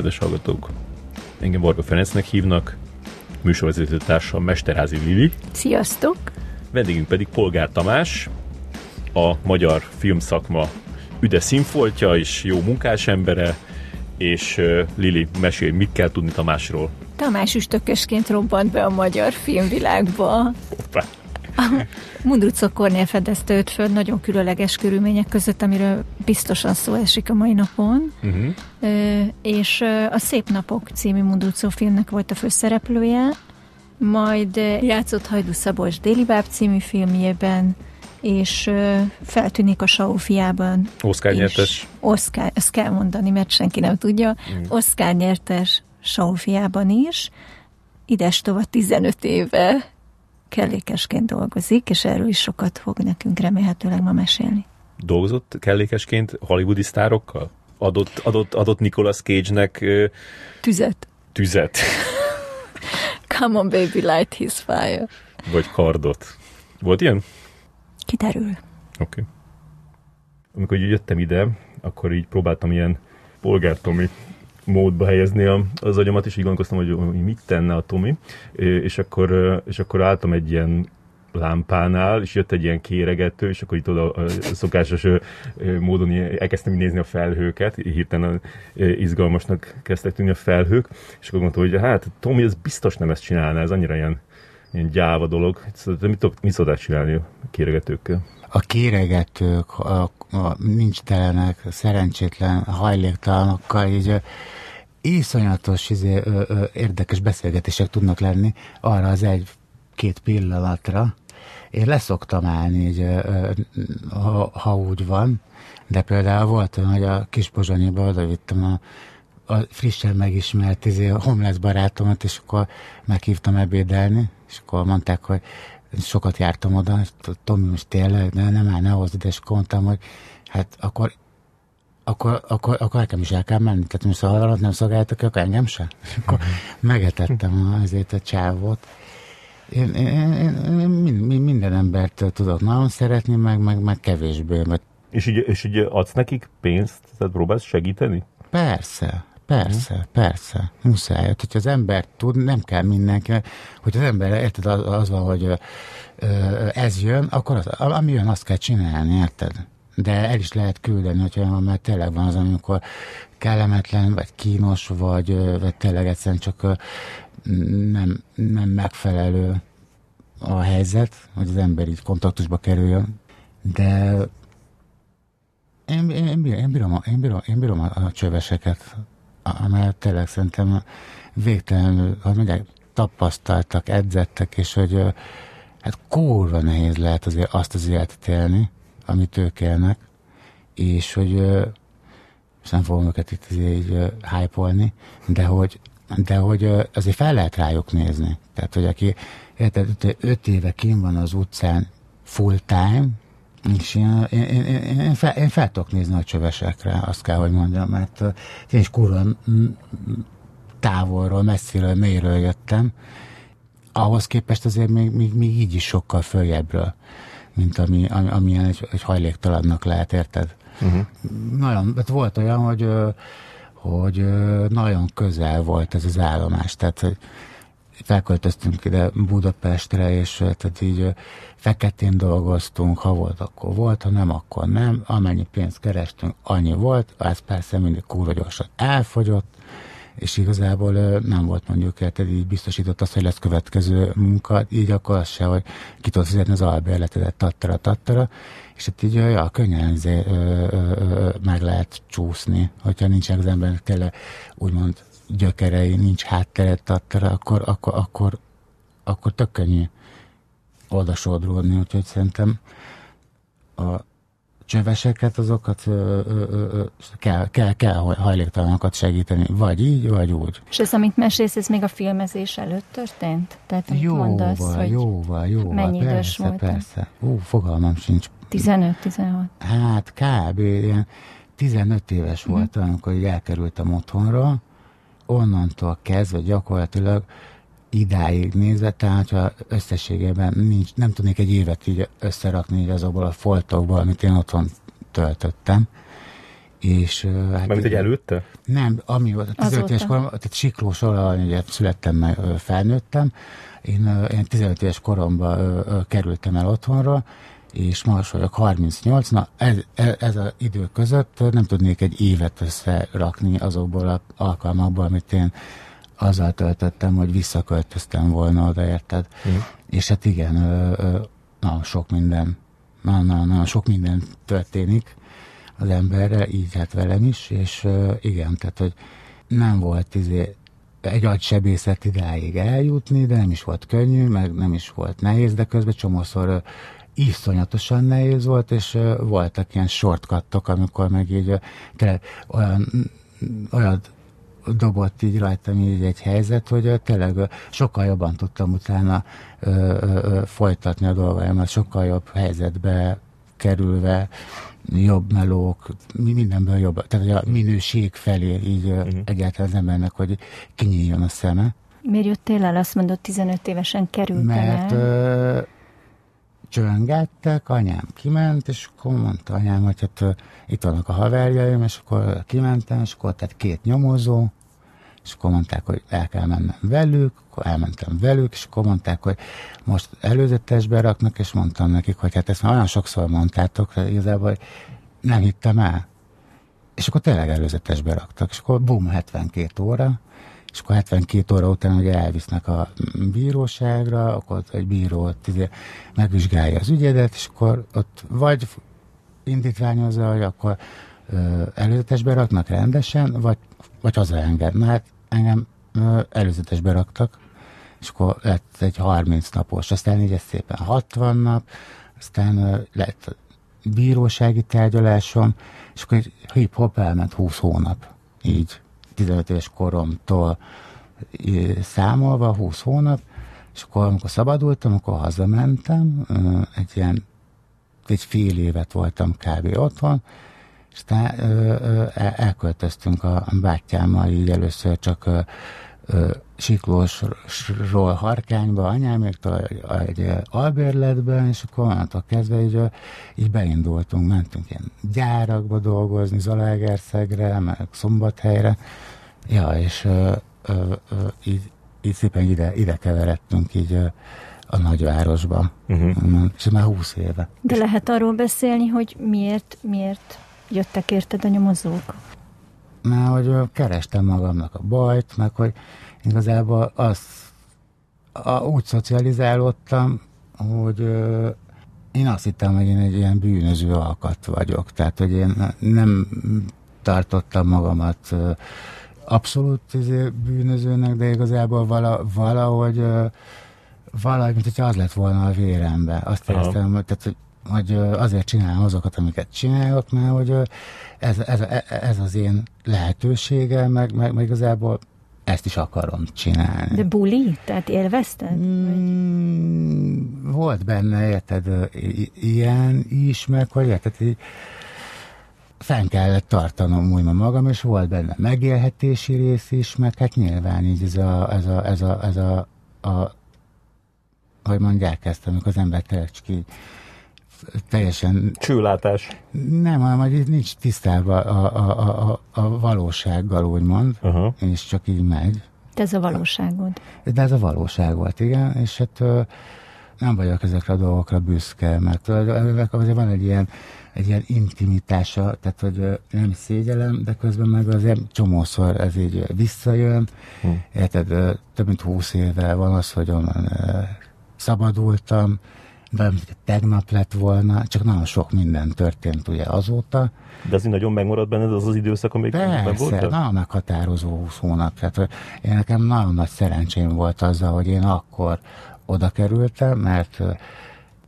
Kedves hallgatók! Engem Varga Ferencnek hívnak, műsorvezető társam Mesterházi Lili. Sziasztok! Vendégünk pedig Polgár Tamás, a magyar filmszakma üde színfoltja és jó munkás embere, és Lili, mesélj, mit kell tudni Tamásról? Tamás üstökösként robbant be a magyar filmvilágba. Hoppá. Mundrucok Kornél fedezte őt föl nagyon különleges körülmények között, amiről biztosan szó esik a mai napon. Uh-huh. Ö, és a Szép Napok című Mundrucó filmnek volt a főszereplője, majd játszott Hajdu Szabolcs Déli Báb című filmjében, és feltűnik a Saul fiában. Oscar nyertes. Oscar, ezt kell mondani, mert senki nem tudja. Mm. Oscar nyertes Saul fiában is. Ides tovább 15 éve kellékesként dolgozik, és erről is sokat fog nekünk remélhetőleg ma mesélni. Dolgozott kellékesként hollywoodi sztárokkal? Adott, adott, adott Nicolas Cage-nek... Tüzet. Tüzet. Come on baby, light his fire. Vagy kardot. Volt ilyen? Kiderül. Oké. Okay. Amikor jöttem ide, akkor így próbáltam ilyen polgártomi módba helyezni az agyamat, és így gondolkoztam, hogy mit tenne a Tomi, és akkor, és akkor álltam egy ilyen lámpánál, és jött egy ilyen kéregető, és akkor itt oda a szokásos módon elkezdtem nézni a felhőket, hirtelen izgalmasnak kezdtek tűnni a felhők, és akkor mondtam, hogy hát Tomi, ez biztos nem ezt csinálná, ez annyira ilyen, ilyen gyáva dolog. Mit, mit szoktál csinálni a kéregetőkkel? A kéregetők, a, a nincs telenek, szerencsétlen hajléktalanokkal így iszonyatos izé, ö, ö, érdekes beszélgetések tudnak lenni arra az egy-két pillanatra. Én leszoktam állni, így, ö, ö, ha, ha úgy van, de például volt olyan, hogy a Kispozsonyiba oda vittem a, a frissen megismert izé, a homeless barátomat, és akkor meghívtam ebédelni, és akkor mondták, hogy sokat jártam oda, Tomi most tényleg, de nem áll, ne hozd és mondtam, hogy hát akkor akkor, akkor, akkor nekem is el kell menni. Tehát ha alatt nem szolgáltak, akkor engem sem. Akkor megetettem azért a csávot. Én, én, én, én minden embert tudok nagyon szeretni, meg, meg, meg kevésbé. Mert... És, így, és így adsz nekik pénzt? Tehát próbálsz segíteni? Persze, Persze, hmm. persze, muszáj. Hát, hogyha az ember tud, nem kell mindenki, hogy az ember, érted, az, az van, hogy ez jön, akkor az, ami jön, azt kell csinálni, érted? De el is lehet küldeni, hogyha már tényleg van az, amikor kellemetlen, vagy kínos, vagy, vagy tényleg egyszerűen csak nem, nem megfelelő a helyzet, hogy az ember így kontaktusba kerüljön. De én, én, én, én, bírom, én, bírom, én bírom a, a csöveseket, amelyet tényleg szerintem végtelenül, hogy mondják, tapasztaltak, edzettek, és hogy hát kurva nehéz lehet azért azt az életet élni, amit ők élnek, és hogy és nem fogom őket itt így hype de hogy, de hogy azért fel lehet rájuk nézni. Tehát, hogy aki érted, öt éve kim van az utcán full time, és én, én, én, én, fel, én fel tudok nézni a csövesekre, azt kell, hogy mondjam, mert én is kurva távolról, messziről, mélyről jöttem, ahhoz képest azért még, még, még így is sokkal följebbről, mint ami, ami, amilyen egy, egy hajléktalannak lehet, érted? Uh-huh. Nagyon, hát volt olyan, hogy, hogy nagyon közel volt ez az állomás, tehát hogy felköltöztünk ide Budapestre, és tehát így feketén dolgoztunk, ha volt, akkor volt, ha nem, akkor nem. Amennyi pénzt kerestünk, annyi volt, az persze mindig kúra gyorsan elfogyott, és igazából nem volt mondjuk, tehát így biztosított azt, hogy lesz következő munka, így akkor az se, hogy ki tudod fizetni az albérletedet, tattara, tattara, és itt így ja, könnyen ö, ö, ö, meg lehet csúszni, hogyha nincsen az embernek tényleg úgymond gyökerei, nincs hátteret tattara, akkor, akkor, akkor, akkor tök könnyű oda sodródni, úgyhogy szerintem a csöveseket, azokat ö, ö, ö, kell, kell, kell hajléktalanokat segíteni, vagy így, vagy úgy. És ez, amit mesélsz, ez még a filmezés előtt történt? Tehát, amit jóval, mondasz, hogy jóval, jóval, mennyi persze, idős volt? Persze, Ú, fogalmam sincs. 15-16? Hát kb. ilyen 15 éves mm. voltam, amikor elkerültem otthonra, onnantól kezdve gyakorlatilag idáig nézve, tehát ha összességében nincs, nem tudnék egy évet így összerakni így azokból a foltokból, amit én otthon töltöttem, És, hát Mármint, hogy előtte? Nem, ami volt, 15 éves korom, tehát Siklós ugye születtem, meg felnőttem, én, én 15 éves koromban kerültem el otthonra, és most vagyok 38, na ez, ez, ez az idő között nem tudnék egy évet összerakni azokból az alkalmakból, amit én azzal töltöttem, hogy visszaköltöztem volna oda, érted? Mm. És hát igen, na, sok minden, na, na, na, sok minden történik az emberre, így hát velem is, és igen, tehát, hogy nem volt izé, egy agysebészet idáig eljutni, de nem is volt könnyű, meg nem is volt nehéz, de közben csomószor iszonyatosan nehéz volt, és voltak ilyen shortcuttok, amikor meg így tényleg olyan, olyan dobott így rajtam így egy helyzet, hogy tényleg sokkal jobban tudtam utána ö, ö, folytatni a dolgaimat, sokkal jobb helyzetbe kerülve, jobb melók, mindenből jobb, tehát a minőség felé így uh-huh. egyáltalán az embernek, hogy kinyíljon a szeme. Miért jöttél el? Azt mondod, 15 évesen kerültem Mert el. Ö, csöngettek, anyám kiment, és akkor mondta anyám, hogy hát itt vannak a haverjaim, és akkor kimentem, és akkor tehát két nyomozó, és akkor mondták, hogy el kell mennem velük, akkor elmentem velük, és akkor mondták, hogy most előzetesbe raknak, és mondtam nekik, hogy hát ezt már olyan sokszor mondtátok, hogy igazából nem hittem el. És akkor tényleg előzetesbe raktak, és akkor bum, 72 óra, és akkor 72 óra után ugye elvisznek a bíróságra, akkor egy bíró ott izé megvizsgálja az ügyedet, és akkor ott vagy indítványozza, hogy akkor ö, előzetesbe raknak rendesen, vagy, vagy hazaenged. Na hát engem ö, előzetesbe raktak, és akkor lett egy 30 napos, aztán így ez szépen 60 nap, aztán ö, lett bírósági tárgyalásom, és akkor hip-hop elment 20 hónap, így 15 éves koromtól számolva, 20 hónap, és akkor amikor szabadultam, akkor hazamentem, egy ilyen, egy fél évet voltam kb. otthon, és aztán elköltöztünk a bátyámmal, így először csak Siklósról Harkányba, anyáméktól egy albérletben, és akkor onnantól kezdve így, így beindultunk, mentünk ilyen gyárakba dolgozni, Zalaegerszegre, meg Szombathelyre, ja, és ö, ö, ö, így, így szépen ide, ide keveredtünk így ö, a nagyvárosba, uh-huh. és már húsz éve. De lehet arról beszélni, hogy miért, miért jöttek érted a nyomozók? Mert hogy kerestem magamnak a bajt, meg hogy igazából az, a, úgy szocializálódtam, hogy ö, én azt hittem, hogy én egy ilyen bűnöző alkat vagyok. Tehát, hogy én nem tartottam magamat ö, abszolút izé, bűnözőnek, de igazából vala, valahogy valahogy, mint hogyha az lett volna a vérembe. Azt éreztem, hogy, tehát, hogy hogy azért csinálom azokat, amiket csinálok, mert hogy ez, ez, ez az én lehetősége, meg, meg, meg igazából ezt is akarom csinálni. De buli? Tehát élvezted? Mm, volt benne, érted, ilyen is, meg hogy érted, hogy fenn kellett tartanom újra magam, és volt benne megélhetési rész is, meg hát nyilván így ez a, ez a, ez a, ez a, a hogy mondják ezt, amikor az ember tényleg csak így teljesen... Csőlátás. Nem, hanem hogy nincs tisztában a, a, a, a valósággal, úgymond, uh-huh. és csak így megy. De ez a valóságod. De ez a valóság volt, igen, és hát nem vagyok ezekre a dolgokra büszke, mert azért van egy ilyen, egy ilyen intimitása, tehát hogy nem szégyelem, de közben meg azért csomószor ez így visszajön. Hmm. Érted, több mint húsz éve van az, hogy onnan szabadultam, de tegnap lett volna, csak nagyon sok minden történt ugye azóta. De az így nagyon megmaradt benned az az időszak, amíg Persze, volt? nagyon meghatározó 20 hónap. Tehát én nekem nagyon nagy szerencsém volt azzal, hogy én akkor oda kerültem, mert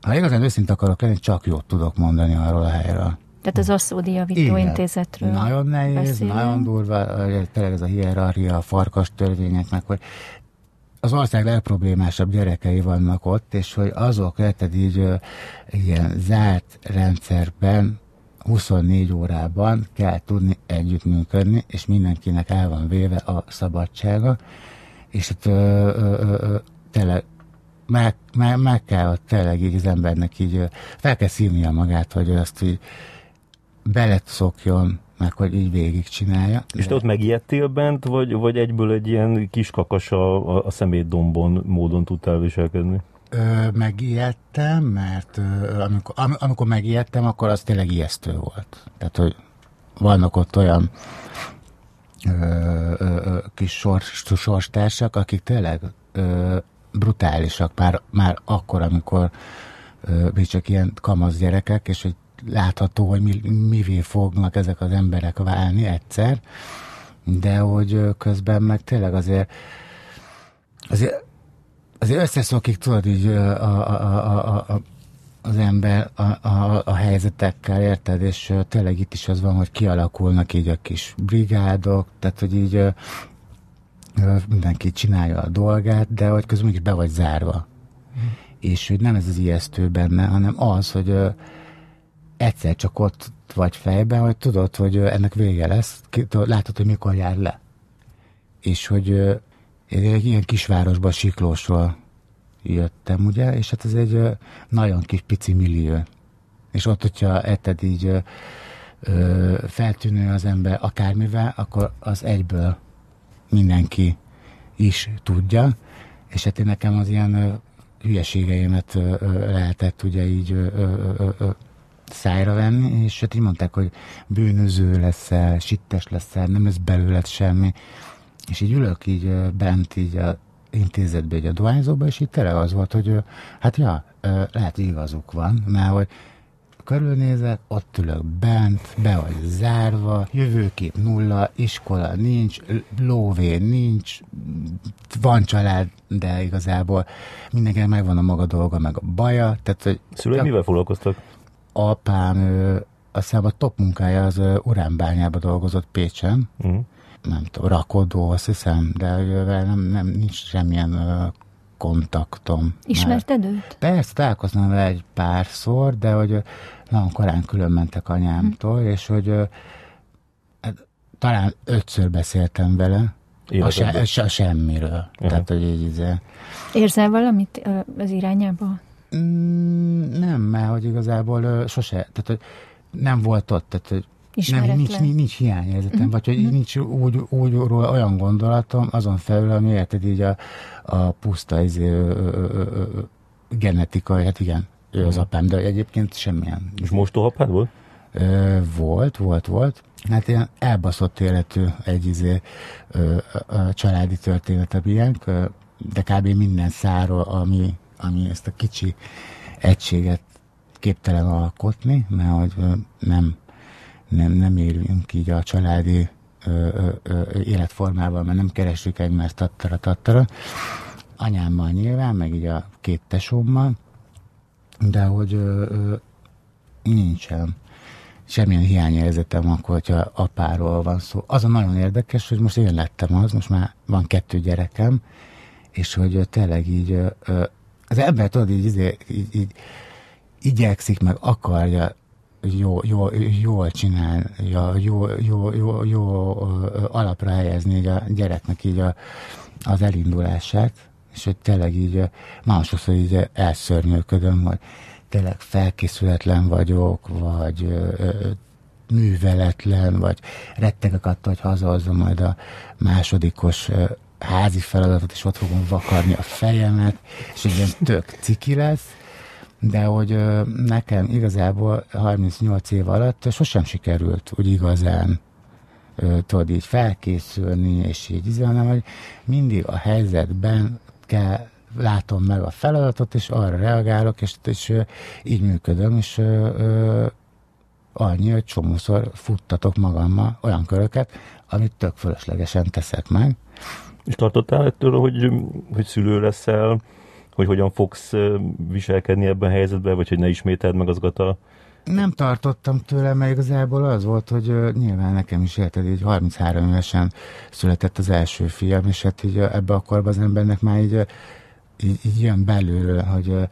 ha igazán őszinte akarok lenni, csak jót tudok mondani arról a helyről. Tehát az Asszódi Javító Intézetről Nagyon nehéz, beszélünk. nagyon durva, tényleg ez a hierarchia, a farkas törvényeknek, hogy az ország legproblémásabb gyerekei vannak ott, és hogy azok leheted így ilyen zárt rendszerben 24 órában kell tudni együttműködni, és mindenkinek el van véve a szabadsága, és ö, ö, ö, tele, meg, meg, meg kell tényleg így az embernek így fel kell szívnia magát, hogy azt így belet szokjon meg hogy így végigcsinálja. És te ott megijedtél bent, vagy, vagy egyből egy ilyen kis kakas a, a, a szemétdombon módon tudtál viselkedni? Ö, megijedtem, mert ö, amikor, am, amikor megijedtem, akkor az tényleg ijesztő volt. Tehát, hogy vannak ott olyan ö, ö, ö, kis sors, sorstársak, akik tényleg ö, brutálisak már, már akkor, amikor ö, még csak ilyen kamasz gyerekek, és hogy látható, hogy mi, mivé fognak ezek az emberek válni egyszer, de hogy közben meg tényleg azért azért, azért összeszokik, tudod, így a, a, a, a, az ember a, a, a helyzetekkel, érted? És tényleg itt is az van, hogy kialakulnak így a kis brigádok, tehát hogy így mindenki csinálja a dolgát, de hogy közben mégis be vagy zárva. És hogy nem ez az ijesztő benne, hanem az, hogy egyszer csak ott vagy fejben, hogy tudod, hogy ennek vége lesz, látod, hogy mikor jár le. És hogy egy ilyen kisvárosba, Siklósról jöttem, ugye, és hát ez egy nagyon kis pici millió. És ott, hogyha etted így feltűnő az ember akármivel, akkor az egyből mindenki is tudja, és hát én nekem az ilyen hülyeségeimet lehetett ugye így szájra venni, és hát így mondták, hogy bűnöző leszel, sittes leszel, nem lesz belőled semmi. És így ülök így bent így a intézetbe, így a dohányzóba, és így tényleg az volt, hogy hát ja, lehet, hogy igazuk van, mert hogy körülnézek, ott ülök bent, be vagy zárva, jövőkép nulla, iskola nincs, lóvé nincs, van család, de igazából mindenkinek megvan a maga dolga, meg a baja. Tehát, hogy Szülők mivel foglalkoztak? apám, azt hiszem a top munkája az uránbányába dolgozott Pécsen. Uh-huh. Nem tudom, rakodó, azt hiszem, de nem, nem, nincs semmilyen kontaktom. Ismerted őt? Persze, találkoztam vele egy párszor, de hogy nagyon korán külön mentek anyámtól, uh-huh. és hogy hát, talán ötször beszéltem vele, a, se, a semmiről. Uh-huh. Tehát, hogy így, így Érzel valamit az irányába? Mm, nem, mert hogy igazából sose, tehát hogy nem volt ott, tehát hogy nem, nincs, nincs, nincs hiányérzetem, mm-hmm. vagy hogy mm-hmm. nincs úgy, úgy róla olyan gondolatom, azon felül, ami érted így a, a puszta izé, ö, ö, ö, genetikai, hát igen, ő az mhm. apám, de egyébként semmilyen. És mostohapád volt? Ö, volt, volt, volt. Hát ilyen elbaszott életű egy izé, ö, ö, családi története ilyen, de kb. minden száról, ami ami ezt a kicsi egységet képtelen alkotni, mert hogy nem, nem, nem érünk így a családi ö, ö, ö, életformával, mert nem keressük egymást tattara, tattara. Anyámmal nyilván, meg így a két tesómmal, de hogy ö, ö, nincsen semmilyen hiányérzetem akkor, hogyha apáról van szó. Az a nagyon érdekes, hogy most én lettem az, most már van kettő gyerekem, és hogy tényleg így az ember tudod, így, így, így igyekszik, meg akarja jó, jó, jól csinálja, jó, jó, jó, jó alapra helyezni így a gyereknek így a, az elindulását, és hogy tényleg így másodszor így elszörnyűködöm, hogy tényleg felkészületlen vagyok, vagy műveletlen, vagy rettegek attól, hogy hazahozom majd a másodikos házi feladatot, és ott fogom vakarni a fejemet, és egy ilyen tök ciki lesz, de hogy nekem igazából 38 év alatt sosem sikerült úgy igazán tudod így felkészülni, és így izé, hanem hogy mindig a helyzetben kell látom meg a feladatot, és arra reagálok, és, és így működöm, és ö, annyi, hogy csomószor futtatok magammal olyan köröket, amit tök fölöslegesen teszek meg, és tartottál ettől, hogy, hogy szülő leszel, hogy hogyan fogsz viselkedni ebben a helyzetben, vagy hogy ne ismételd meg azokat a nem tartottam tőle, mert igazából az volt, hogy uh, nyilván nekem is érted, így 33 évesen született az első fiam, és hát így ebbe a korban az embernek már így, uh, így, így jön belülről, hogy uh,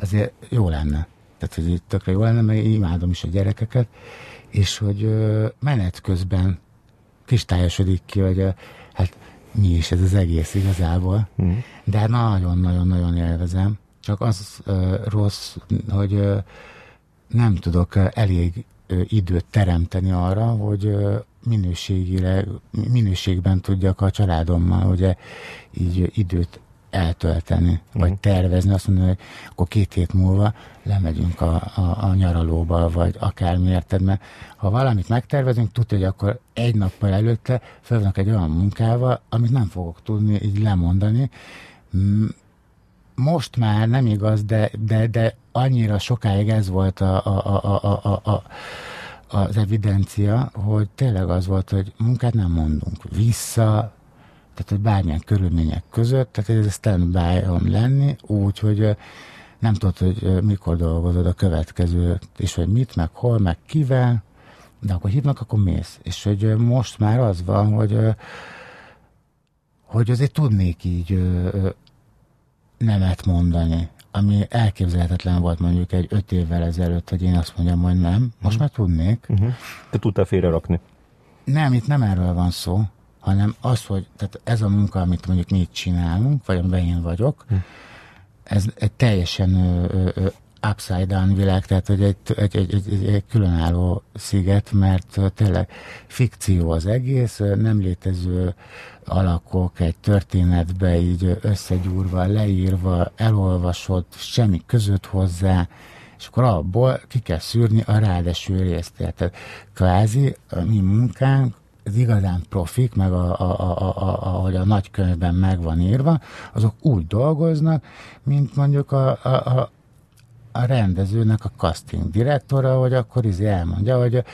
azért jó lenne. Tehát, hogy így tökre jó lenne, mert imádom is a gyerekeket, és hogy menet közben kristályosodik ki, hogy uh, mi is ez az egész igazából. Mm. De nagyon-nagyon-nagyon élvezem. Csak az uh, rossz, hogy uh, nem tudok elég időt teremteni arra, hogy minőségileg, minőségben tudjak a családommal ugye így időt eltölteni, vagy mhm. tervezni, azt mondani, hogy akkor két hét múlva lemegyünk a, a, a nyaralóba, vagy akármi, érted? Mert ha valamit megtervezünk, tudja, hogy akkor egy nappal előtte fölvannak egy olyan munkával, amit nem fogok tudni így lemondani. Most már nem igaz, de, de, de annyira sokáig ez volt a, a, a, a, a, a az evidencia, hogy tényleg az volt, hogy munkát nem mondunk vissza, tehát hogy bármilyen körülmények között, tehát ez stand-by-on lenni, úgy, hogy nem tudod, hogy mikor dolgozod a következőt, és hogy mit, meg hol, meg kivel, de akkor hívnak, akkor mész. És hogy most már az van, hogy hogy azért tudnék így nemet mondani, ami elképzelhetetlen volt mondjuk egy öt évvel ezelőtt, hogy én azt mondjam, hogy nem, most uh-huh. már tudnék. Uh-huh. Te tudtál félre rakni? Nem, itt nem erről van szó, hanem az, hogy tehát ez a munka, amit mondjuk mi itt csinálunk, vagy amiben én vagyok, uh-huh. ez egy teljesen ö, ö, upside down világ, tehát hogy egy, egy, egy, egy, egy különálló sziget, mert tényleg fikció az egész, nem létező alakok egy történetbe így összegyúrva, leírva, elolvasott, semmi között hozzá, és akkor abból ki kell szűrni a ráadeső részt. Tehát kvázi a mi munkánk az igazán profik, meg a, a, a, a, a, ahogy a nagykönyvben meg van írva, azok úgy dolgoznak, mint mondjuk a, a, a, a rendezőnek a casting direktora, hogy akkor izé elmondja, hogy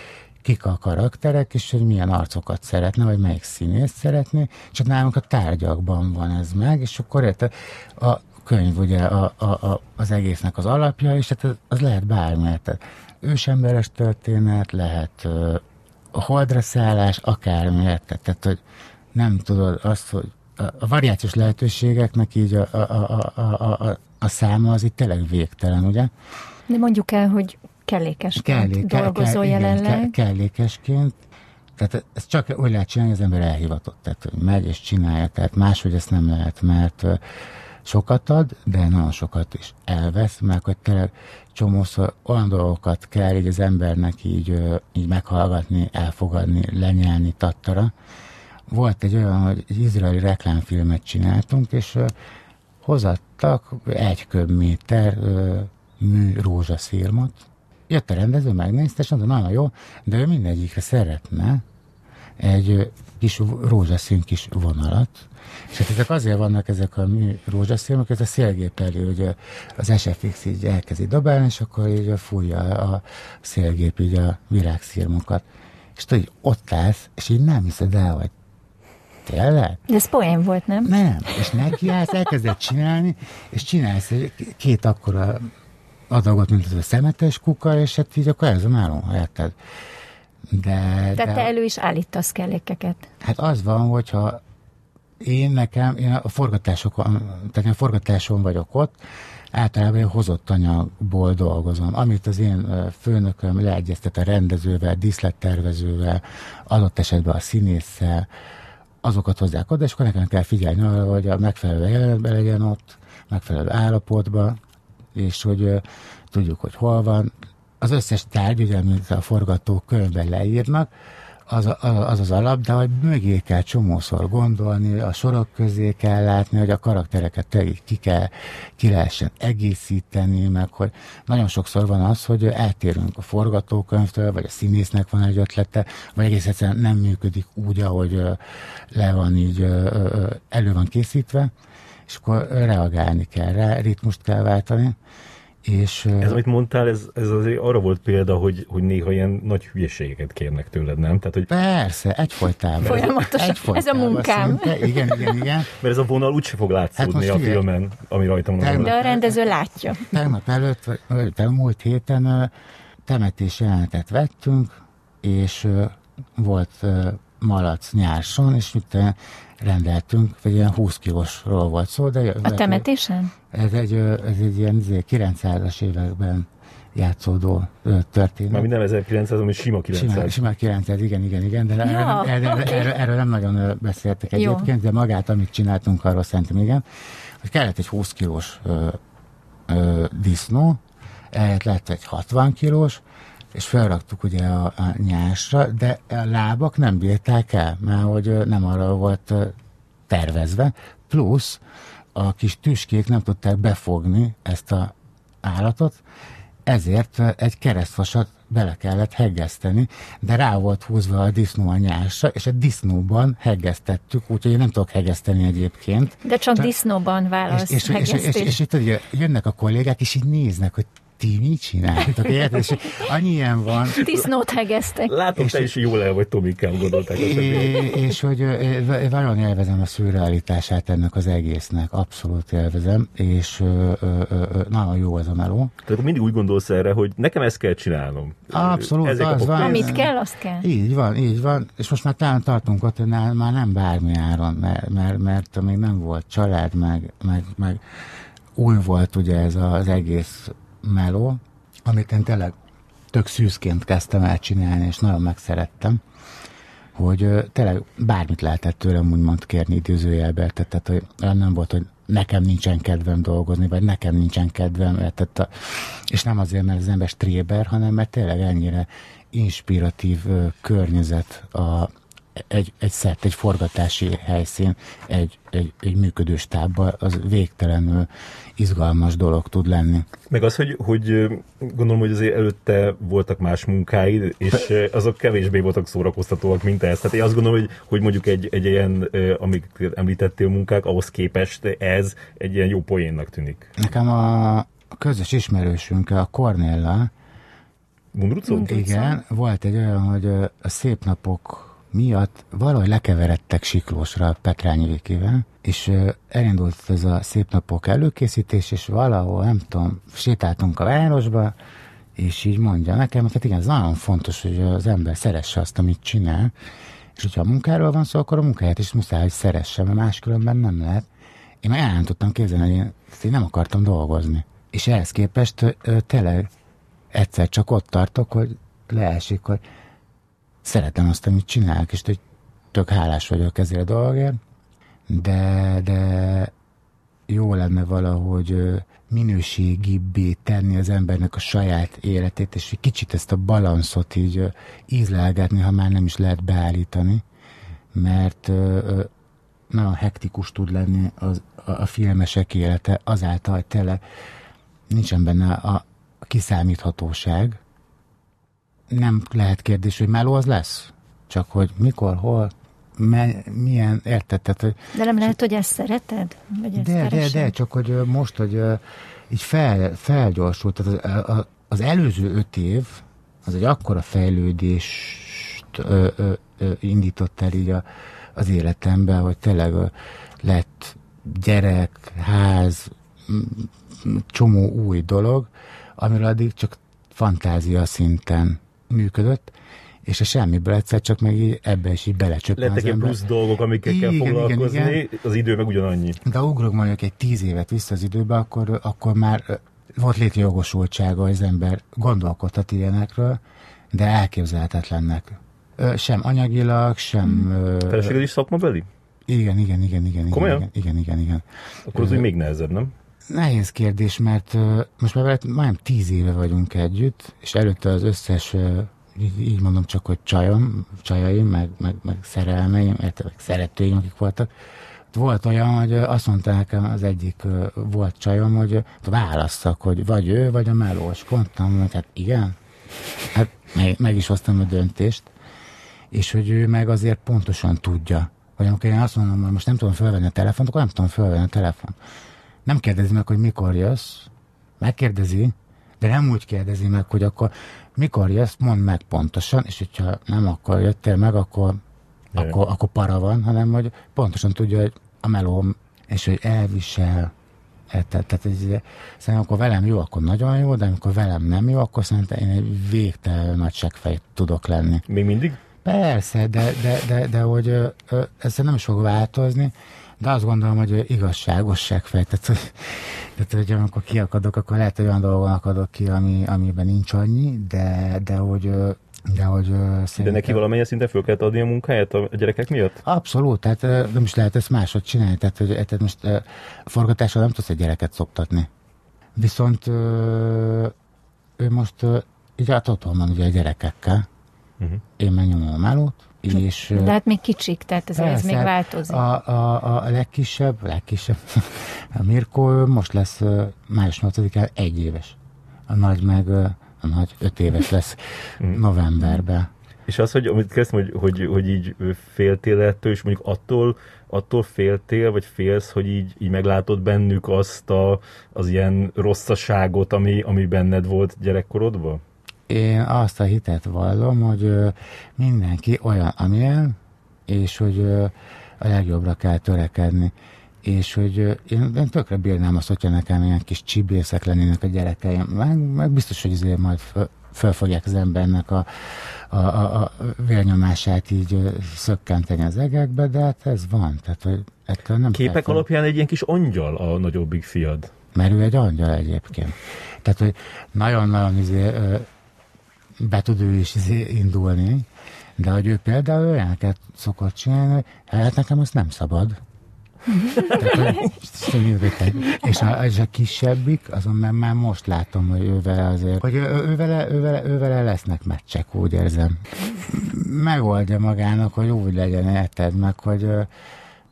kik a karakterek, és hogy milyen arcokat szeretne, vagy melyik színész szeretné, csak nálunk a tárgyakban van ez meg, és akkor érte, a könyv ugye a, a, a, az egésznek az alapja, és hát az lehet bármi, tehát ősemberes történet, lehet a holdra szállás, akármi, érted? Tehát, hogy nem tudod azt, hogy a variációs lehetőségeknek így a, a, a, a, a, a száma az itt tényleg végtelen, ugye? De mondjuk el, hogy kellékesként Kellé, dolgozol kell, jelenleg. Igen, kellékesként, tehát ezt csak úgy lehet csinálni, hogy az ember elhivatott, tehát hogy megy és csinálja, tehát máshogy ezt nem lehet, mert sokat ad, de nagyon sokat is elvesz, mert hogy tényleg csomószor olyan dolgokat kell így az embernek így, így meghallgatni, elfogadni, lenyelni tattara. Volt egy olyan, hogy egy izraeli reklámfilmet csináltunk, és hozattak egy köbméter mű rózsaszírmat, Jött a rendező, megnézte, és mondta, nagyon jó, de ő mindegyikre szeretne egy kis rózsaszín kis vonalat, és hát ezek azért vannak ezek a mi rózsaszírmok, ez a szélgép elő, hogy az SFX így elkezdi dobálni, és akkor így fújja a szélgép így a virágszírmokat. És tudod, ott állsz, és így nem hiszed el, hogy Tényleg? De ez poén volt, nem? Nem. És nekiállsz, elkezded csinálni, és csinálsz két akkora adagot, mint az a szemetes kuka, és hát így akkor ez a nálunk, érted? De, Tehát de, te elő is állítasz kellékeket. Hát az van, hogyha én nekem, én a forgatásokon, tehát én forgatáson vagyok ott, általában én hozott anyagból dolgozom. Amit az én főnököm leegyeztet a rendezővel, díszlettervezővel, adott esetben a színésszel, azokat hozzák oda, és akkor nekem kell figyelni arra, hogy a megfelelő jelenetben legyen ott, megfelelő állapotban, és hogy tudjuk, hogy hol van. Az összes tárgy, ugye, amit a forgatókönyvben leírnak, az, az az alap, de hogy mögé kell csomószor gondolni, a sorok közé kell látni, hogy a karaktereket te ki, kell, ki lehessen egészíteni, meg hogy nagyon sokszor van az, hogy eltérünk a forgatókönyvtől, vagy a színésznek van egy ötlete, vagy egész egyszerűen nem működik úgy, ahogy le van így elő van készítve, és akkor reagálni kell rá, ritmust kell váltani. És, ez, amit mondtál, ez, ez azért arra volt példa, hogy, hogy néha ilyen nagy hülyeségeket kérnek tőled, nem? Tehát, hogy... Persze, egyfolytában. Folyamatosan, egyfolytában ez a munkám. Szinte, igen, igen, igen. Mert ez a vonal úgyse fog látszódni hát a filmen, ami rajtam van. De a rendező látja. Tegnap előtt, vagy múlt héten temetés jelenetet vettünk, és volt malac nyárson, és itt rendeltünk, vagy ilyen 20 kilósról volt szó. De a temetésen? Ez egy, ez egy ilyen 900-as években játszódó történet. Már minden 1900, ami sima 900. Sima, sima 900, igen, igen, igen, de ja, erről, erről, okay. erről, erről nem nagyon beszéltek egyébként, Jó. de magát, amit csináltunk, arról szerintem igen, hogy kellett egy 20 kilós ö, ö, disznó, ehhez lett egy 60 kilós, és felraktuk ugye a, a nyásra, de a lábak nem bírták el, mert hogy nem arra volt tervezve, plusz a kis tüskék nem tudták befogni ezt a állatot, ezért egy keresztvasat bele kellett heggeszteni, de rá volt húzva a disznó a nyásra, és a disznóban heggesztettük, úgyhogy nem tudok heggeszteni egyébként. De csak, csak disznóban válasz és, és, és, és, és, és, és, jönnek a kollégák, és így néznek, hogy ti mit csináltok? Érted? És annyi ilyen van. Disznót hegeztek. Látom, és, te is jól el vagy Tomikám, gondolták. És, és hogy valóan élvezem a szürrealitását ennek az egésznek, abszolút élvezem, és ö, ö, ö, nagyon jó ez a meló. Tehát mindig úgy gondolsz erre, hogy nekem ezt kell csinálnom. Abszolút, Ezek az van. Amit kell, azt kell. Így van, így van, és most már talán tartunk ott, hogy már nem bármi áron, mert, mert, mert még nem volt család, meg, meg, meg új volt ugye ez az egész meló, amit én tényleg tök szűzként kezdtem el csinálni, és nagyon megszerettem, hogy tényleg bármit lehetett tőlem úgymond kérni időzőjelbe, tehát hogy olyan nem volt, hogy nekem nincsen kedvem dolgozni, vagy nekem nincsen kedvem, tehát, és nem azért, mert az ember stréber, hanem mert tényleg ennyire inspiratív uh, környezet a, egy, egy szett, egy forgatási helyszín, egy, egy, egy működő stábban, az végtelenül izgalmas dolog tud lenni. Meg az, hogy, hogy gondolom, hogy azért előtte voltak más munkáid, és azok kevésbé voltak szórakoztatóak, mint ez. Tehát én azt gondolom, hogy, hogy mondjuk egy, egy ilyen, amik említettél munkák, ahhoz képest ez egy ilyen jó poénnak tűnik. Nekem a, közös ismerősünk, a Cornella, Mundrucó? Igen, volt egy olyan, hogy a szép napok miatt valahogy lekeveredtek Siklósra Petrányi Vikivel, és elindult ez a szép napok előkészítés, és valahol, nem tudom, sétáltunk a városba, és így mondja nekem, hogy igen, ez nagyon fontos, hogy az ember szeresse azt, amit csinál, és hogyha a munkáról van szó, akkor a munkáját is muszáj, hogy szeresse, mert máskülönben nem lehet. Én már el nem tudtam képzelni, hogy én, én nem akartam dolgozni. És ehhez képest tényleg egyszer csak ott tartok, hogy leesik, hogy szeretem azt, amit csinálok, és hogy tök hálás vagyok ezért a dolgért, de, de jó lenne valahogy minőségibbé tenni az embernek a saját életét, és egy kicsit ezt a balanszot így ízlelgetni, ha már nem is lehet beállítani, mert nagyon hektikus tud lenni az, a, filmesek élete azáltal, hogy tényleg nincsen benne a kiszámíthatóság, nem lehet kérdés, hogy meló az lesz. Csak hogy mikor, hol, me, milyen, érted? Tehát, hogy, de nem lehet, hogy ezt szereted? Vagy ezt de, de, de, csak hogy most, hogy így fel, felgyorsult, tehát az, az előző öt év, az egy akkora fejlődést ö, ö, ö, indított el így a, az életemben, hogy tényleg lett gyerek, ház, csomó új dolog, amiről addig csak fantázia szinten működött, és a semmiből egyszer csak meg így ebbe is így belecsöppen Lettek ilyen plusz dolgok, amikkel igen, kell foglalkozni, igen, igen. az idő meg ugyanannyi. De ugrok mondjuk egy tíz évet vissza az időbe, akkor, akkor már volt létjogosultsága, az ember gondolkodhat ilyenekről, de elképzelhetetlennek. Sem anyagilag, sem... Feleséged is szakmabeli? Igen, igen, igen, igen. Komolyan? Igen, igen, igen. igen. Akkor az úgy még nehezebb, nem? Nehéz kérdés, mert most már majdnem tíz éve vagyunk együtt, és előtte az összes, így, mondom csak, hogy csajom, csajaim, meg, meg, meg szerelmeim, meg szeretőim, akik voltak, volt olyan, hogy azt mondta nekem az egyik volt csajom, hogy válasszak, hogy vagy ő, vagy a melós. Mondtam, hogy hát igen, hát meg, meg is hoztam a döntést, és hogy ő meg azért pontosan tudja, hogy amikor én azt mondom, hogy most nem tudom felvenni a telefont, akkor nem tudom felvenni a telefont nem kérdezi meg, hogy mikor jössz, megkérdezi, de nem úgy kérdezi meg, hogy akkor mikor jössz, mondd meg pontosan, és hogyha nem akkor jöttél meg, akkor, akkor, akkor para van, hanem hogy pontosan tudja, hogy a melóm, és hogy elvisel, tehát, tehát ez, szerintem akkor velem jó, akkor nagyon jó, de amikor velem nem jó, akkor szerintem én egy végtelen nagy tudok lenni. Még mindig? Persze, de, de, de, de hogy ez nem is fog változni, de azt gondolom, hogy igazságosság fejtett, hogy, tehát, hogy amikor kiakadok, akkor lehet, hogy olyan dolgon akadok ki, ami, amiben nincs annyi, de, de hogy de, hogy szerintem... De neki valamilyen szinten föl kellett adni a munkáját a gyerekek miatt? Abszolút, tehát nem is lehet ezt máshogy csinálni, tehát, hogy, tehát most forgatással nem tudsz egy gyereket szoptatni. Viszont ő most így hát otthon van ugye a gyerekekkel, uh-huh. én megnyomom a melót, és... De hát még kicsik, tehát ez, ez még változik. A, a, a legkisebb, legkisebb, a Mirko most lesz május 8-án egy éves. A nagy meg a nagy öt éves lesz mhm. novemberben. És az, hogy amit kezdtem, hogy, hogy, hogy így féltél ettől, és mondjuk attól, attól féltél, vagy félsz, hogy így, így meglátod bennük azt a, az ilyen rosszaságot, ami, ami benned volt gyerekkorodban? Én azt a hitet vallom, hogy mindenki olyan, amilyen, és hogy a legjobbra kell törekedni. És hogy én, én tökre bírnám azt, hogyha nekem ilyen kis csibészek lennének a gyerekeim, meg, meg biztos, hogy azért majd fölfogják az embernek a, a, a, a vérnyomását így szökkenteni az egekbe, de hát ez van. Tehát, hogy ettől nem Képek feltem. alapján egy ilyen kis angyal a nagyobbik fiad. Mert ő egy angyal egyébként. Tehát, hogy nagyon-nagyon izé, be tud ő is izé indulni, de hogy ő például olyaneket szokott csinálni, hát nekem az nem szabad. Tehát, és, a, és a kisebbik, azon már, már most látom, hogy ővel azért, hogy ővele, ővele, ővele lesznek meccsek, úgy érzem. Megoldja magának, hogy úgy legyen, érted meg, hogy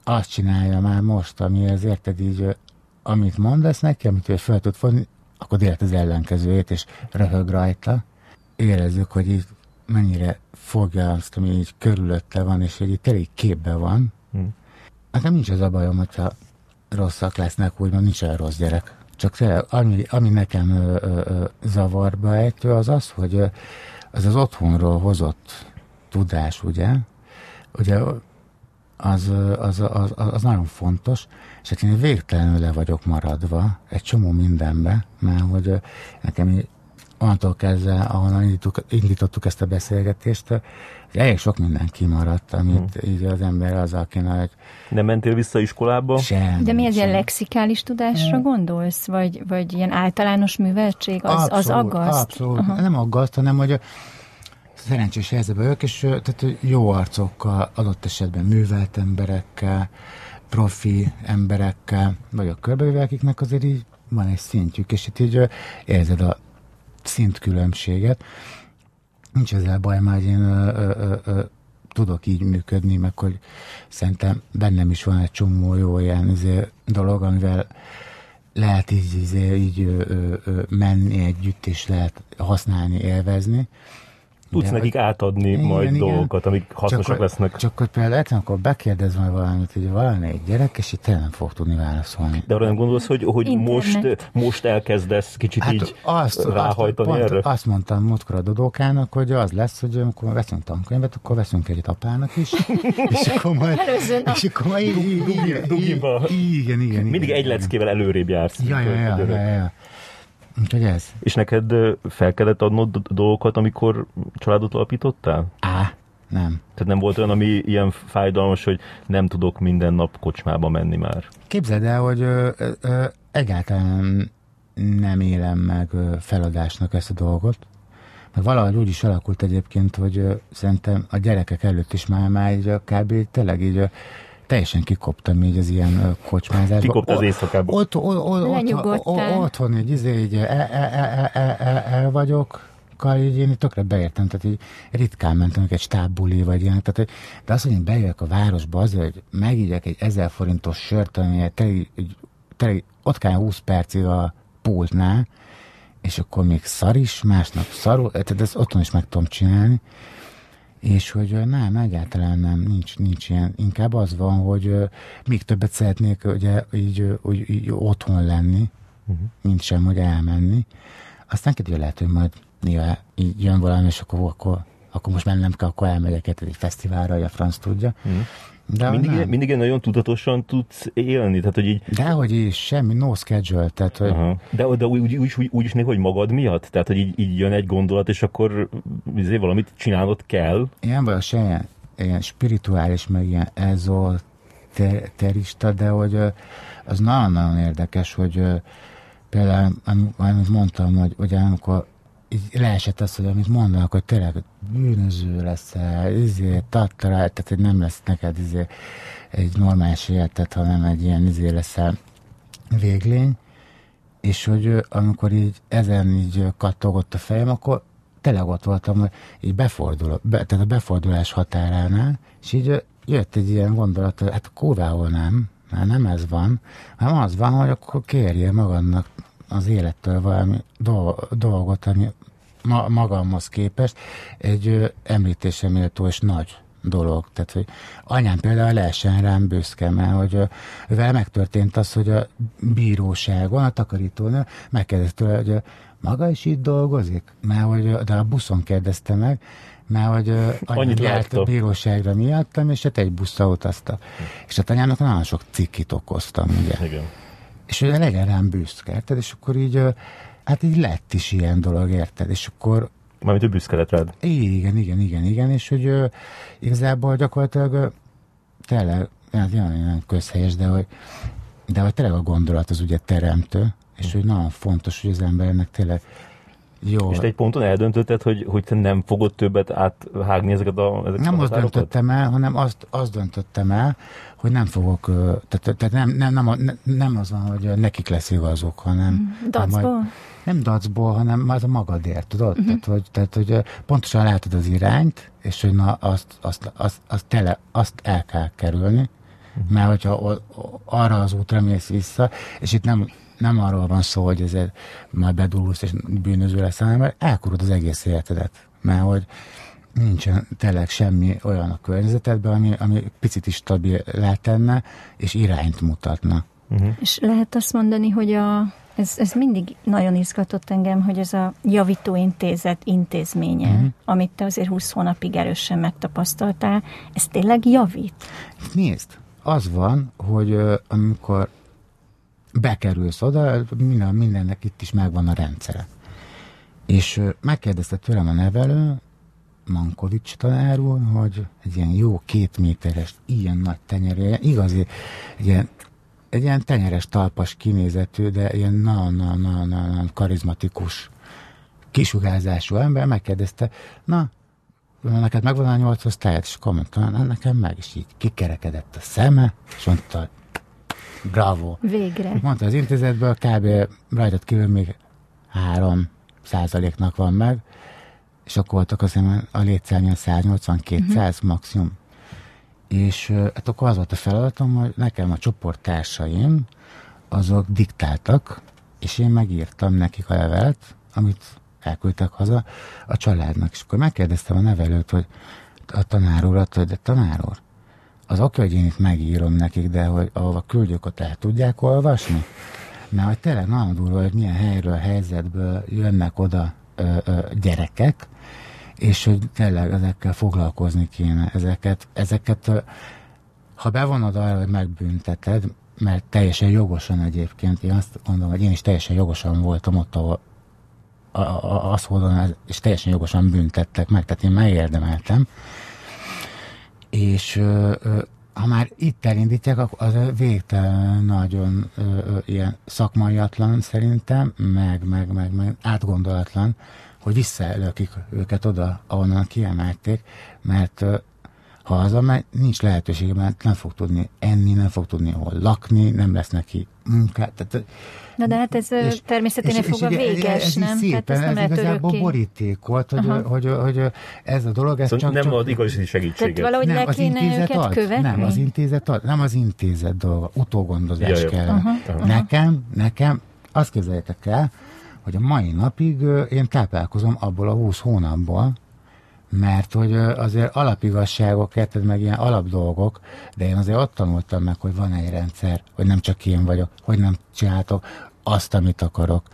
azt csinálja már most, ami az érted így, amit mondasz neki, amit ő fel tud fonni, akkor élet az ellenkezőjét, és röhög rajta. Érezzük, hogy így mennyire fogja azt, ami így körülötte van, és hogy itt elég képbe van, hmm. Nekem nincs az a bajom, hogyha rosszak lesznek, úgymond nincs olyan rossz gyerek. Csak tényleg, ami, ami nekem ö, ö, ö, zavarba ejtő, az az, hogy ö, az az otthonról hozott tudás, ugye, ugye az, az, az, az nagyon fontos, és hát én végtelenül le vagyok maradva egy csomó mindenbe, mert hogy nekem onnantól kezdve, ahonnan indítottuk ezt a beszélgetést, elég sok minden kimaradt, amit hmm. így az ember az, akinek... Nem mentél vissza iskolába? Sem. De mi ez ilyen lexikális tudásra hmm. gondolsz? Vagy, vagy ilyen általános műveltség? Az, abszolút, az aggaszt? Abszolút. Aha. Nem aggaszt, hanem hogy szerencsés helyzetben vagyok, és tehát jó arcokkal, adott esetben művelt emberekkel, profi emberekkel vagyok körbevéve, akiknek azért így van egy szintjük, és itt így érzed a szintkülönbséget. Nincs ezzel baj, már én ö, ö, ö, tudok így működni, meg hogy szerintem bennem is van egy csomó jó ilyen izé, dolog, amivel lehet így, izé, így ö, ö, menni együtt, és lehet használni, élvezni tudsz de, nekik átadni igen, majd igen. dolgokat, amik hasznosak csak, lesznek. Csak hogy például egyszer, akkor bekérdez majd valamit, hogy valami egy gyerek, és itt nem fog tudni válaszolni. De arra nem gondolsz, hogy, hogy most, most elkezdesz kicsit hát így azt, ráhajtani azt, erre? Azt mondtam múltkor a Dodókának, hogy az lesz, hogy amikor veszünk tankönyvet, akkor veszünk egyet apának is, és akkor majd... és akkor majd Igen, igen. Mindig egy leckével előrébb jársz. Ja, ja, ja, ja, ja. Úgyhogy ez. És neked fel kellett adnod dolgokat, amikor családot alapítottál? Á, nem. Tehát nem volt olyan, ami ilyen fájdalmas, hogy nem tudok minden nap kocsmába menni már? Képzeld el, hogy ö, ö, egyáltalán nem élem meg feladásnak ezt a dolgot. Meg valahogy úgy is alakult egyébként, hogy szerintem a gyerekek előtt is már, már így kb. tényleg így teljesen kikoptam így az ilyen kocsmázásban. Kikopt az éjszakában. Ott, ott, ott, ott, otthon így, izé, így el, el, el, el, el, el vagyok, így én tökre beértem, tehát így ritkán mentem egy stábbuli, vagy ilyen, tehát, de azt, hogy én bejövök a városba azért, hogy megígyek egy ezer forintos sört, ami teli, teli, ott kell 20 percig a pultnál, és akkor még szar is, másnap szarul, tehát ezt otthon is meg tudom csinálni, és hogy nem, egyáltalán nem, nincs, nincs ilyen. Inkább az van, hogy még többet szeretnék ugye, így, így, így otthon lenni, uh-huh. mint sem, hogy elmenni. Aztán kedve lehet, hogy majd néha így jön valami, és akkor, akkor, akkor most mennem kell, akkor elmegyek egy fesztiválra, vagy a franc tudja. Uh-huh. De mindig, nem. mindig nagyon tudatosan tudsz élni, tehát hogy így... Dehogy is, semmi, no schedule, tehát hogy... Aha. De, de úgy, úgy, úgy, úgy is néha, hogy magad miatt? Tehát, hogy így, így jön egy gondolat, és akkor azért valamit csinálnod kell? Ilyen vagy se ilyen, ilyen spirituális, meg ilyen ezoterista, de hogy az nagyon-nagyon érdekes, hogy például, amit mondtam, hogy ugye amikor így leesett az, hogy amit mondanak, hogy tényleg bűnöző leszel, izé, tattara, tehát hogy nem lesz neked izé, egy normális életet, hanem egy ilyen izé leszel véglény, és hogy amikor így ezen így kattogott a fejem, akkor tényleg ott voltam, hogy így befordul, be, tehát a befordulás határánál, és így jött egy ilyen gondolat, hogy hát kóváhol nem, mert nem ez van, hanem az van, hogy akkor kérje magadnak az élettől valami dolgot, ami ma, magamhoz képest egy említésre méltó és nagy dolog. Tehát, hogy anyám például lehessen rám büszke, mert hogy vele megtörtént az, hogy a bíróságon, a takarítónő megkérdezte tőle, hogy maga is itt dolgozik? Mert hogy, de a buszon kérdezte meg, mert hogy annyit járt a bíróságra miattam, és hát egy buszra utaztak. És hát anyámnak nagyon sok cikkit okoztam, ugye. Igen. És hogy legyen rám büszke, érted? És akkor így, hát így lett is ilyen dolog, érted? És akkor Mármint, hogy büszke lett rád. Igen, igen, igen, igen, és hogy uh, igazából gyakorlatilag uh, tényleg, hát nem közhelyes, de hogy, de hogy tényleg a gondolat az ugye teremtő, és hogy nagyon fontos, hogy az embernek tényleg jó. És te egy ponton eldöntötted, hogy, hogy te nem fogod többet áthágni ezeket a ezeket Nem a azt döntöttem el, hanem azt, azt döntöttem el, hogy nem fogok, tehát, tehát nem, nem, nem, nem az van, hogy nekik lesz igazuk, hanem... Dacból? Nem dacból, hanem az a magadért, tudod? Uh-huh. Tehát, hogy, tehát, hogy pontosan látod az irányt, és hogy na, azt, azt, azt, azt, tele, azt el kell kerülni, uh-huh. mert hogyha arra az útra mész vissza, és itt nem nem arról van szó, hogy ezért majd bedululsz és bűnöző lesz, hanem elkurod az egész életedet. Mert hogy nincsen tényleg semmi olyan a környezetedben, ami, ami picit is stabil tenne, és irányt mutatna. Uh-huh. És lehet azt mondani, hogy a, ez, ez mindig nagyon izgatott engem, hogy ez a javítóintézet intézménye, uh-huh. amit te azért 20 hónapig erősen megtapasztaltál, ez tényleg javít? Nézd, az van, hogy amikor bekerülsz oda, minden, mindennek itt is megvan a rendszere. És megkérdezte tőlem a nevelő, Mankovics tanár úr, hogy egy ilyen jó két méteres, ilyen nagy tenyeré, igazi, egy ilyen, egy ilyen tenyeres talpas kinézetű, de ilyen nagyon-nagyon karizmatikus kisugázású ember megkérdezte, na, neked megvan a nyolc osztályod? És akkor mondta, nekem meg, is így kikerekedett a szeme, és mondta, Bravo. Végre. Mondta az intézetből, kb. rajtad kívül még három százaléknak van meg, és akkor voltak az a létszárnyon 180-200 uh-huh. maximum. És hát akkor az volt a feladatom, hogy nekem a csoporttársaim azok diktáltak, és én megírtam nekik a levelet, amit elküldtek haza a családnak. És akkor megkérdeztem a nevelőt, hogy a tanár urat, hogy de tanár úr, az oké, hogy én itt megírom nekik, de hogy ahova küldjük, ott el tudják olvasni? Mert hogy tényleg nagyon durva, hogy milyen helyről, helyzetből jönnek oda ö, ö, gyerekek, és hogy tényleg ezekkel foglalkozni kéne. Ezeket, ezeket ha bevonod arra, hogy megbünteted, mert teljesen jogosan egyébként, én azt gondolom, hogy én is teljesen jogosan voltam ott, ahol azt mondom, és teljesen jogosan büntettek meg, tehát én megérdemeltem, és ha már itt elindítják, akkor az végtelen nagyon ö, ö, ilyen szakmaiatlan szerintem, meg, meg, meg, meg átgondolatlan, hogy visszaelökik őket oda, ahonnan kiemelték, mert ha hazamegy, nincs lehetőség, mert nem fog tudni enni, nem fog tudni hol lakni, nem lesz neki munkát. Tehát, Na de hát ez és, természeténél fogva véges, ez, ez nem? Szépen, hát ez nem ez igazából borítékolt, hogy, hogy, hogy, hogy, ez a dolog, ez szóval csak... Nem ad igazi segítséget. Tehát valahogy nem, le kéne őket ad, követni? Nem, az intézet ad, nem az intézet dolga, utógondozás ja, kell. Uh-huh, uh-huh. Nekem, nekem, azt képzeljétek el, hogy a mai napig én táplálkozom abból a 20 hónapból, mert hogy azért alapigazságok, érted meg ilyen alapdolgok, de én azért ott tanultam meg, hogy van egy rendszer, hogy nem csak én vagyok, hogy nem csináltok azt, amit akarok.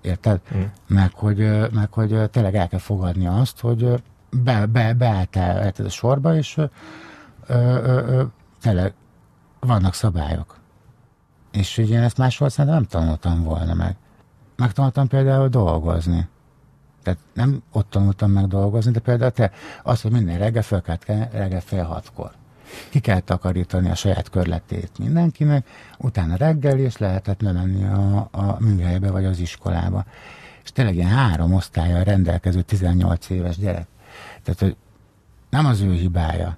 Érted? Mm. Meg, hogy, meg, hogy tényleg el kell fogadni azt, hogy be, be, beálltál érted, a sorba, és ö, ö, ö, tényleg vannak szabályok. És ugye én ezt máshol szerintem nem tanultam volna meg. Megtanultam például dolgozni. Tehát nem ott tanultam meg dolgozni, de például te azt, hogy minden reggel fel kell reggel fél hatkor. Ki kell takarítani a saját körletét mindenkinek, utána reggel is lehetett lemenni a, a műhelybe vagy az iskolába. És tényleg ilyen három osztálya rendelkező 18 éves gyerek. Tehát, hogy nem az ő hibája.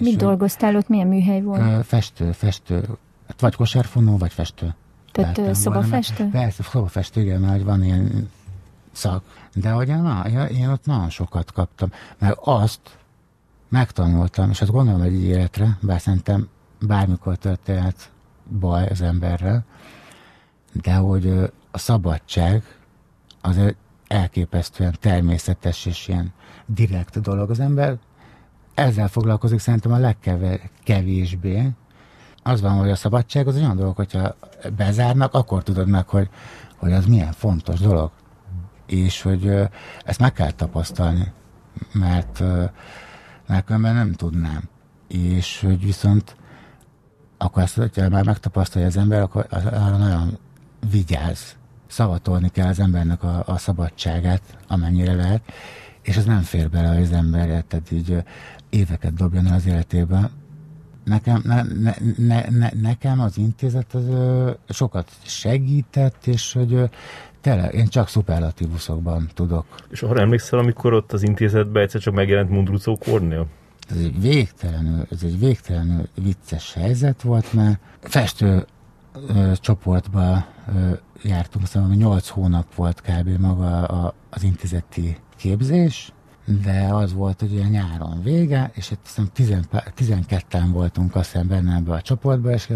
Mit dolgoztál ott? Milyen műhely volt? Festő, festő. Hát vagy kosárfonó, vagy festő. Tehát szobafestő? Persze, szobafestő, igen, mert van ilyen szak. De hogy na, én ott nagyon sokat kaptam, mert azt megtanultam, és azt gondolom egy életre, bár szerintem bármikor történhet baj az emberrel, de hogy a szabadság az elképesztően természetes és ilyen direkt dolog. Az ember ezzel foglalkozik szerintem a legkevésbé. Az van, hogy a szabadság az olyan dolog, hogyha bezárnak, akkor tudod meg, hogy, hogy az milyen fontos dolog. És hogy ezt meg kell tapasztalni, mert, mert nem tudnám. És hogy viszont akkor ezt, hogyha már megtapasztalja az ember, akkor arra nagyon vigyáz. Szavatolni kell az embernek a, a szabadságát, amennyire lehet, és ez nem fér bele, hogy az ember tehát így éveket dobjon el az életében. Nekem, ne, ne, ne, ne, nekem az intézet az ö, sokat segített, és hogy ö, tényleg, én csak szuperlatívuszokban tudok. És arra emlékszel, amikor ott az intézetben egyszer csak megjelent Mundrucó Kornél? Ez egy végtelenül, ez egy végtelenül vicces helyzet volt, mert festő ö, csoportba ö, jártunk, aztán 8 hónap volt kb. maga a, az intézeti képzés, de az volt, hogy ilyen nyáron vége, és itt hiszem 12-en voltunk azt hiszem benne ebbe a csoportba, és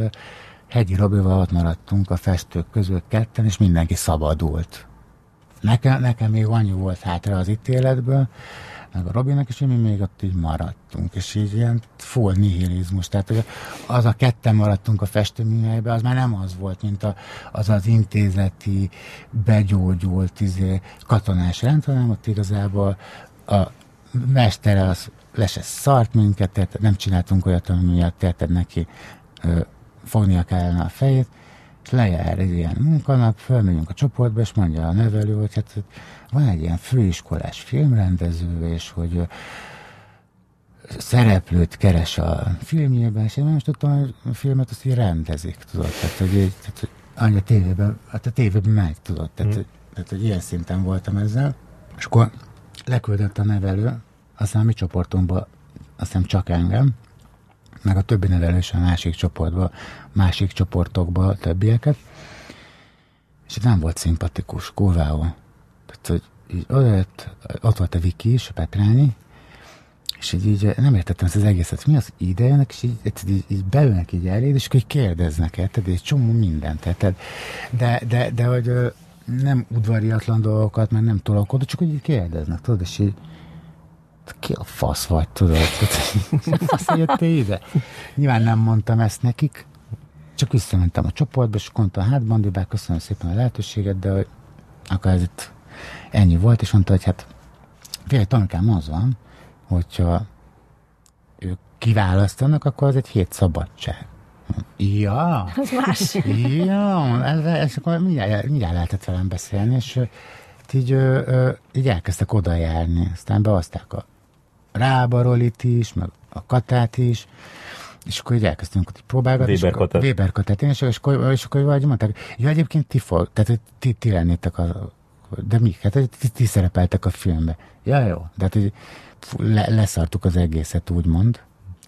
Hegyi Robival ott maradtunk a festők közül ketten, és mindenki szabadult. Nekem, nekem még annyi volt hátra az ítéletből, meg a Robinak is, mi még ott így maradtunk, és így ilyen full nihilizmus, tehát hogy az a ketten maradtunk a festőműhelyben, az már nem az volt, mint a, az az intézeti, begyógyult izé, katonás rend, hanem ott igazából a mestere az le se szart minket, tehát nem csináltunk olyat, ami miatt érted neki ö, fognia kellene a fejét, és lejár egy ilyen munkanap, fölmegyünk a csoportba, és mondja a nevelő, hogy hát van egy ilyen főiskolás filmrendező, és hogy szereplőt keres a filmjében, és én nem is tudtam, hogy a filmet azt így rendezik, tudod, tehát hogy, így, tehát, hogy annyi a tévében, hát a tévében megy, tudod, tehát, mm. tehát, hogy ilyen szinten voltam ezzel, és akkor leküldött a nevelő, a mi csoportunkban, azt hiszem csak engem, meg a többi nevelő is a másik csoportba, másik csoportokba a többieket, és nem volt szimpatikus, kurváó. Tehát, hogy így odajött, ott volt a Viki is, a Petrányi, és így, így nem értettem ezt az egészet, mi az ide jönnek, és így, így, így beülnek így eléd, és akkor így kérdeznek, érted, egy csomó mindent, érted? De, de, de hogy nem udvariatlan dolgokat, mert nem tolakodó, csak így kérdeznek, tudod, és így ki a fasz vagy, tudod? Fasz jöttél ide? Nyilván nem mondtam ezt nekik, csak visszamentem a csoportba, és mondta, hát Bandibák, köszönöm szépen a lehetőséget, de akkor ez itt ennyi volt, és mondta, hogy hát figyelj, tanulkám az van, hogyha ők kiválasztanak, akkor az egy hét szabadság. Ja. Az más. Ja, ez, ez akkor mindjárt, mindjárt lehetett velem beszélni, és így, ö, így elkezdtek oda járni. Aztán behozták a Rábarolit is, meg a Katát is, és akkor így elkezdtünk ott próbálgatni. Weber Katát. Weber Katát, és, és, akkor, és akkor vagy mondták, ja, egyébként ti fog, tehát ti, ti lennétek a, de mi? Hát ti, ti szerepeltek a filmbe. Ja, jó. De hát így le, leszartuk az egészet, úgymond.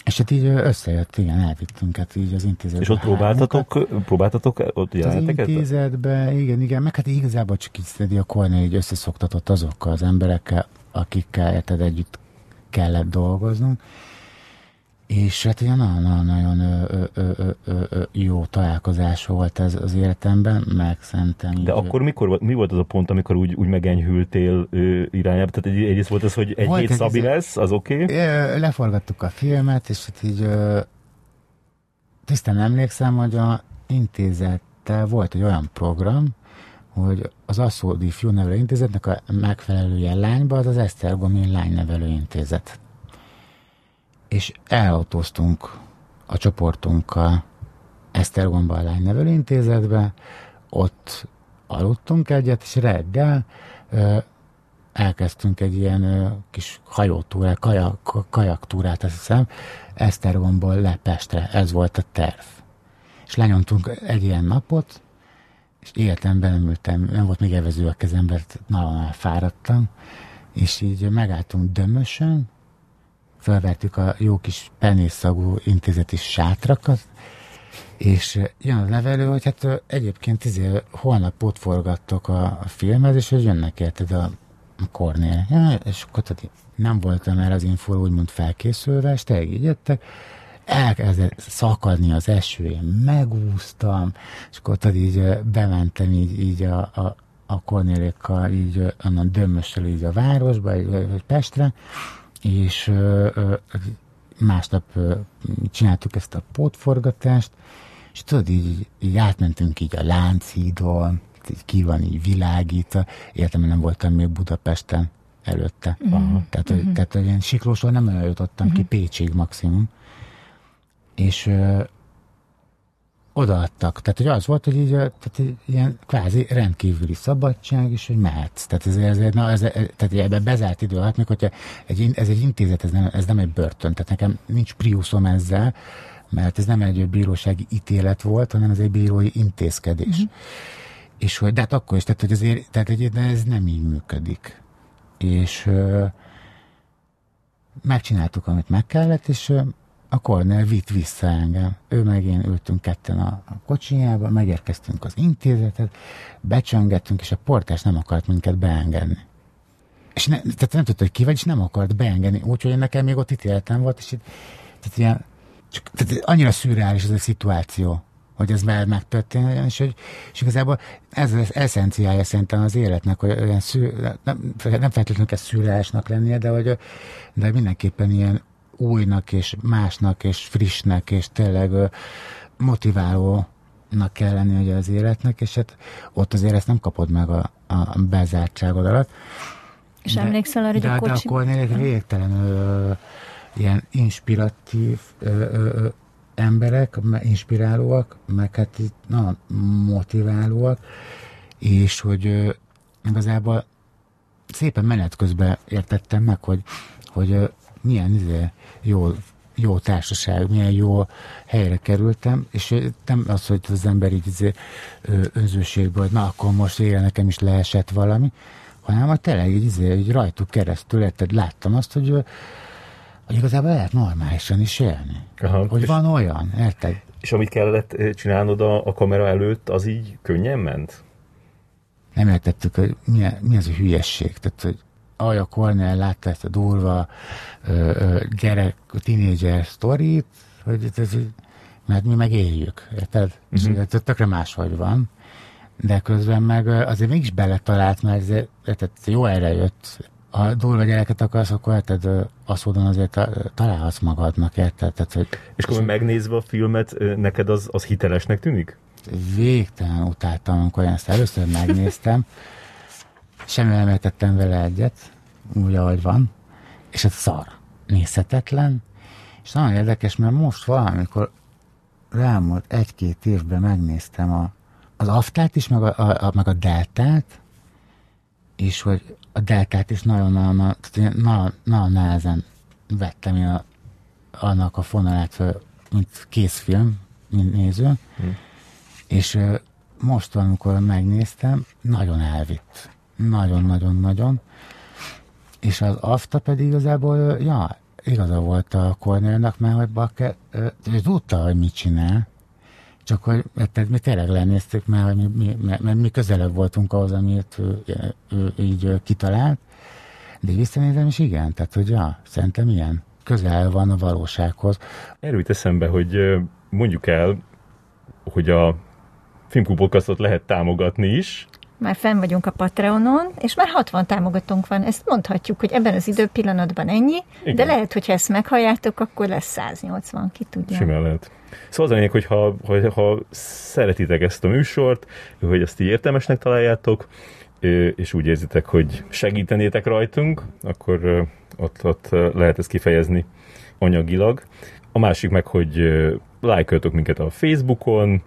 És hát így összejött, igen, elvittünk hát így az intézetbe. És ott próbáltatok, próbáltatok ott jeleneteket? Az intézetbe, igen, igen, meg hát igazából csak így a Kornél így összeszoktatott azokkal az emberekkel, akikkel érted együtt kellett dolgoznunk. És hát ilyen nagyon-nagyon jó találkozás volt ez az életemben, meg szerintem... De így, akkor mikor, mi volt az a pont, amikor úgy, úgy megenyhültél irányába? Tehát egy, egyrészt volt az, hogy egy volt hét Szabi lesz, az oké? Okay? Leforgattuk a filmet, és hát így tisztán emlékszem, hogy a intézettel volt egy olyan program, hogy az Aszódi Fiúnevelő Intézetnek a megfelelője lányba az az Esztergomi Lánynevelő Intézet. És elautóztunk a csoportunkkal Esztergomba a Lánynevelő Intézetbe, ott aludtunk egyet, és reggel elkezdtünk egy ö, kis hajótúrát, kajak, kajaktúrát, azt hiszem, Esztergomból le Pestre. Ez volt a terv. És lenyomtunk egy ilyen napot, és életemben nem ültem, nem volt még evező a kezemben, nagyon elfáradtam, és így megálltunk dömösen, felvertük a jó kis penészszagú intézeti sátrakat, És jön a nevelő, hogy hát egyébként izé, holnap ott forgattok a, a filmhez, és hogy jönnek érted a, Kornél. Ja, és akkor tehát nem voltam erre az infóra úgymond felkészülve, és tényleg így jöttek, elkezdett szakadni az eső, én megúsztam, és akkor tudod, így bementem így, így a, a, a Kornélékkal, így onnan dömmössel így a városba, vagy Pestre, és másnap csináltuk ezt a pótforgatást, és tudod, így, így átmentünk így a Lánchídon, így ki van így világítva, értem, nem voltam még Budapesten előtte. Uh-huh. Tehát, uh-huh. tehát ilyen Siklósról nem jutottam uh-huh. ki, Pécsig maximum. És odaadtak. Tehát, hogy az volt, hogy így, tehát ilyen kvázi rendkívüli szabadság, és hogy mehetsz. Tehát ez, ez, na, ez, tehát ebben bezárt idő alatt, még hogyha egy, ez egy intézet, ez nem, ez nem egy börtön. Tehát nekem nincs priuszom ezzel, mert ez nem egy bírósági ítélet volt, hanem ez egy bírói intézkedés. Uh-huh. És hogy, de hát akkor is, tehát, hogy azért, tehát hogy de ez nem így működik. És ö, megcsináltuk, amit meg kellett, és ö, a Cornell vitt vissza engem. Ő meg én ültünk ketten a, a kocsijába, megérkeztünk az intézetet, becsöngettünk, és a portás nem akart minket beengedni. És ne, tehát nem tudta, hogy ki vagy, és nem akart beengedni. Úgyhogy nekem még ott ítéletem volt, és itt, tehát ilyen, csak, tehát annyira szürreális ez a szituáció, hogy ez már megtörténjen, és, hogy, és igazából ez az eszenciája szerintem az életnek, hogy olyan szűr, nem, nem feltétlenül kell szürreálisnak lennie, de, hogy, de mindenképpen ilyen újnak és másnak és frissnek és tényleg motiválónak kell lenni ugye az életnek, és hát ott azért ezt nem kapod meg a, a bezártságod alatt. És de, emlékszel arra, hogy de, a kocsi... De akkor nézd végtelen ö, ilyen inspiratív ö, ö, emberek, inspirálóak, meg hát na, motiválóak, és hogy ö, igazából szépen menet közben értettem meg, hogy, hogy milyen izé, jó, jó társaság, milyen jó helyre kerültem, és nem az, hogy az ember így izé, önzőségből, hogy na akkor most éjjel nekem is leesett valami, hanem a tényleg így, izé, így rajtuk keresztül, érted, láttam azt, hogy, hogy igazából lehet normálisan is élni. Aha, hogy van olyan, érted? És amit kellett csinálnod a, a kamera előtt, az így könnyen ment? Nem értettük, hogy mi, mi az a hülyesség. Tehát, hogy Alja Cornell látta ezt a durva ö, ö, gyerek, tínédzser sztorit, hogy ez, mert mi meg éljük, érted? Uh-huh. És tökre máshogy van, de közben meg azért mégis beletalált, mert ez, érted, jó erre jött. Ha durva gyereket akarsz, akkor érted, azt módon azért találhatsz magadnak, érted? Tehát, hogy, és akkor megnézve a filmet, neked az, az hitelesnek tűnik? Végtelen utáltam, amikor én ezt először megnéztem. Semmi nem értettem vele egyet, úgy, ahogy van, és ez szar, nézhetetlen, és nagyon érdekes, mert most valamikor rámult egy-két évben megnéztem a, az aftát is, meg a, a, a, meg a deltát, és hogy a deltát is nagyon-nagyon nagyon, nagyon nehezen vettem én a, annak a fonalát, mint készfilm, mint néző, hmm. és most, amikor megnéztem, nagyon elvitt nagyon-nagyon-nagyon. És az AFTA pedig igazából, ja, igaza volt a Cornélnak, mert hogy Bakker, ő tudta, hogy mit csinál, csak hogy tehát mi tényleg lenéztük, mert, hogy mi, mi, mert, mi közelebb voltunk ahhoz, amit ő, ő, ő így kitalált, de visszanézem is igen, tehát hogy ja, szerintem ilyen közel van a valósághoz. Erről eszembe, hogy mondjuk el, hogy a Filmklub lehet támogatni is, már fenn vagyunk a Patreonon, és már 60 támogatónk van. Ezt mondhatjuk, hogy ebben az időpillanatban ennyi, Igen. de lehet, hogy ha ezt meghalljátok, akkor lesz 180, ki tudja. Simán lehet. Szóval az a lényeg, hogy ha, hogy ha szeretitek ezt a műsort, hogy ezt így értelmesnek találjátok, és úgy érzitek, hogy segítenétek rajtunk, akkor ott, ott lehet ezt kifejezni anyagilag. A másik meg, hogy lájkoljatok minket a Facebookon,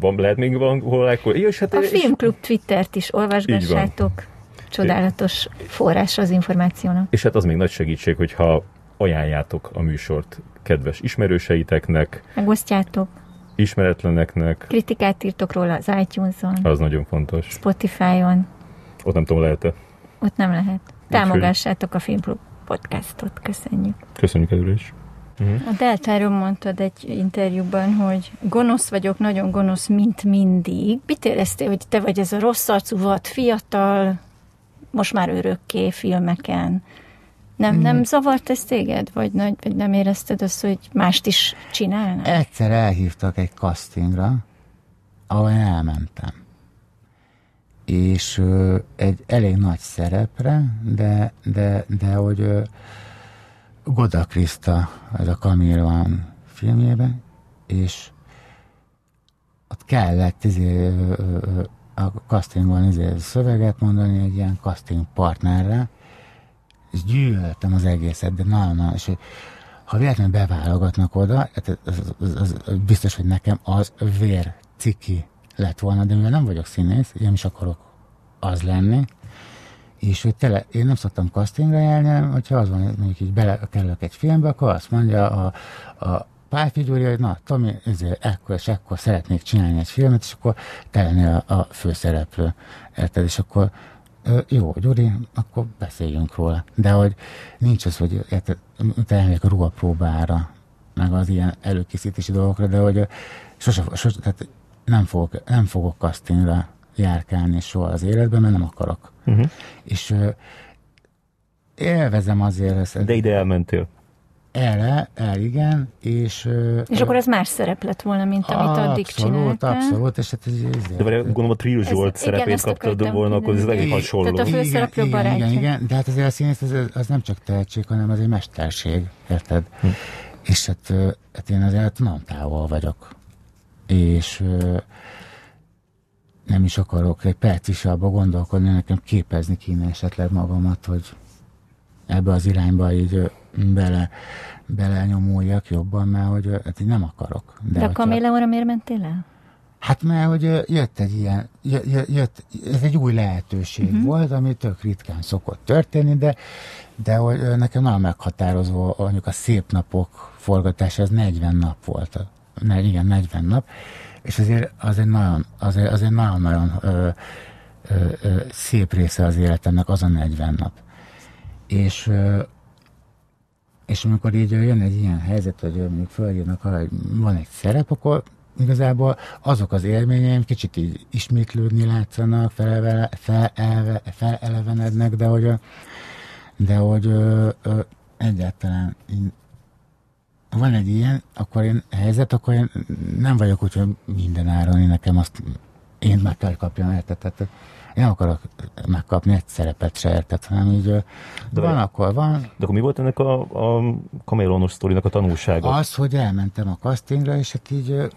van, lehet még van hol lájkolni? Ja, hát a és... Filmklub Twittert is olvasgassátok. Csodálatos forrás az információnak. És hát az még nagy segítség, hogyha ajánljátok a műsort kedves ismerőseiteknek. Megosztjátok. Ismeretleneknek. Kritikát írtok róla az iTunes-on. Az nagyon fontos. Spotify-on. Ott nem tudom, lehet-e? Ott nem lehet. Támogassátok a Filmklub podcastot. Köszönjük. Köszönjük előre is. Uh-huh. A Deltáról mondtad egy interjúban, hogy gonosz vagyok, nagyon gonosz, mint mindig. Mit éreztél, hogy te vagy ez a rossz arcú vad, fiatal, most már örökké filmeken? Nem, nem hmm. zavart ez téged? Vagy, nagy, vagy nem érezted azt, hogy mást is csinálnál? Egyszer elhívtak egy castingra, ahol elmentem. És ö, egy elég nagy szerepre, de, de, de hogy ö, Goda Krista, ez a van filmjében, és ott kellett izé, a castingon izé, szöveget mondani egy ilyen casting partnerre, és gyűlöltem az egészet, de nagyon-nagyon, és ha véletlenül beválogatnak oda, hát az, az, az, az biztos, hogy nekem az vér ciki lett volna, de mivel nem vagyok színész, én is akarok az lenni, és hogy tele, én nem szoktam castingra jelni, hogyha az van, mondjuk így belekerülök egy filmbe, akkor azt mondja a, a Pálfi Gyuri, hogy na, Tomi, ezért ekkor és ekkor szeretnék csinálni egy filmet, és akkor te lennél a, a főszereplő, érted? És akkor jó, Gyuri, akkor beszéljünk róla. De hogy nincs az, hogy te elmegyek a ruhapróbára, meg az ilyen előkészítési dolgokra, de hogy sose, sose tehát nem fogok, nem fogok castingra járkálni soha az életben, mert nem akarok. Uh-huh. És uh, élvezem azért ezt. De ide elmentél. Erre, el igen, és... És akkor ez más szerep lett volna, mint amit abszolút, addig csináltál? Abszolút, és hát ez... ez de gondolom a Trill Zsolt szerepét kaptad volna, akkor ez elég hasonló. Tehát a főszereplő igen, barátja. Igen, igen, de hát azért a színész az, az nem csak tehetség, hanem az egy mesterség, érted? Hm. És hát, hát én azért nem távol vagyok. És nem is akarok egy perc is abba gondolkodni, nekem képezni kéne esetleg magamat, hogy ebbe az irányba így bele, belenyomóljak jobban, mert hogy hát így nem akarok. De, De a kaméleóra miért mentél el? Hát mert hogy jött egy ilyen, jött, ez egy új lehetőség uh-huh. volt, ami tök ritkán szokott történni, de, de hogy nekem nagyon meghatározó, mondjuk a szép napok forgatása, az 40 nap volt. Ne, igen, 40 nap, és azért az egy nagyon, azért, azért nagyon-nagyon ö, ö, ö, szép része az életemnek az a 40 nap. És ö, és amikor így jön egy ilyen helyzet, hogy mondjuk fölírnak arra, hogy van egy szerep, akkor igazából azok az élményeim kicsit így ismétlődni látszanak, felelve, felelve, felelevenednek, de hogy, de hogy ö, ö, egyáltalán van egy ilyen, akkor én helyzet, akkor én nem vagyok úgy, hogy minden áron én nekem azt én meg kell kapjam, érted? Tehát, én nem akarok megkapni egy szerepet se, érted, hanem így de van, akkor van. De akkor mi volt ennek a, a kameronos sztorinak a tanulsága? Az, hogy elmentem a castingra, és hát így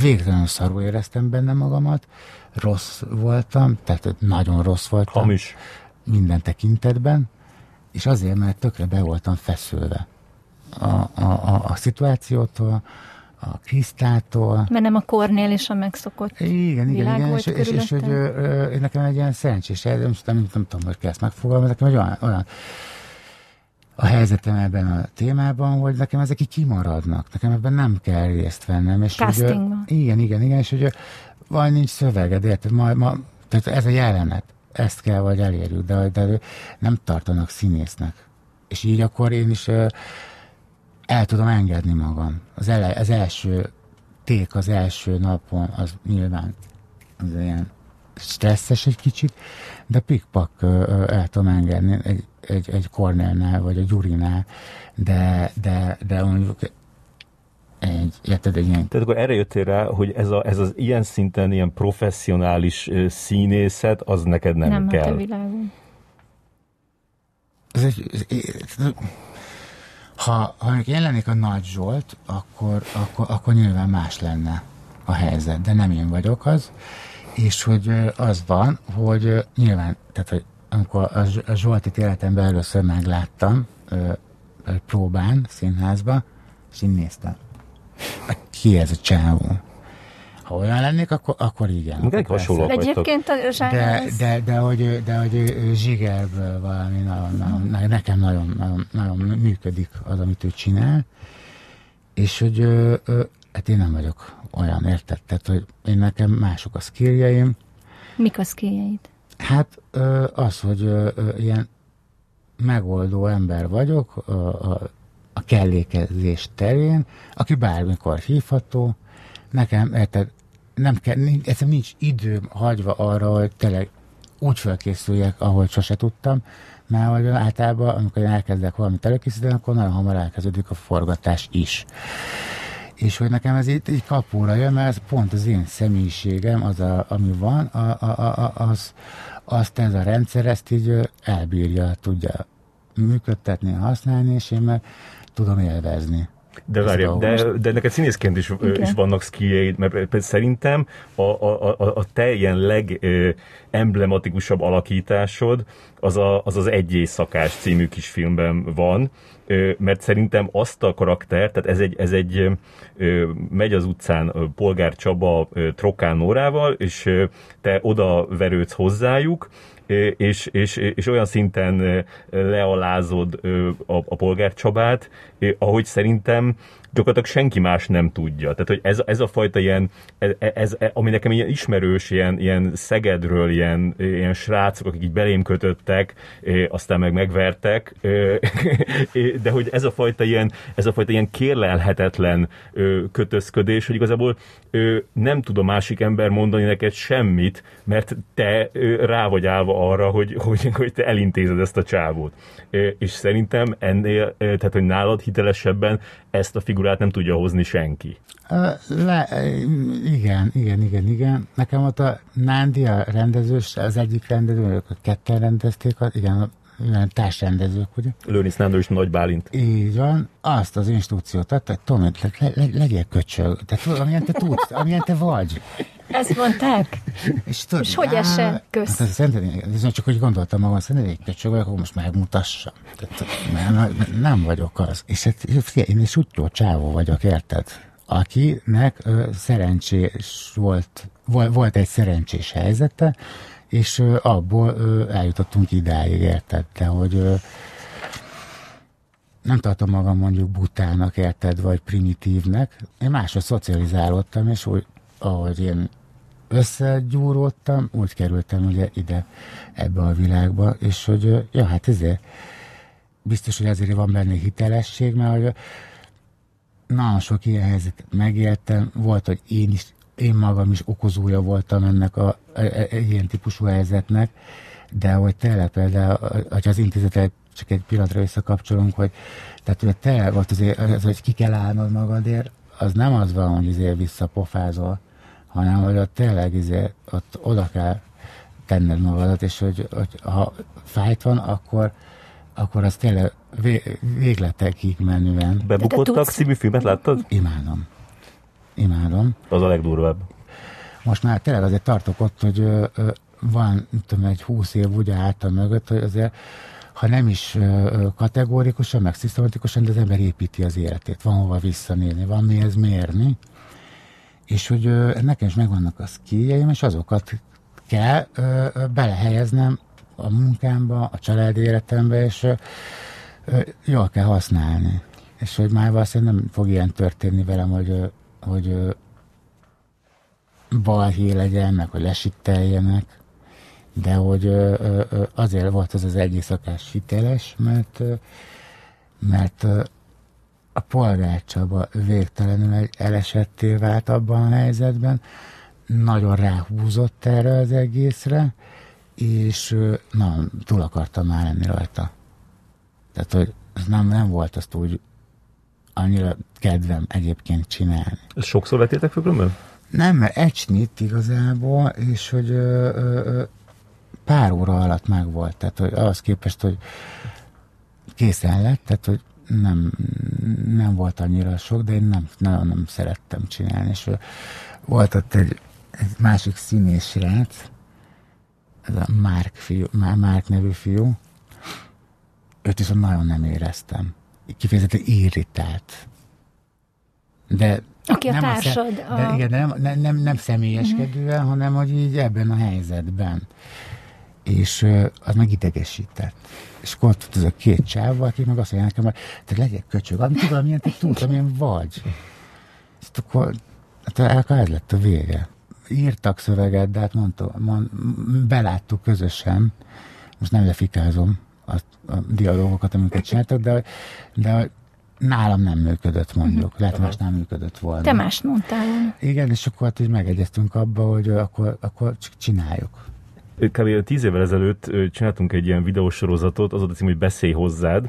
végtelenül szarul éreztem benne magamat, rossz voltam, tehát nagyon rossz voltam. Hamis. Minden tekintetben, és azért, mert tökre be voltam feszülve a, a, a, a szituációtól, a Krisztától. Mert nem a Kornél és a megszokott Igen, igen, igen, és, és, és, hogy ö, nekem egy ilyen szerencsés, nem, nem, nem, nem tudom, hogy kell ezt megfogalmazni, nekem egy olyan, olyan a helyzetem ebben a témában, hogy nekem ezek így kimaradnak, nekem ebben nem kell részt vennem. És Hogy, igen, igen, igen, és hogy vagy nincs szöveged, érted? Ma, ma, tehát ez a jelenet, ezt kell vagy elérjük, de, de nem tartanak színésznek. És így akkor én is el tudom engedni magam. Az, ele, az első ték az első napon, az nyilván az ilyen stresszes egy kicsit, de pikpak el tudom engedni egy, egy, egy Cornellnál, vagy egy Gyurinál, de, de, de mondjuk egy, érted, egy ilyen... Tehát akkor erre jöttél rá, hogy ez, a, ez az ilyen szinten, ilyen professzionális színészet, az neked nem, nem kell. Nem, Ez egy, ez, ha, ha én lennék a Nagy Zsolt, akkor, akkor, akkor nyilván más lenne a helyzet, de nem én vagyok az, és hogy az van, hogy nyilván, tehát hogy amikor a Zsoltit életemben először megláttam, próbán, színházba, és én néztem. Ki ez a csávó? Ha olyan lennék, akkor, akkor igen. Mindenki hasonlóak Egyébként a de, de, de, hogy, de hogy zsigerből valami nagyon, nagyon, nekem nagyon, nagyon, nagyon működik az, amit ő csinál, és hogy ö, ö, hát én nem vagyok olyan, érted? Tehát, hogy én nekem mások a skilljeim. Mik a skilljeid? Hát ö, az, hogy ö, ö, ilyen megoldó ember vagyok, a, a a kellékezés terén, aki bármikor hívható, nekem, érted, nem kell, nincs, egyszerűen nincs időm hagyva arra, hogy tényleg úgy felkészüljek, ahogy sose tudtam, mert hogy általában, amikor én elkezdek valamit előkészíteni, akkor nagyon hamar elkezdődik a forgatás is. És hogy nekem ez így, így kapóra jön, mert ez pont az én személyiségem, az, a, ami van, a, a, a, az, azt ez a rendszer ezt így elbírja, tudja működtetni, használni, és én meg tudom élvezni. De várj, de, de neked színészként is, okay. is vannak skilljeid, mert szerintem a, a, a, a te ilyen legemblematikusabb alakításod az, a, az az Egy éjszakás című kisfilmben van, mert szerintem azt a karakter, tehát ez egy, ez egy megy az utcán Polgár Csaba Trokán Nórával, és te oda verődsz hozzájuk, és, és, és olyan szinten lealázod a, a polgárcsabát, ahogy szerintem gyakorlatilag senki más nem tudja. Tehát, hogy ez, ez a fajta ilyen, ez, ez, ami nekem ilyen ismerős, ilyen, ilyen Szegedről, ilyen, ilyen srácok, akik így belém kötöttek, aztán meg megvertek, de hogy ez a fajta ilyen, ez a fajta ilyen kérlelhetetlen kötözködés, hogy igazából nem tud a másik ember mondani neked semmit, mert te rá vagy állva arra, hogy, hogy, hogy te elintézed ezt a csávót. És szerintem ennél, tehát hogy nálad hitelesebben ezt a figurát nem tudja hozni senki. Le, igen, igen, igen, igen. Nekem ott a Nándi, a rendezős, az egyik rendező, ők a ketten rendezték, igen, társrendezők, ugye? Lőnisz Nándor és Nagy Bálint. Így van. Azt az instrukciót adta, hogy Tomi, le, le, legyél köcsög. Tehát tudod, amilyen te tudsz, amilyen te vagy. Ezt mondták? És, tudod, és hogy esse? Kösz. Hát, szerintem, csak hogy gondoltam magam, szerintem egy köcsög vagyok, akkor most megmutassam. Tehát, nem, nem vagyok az. És hát, figyelj, én is úgy jó csávó vagyok, érted? Akinek ö, szerencsés volt, volt, volt egy szerencsés helyzete, és abból eljutottunk idáig, érted? De hogy nem tartom magam mondjuk butának, érted, vagy primitívnek. Én másra szocializálódtam, és úgy, ahogy én összegyúródtam, úgy kerültem ugye ide ebbe a világba, és hogy, ja, hát ezért biztos, hogy ezért van benne hitelesség, mert hogy nagyon sok ilyen helyzetet megéltem, volt, hogy én is, én magam is okozója voltam ennek a, a, a, a ilyen típusú helyzetnek, de hogy tényleg például, hogy az intézetet csak egy pillanatra visszakapcsolunk, hogy tehát hogy te volt azért, az, hogy ki kell állnod magadért, az nem az van, hogy azért visszapofázol, hanem hogy ott tényleg azért, ott oda kell tenned magadat, és hogy, hogy ha fájt van, akkor, akkor az tényleg vé, végletekig menően. Bebukottak című filmet láttad? Imádom. Imádom. Az a legdurvább. Most már tényleg azért tartok ott, hogy ö, ö, van, tudom, egy húsz év ugye által mögött, hogy azért ha nem is kategórikusan, meg szisztematikusan, de az ember építi az életét. Van hova visszanézni, van mihez mérni, és hogy nekem is megvannak a skilljeim, és azokat kell belehelyeznem a munkámba, a családi életembe, és jól kell használni. És hogy már valószínűleg nem fog ilyen történni velem, hogy, hogy balhé legyen, meg hogy lesitteljenek, de hogy azért volt az az egyészakás hiteles, mert, mert a polgárcsaba végtelenül elesetté vált abban a helyzetben, nagyon ráhúzott erre az egészre, és na, túl akartam már lenni rajta. Tehát, hogy nem, nem volt azt úgy annyira kedvem egyébként csinálni. Ezt sokszor vettétek föl Nem, mert egy snit igazából, és hogy ö, ö, pár óra alatt meg volt, tehát hogy ahhoz képest, hogy készen lett, tehát hogy nem, nem volt annyira sok, de én nem, nagyon nem szerettem csinálni, és volt ott egy, egy másik színés srác, ez a Márk, fiú, Márk nevű fiú, őt viszont nagyon nem éreztem. Kifejezetten irritált. De Aki a társad. A, de igen, de nem, nem, nem, nem személyeskedően, uh-huh. hanem hogy így ebben a helyzetben és uh, az meg idegesített. És akkor ott ez a két csáv, aki meg azt mondja nekem, hogy te legyek köcsög, amit tudom, amilyen te tudsz, amilyen vagy. És akkor hát ez lett a vége. Írtak szöveget, de hát mondta, mond, beláttuk közösen, most nem lefikázom a, a dialógokat, amiket csináltak, de, de nálam nem működött mondjuk, uh-huh. lehet más nem működött volna. Te mást mondtál Igen, és akkor hát így megegyeztünk abba, hogy akkor, akkor csináljuk kb. tíz évvel ezelőtt csináltunk egy ilyen videósorozatot, az a cím, hogy Beszélj hozzád.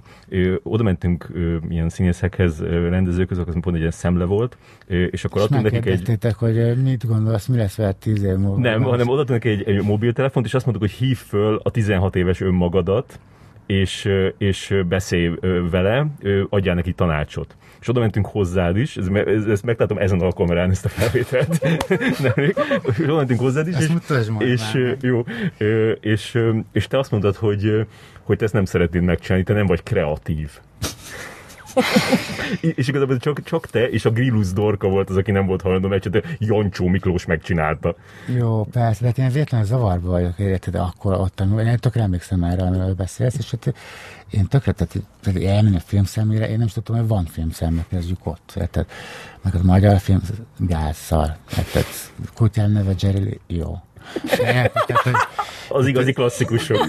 Oda mentünk ilyen színészekhez, rendezőkhöz, akkor pont egy ilyen szemle volt, és akkor és adtunk nekik egy... hogy mit gondolsz, mi lesz vele tíz év múlva? Nem, hanem oda egy, egy mobiltelefont, és azt mondtuk, hogy hív föl a 16 éves önmagadat, és, és beszélj vele, adjál neki tanácsot. És oda mentünk hozzád is, ez, ez, ezt megtartom ezen a kamerán ezt a felvételt. Nem, oda mentünk hozzád is, és, és, jó, és, és te azt mondtad, hogy, hogy te ezt nem szeretnéd megcsinálni, te nem vagy kreatív. és igazából csak, csak te és a Grillus Dorka volt az, aki nem volt hajlandó mert Jancsó Miklós megcsinálta. Jó, persze, de hát én véletlenül zavarba vagyok, érted, akkor ott. Én tökre emlékszem erre, amiről beszélsz, és hát én tökre, tehát, tehát elmenni a filmszemére, én nem is tudtam, hogy van filmszem, kezdjük ott, érted? Meg a magyar film, gázszar, érted? Kutyán neve Jerry, jó. Érted, tehát, hogy, az igazi klasszikusok.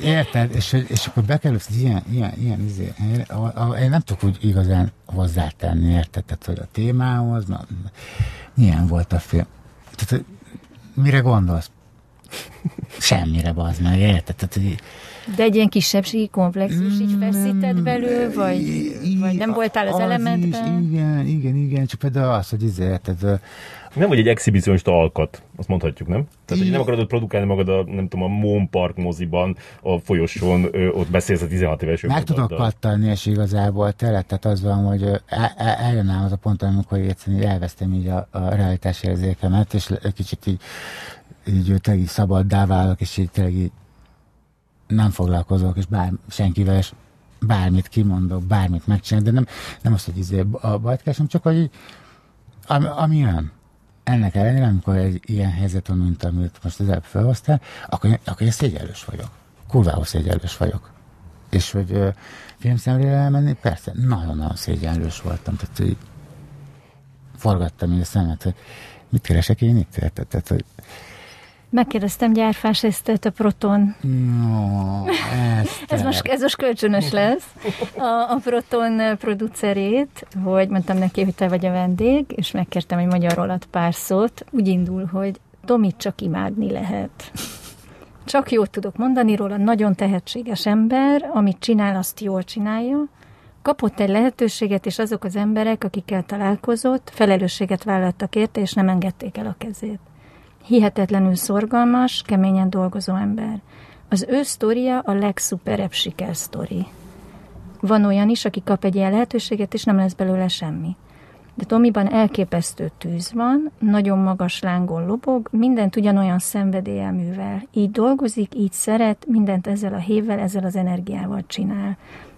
Érted? És, és akkor bekerülsz ilyen, ilyen, ilyen izé, én nem tudok úgy igazán hozzátenni, érted? Tehát, hogy a témához, na, milyen volt a film? Tehát, hogy mire gondolsz? Semmire, bazd meg, érted? Tehát, hogy de egy ilyen kisebbségi komplexus így feszített belül, vagy, vagy nem voltál az, az elementben? Is, igen, igen, igen, csak például az, hogy izé, tehát nem vagy egy exhibicionista alkat, azt mondhatjuk, nem? Tehát, hogy nem akarod produkálni magad a, nem tudom, a Moon Park moziban, a folyosón, ö, ott beszélsz a 16 éves Meg tudok kattalni, és igazából tényleg, tehát az van, hogy el, eljön az a pont, amikor egyszerűen elvesztem így a, a realitás érzékemet, és egy kicsit így, így, tényleg így szabaddá válok, és így tényleg így nem foglalkozok, és bár, senkivel, és bármit kimondok, bármit megcsinálok, de nem, nem azt, hogy izé a bajtkásom, csak hogy ami, ami jön ennek ellenére, amikor egy ilyen helyzet van, mint amit most az előbb felhoztál, akkor, akkor én szégyellős vagyok. Kurvául szégyellős vagyok. És hogy uh, filmszemlére elmenni, persze, nagyon-nagyon szégyenlős voltam. Tehát, hogy forgattam így a szemet, hogy mit keresek én itt? Tehát, tehát hogy Megkérdeztem Gyárfás Esztert a Proton. No, ez, most, ez most kölcsönös lesz. A, a Proton producerét, hogy mondtam neki, hogy te vagy a vendég, és megkértem, hogy magyarul pár szót. Úgy indul, hogy Tomit csak imádni lehet. Csak jót tudok mondani róla, nagyon tehetséges ember, amit csinál, azt jól csinálja. Kapott egy lehetőséget, és azok az emberek, akikkel találkozott, felelősséget vállaltak érte, és nem engedték el a kezét hihetetlenül szorgalmas, keményen dolgozó ember. Az ő sztoria a legszuperebb sikersztori. Van olyan is, aki kap egy ilyen lehetőséget, és nem lesz belőle semmi. De Tomiban elképesztő tűz van, nagyon magas lángon lobog, mindent ugyanolyan szenvedéllyel művel. Így dolgozik, így szeret, mindent ezzel a hévvel, ezzel az energiával csinál.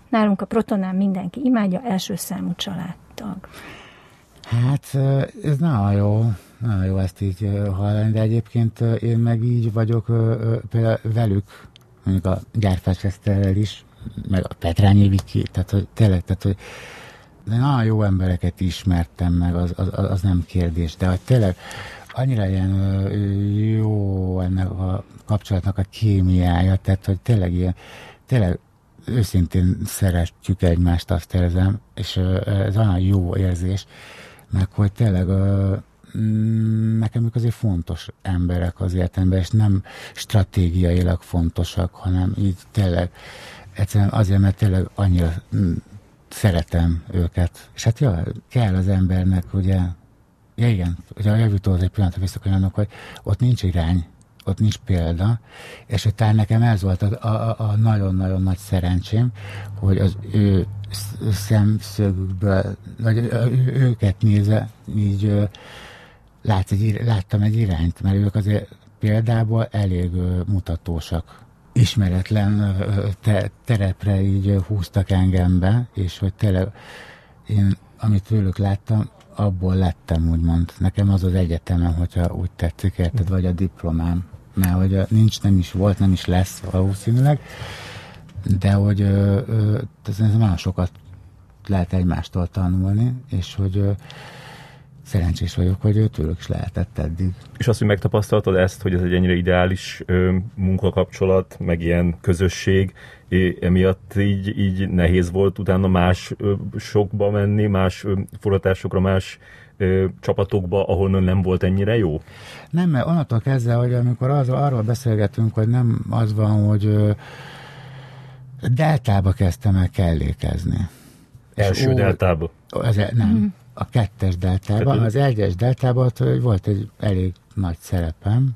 Nálunk a Protonán mindenki imádja, első számú családtag. Hát ez nagyon jó. Na jó ezt így hallani, de egyébként én meg így vagyok például velük, mondjuk a gyárfásveszterrel is, meg a Petrányi Viki, tehát hogy tényleg, tehát hogy de nagyon jó embereket ismertem meg, az, az, az nem kérdés, de hogy tényleg annyira ilyen jó ennek a kapcsolatnak a kémiája, tehát hogy tényleg ilyen, tényleg őszintén szeretjük egymást, azt érzem, és ez olyan jó érzés, meg hogy tényleg nekem ők azért fontos emberek az életemben, és nem stratégiailag fontosak, hanem így tényleg egyszerűen azért, mert tényleg annyira mm, szeretem őket. És hát ja, kell az embernek, ugye, ja igen, ugye a jövőtől egy pillanatra visszakanyarnak, hogy ott nincs irány, ott nincs példa, és talán nekem ez volt a, a, a nagyon-nagyon nagy szerencsém, hogy az ő szemszögükből, vagy őket nézve, így lát egy, láttam egy irányt, mert ők azért példából elég mutatósak. Ismeretlen te, terepre így húztak engem be, és hogy tényleg én, amit tőlük láttam, abból lettem, úgymond. Nekem az az egyetemem, hogyha úgy tetszik, érted, vagy a diplomám. Mert hogy nincs, nem is volt, nem is lesz valószínűleg, de hogy ez nagyon sokat lehet egymástól tanulni, és hogy szerencsés vagyok, hogy tőlük is lehetett eddig. És azt, hogy megtapasztaltad ezt, hogy ez egy ennyire ideális ö, munkakapcsolat, meg ilyen közösség, emiatt így, így nehéz volt utána más ö, sokba menni, más ö, forgatásokra, más ö, csapatokba, ahol nem volt ennyire jó? Nem, mert onnantól kezdve, hogy amikor az, arról beszélgetünk, hogy nem az van, hogy ö, deltába kezdtem el kellékezni. Első ó, deltába? Az, nem, mm. A kettes deltában. Az egyes deltában volt egy elég nagy szerepem,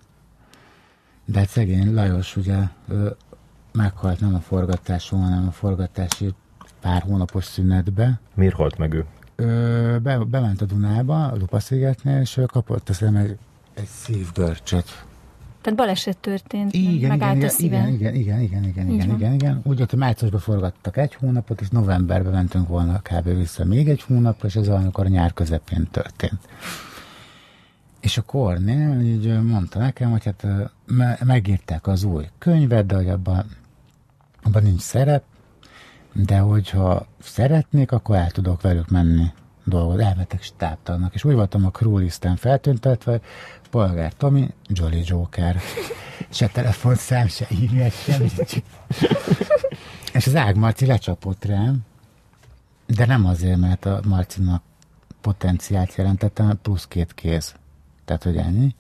de hát szegény Lajos ugye meghalt nem a forgatáson, hanem a forgatási pár hónapos szünetbe. Miért halt meg ő? Ö, be, bement a Dunába, a Lupaszigetnél, és ő kapott azt egy, egy szívgörcsöt. Tehát baleset történt, igen, megállt igen, a szívem. Igen, igen, igen, igen, igen, igen, igen. Úgy, hogy márciusban forgattak egy hónapot, és novemberben mentünk volna kb. vissza még egy hónapra, és ez amikor a nyár közepén történt. És a Kornél így mondta nekem, hogy hát megírták az új könyvet, de hogy abban, abban nincs szerep, de hogyha szeretnék, akkor el tudok velük menni dolgot, elmetek stábtalnak, és úgy voltam a crew listen feltüntetve, Polgár Tomi, Jolly Joker. Se telefonszám, se e-mail, semmit. és az Ág Marci lecsapott rám, de nem azért, mert a Marcinak potenciált jelentette, plusz két kéz. Tehát, hogy ennyi.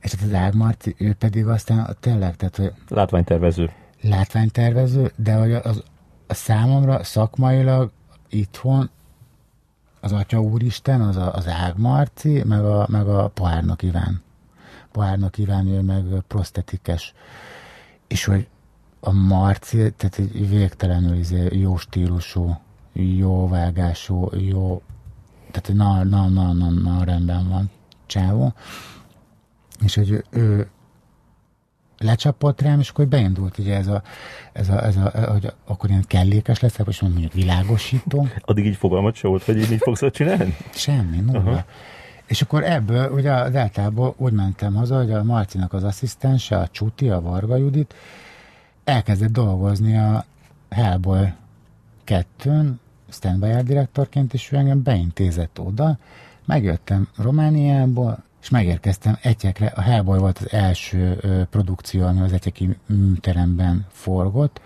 És hát az Ág Marci, ő pedig aztán tényleg, tehát, hogy... Látványtervező. Látványtervező, de hogy az, a számomra szakmailag itthon az Atya Úristen, az a, az Ágmarci, meg a, meg a Pohárnak Iván. Pohárnak Iván, ő meg prosztetikes. És hogy a Marci, tehát egy végtelenül izé, jó stílusú, jó vágású, jó, tehát na, na, na, na, na rendben van csávó. És hogy ő, ő lecsapott rám, és akkor beindult ugye ez a, ez a, ez a hogy akkor ilyen kellékes lesz, és mondjuk világosító. Addig így fogalmat se volt, hogy így, így fogsz csinálni? Semmi, nulla. És akkor ebből, ugye a Deltából úgy mentem haza, hogy a Marcinak az asszisztense, a Csuti, a Varga Judit, elkezdett dolgozni a Hellboy 2-n, standby direktorként, és ő engem beintézett oda. Megjöttem Romániából, és megérkeztem Etyekre. A Hellboy volt az első ö, produkció, ami az Etyeki teremben forgott,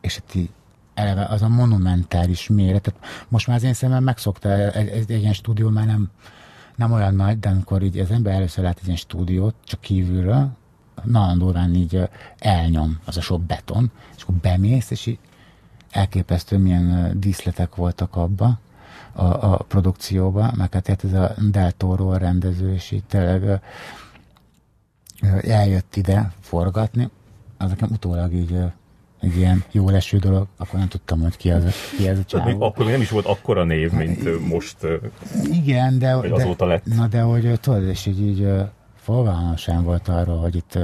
és hát így eleve az a monumentális méret. Tehát most már az én szemem megszokta, egy, egy, egy ilyen stúdió már nem, nem olyan nagy, de amikor így az ember először lát egy ilyen stúdiót, csak kívülről, nagyon durván így elnyom az a sok beton, és akkor bemész, és így elképesztő milyen díszletek voltak abba, a, a produkcióba, meg hát ez a Del Toro a rendező, és így tényleg eljött ide forgatni, az nekem utólag így egy ilyen jó leső dolog, akkor nem tudtam, hogy ki az, ki az a csávó. Akkor még nem is volt akkora név, mint most. Igen, de... Vagy azóta lett. Na de hogy tudod, és így, így fogalmam sem volt arról, hogy itt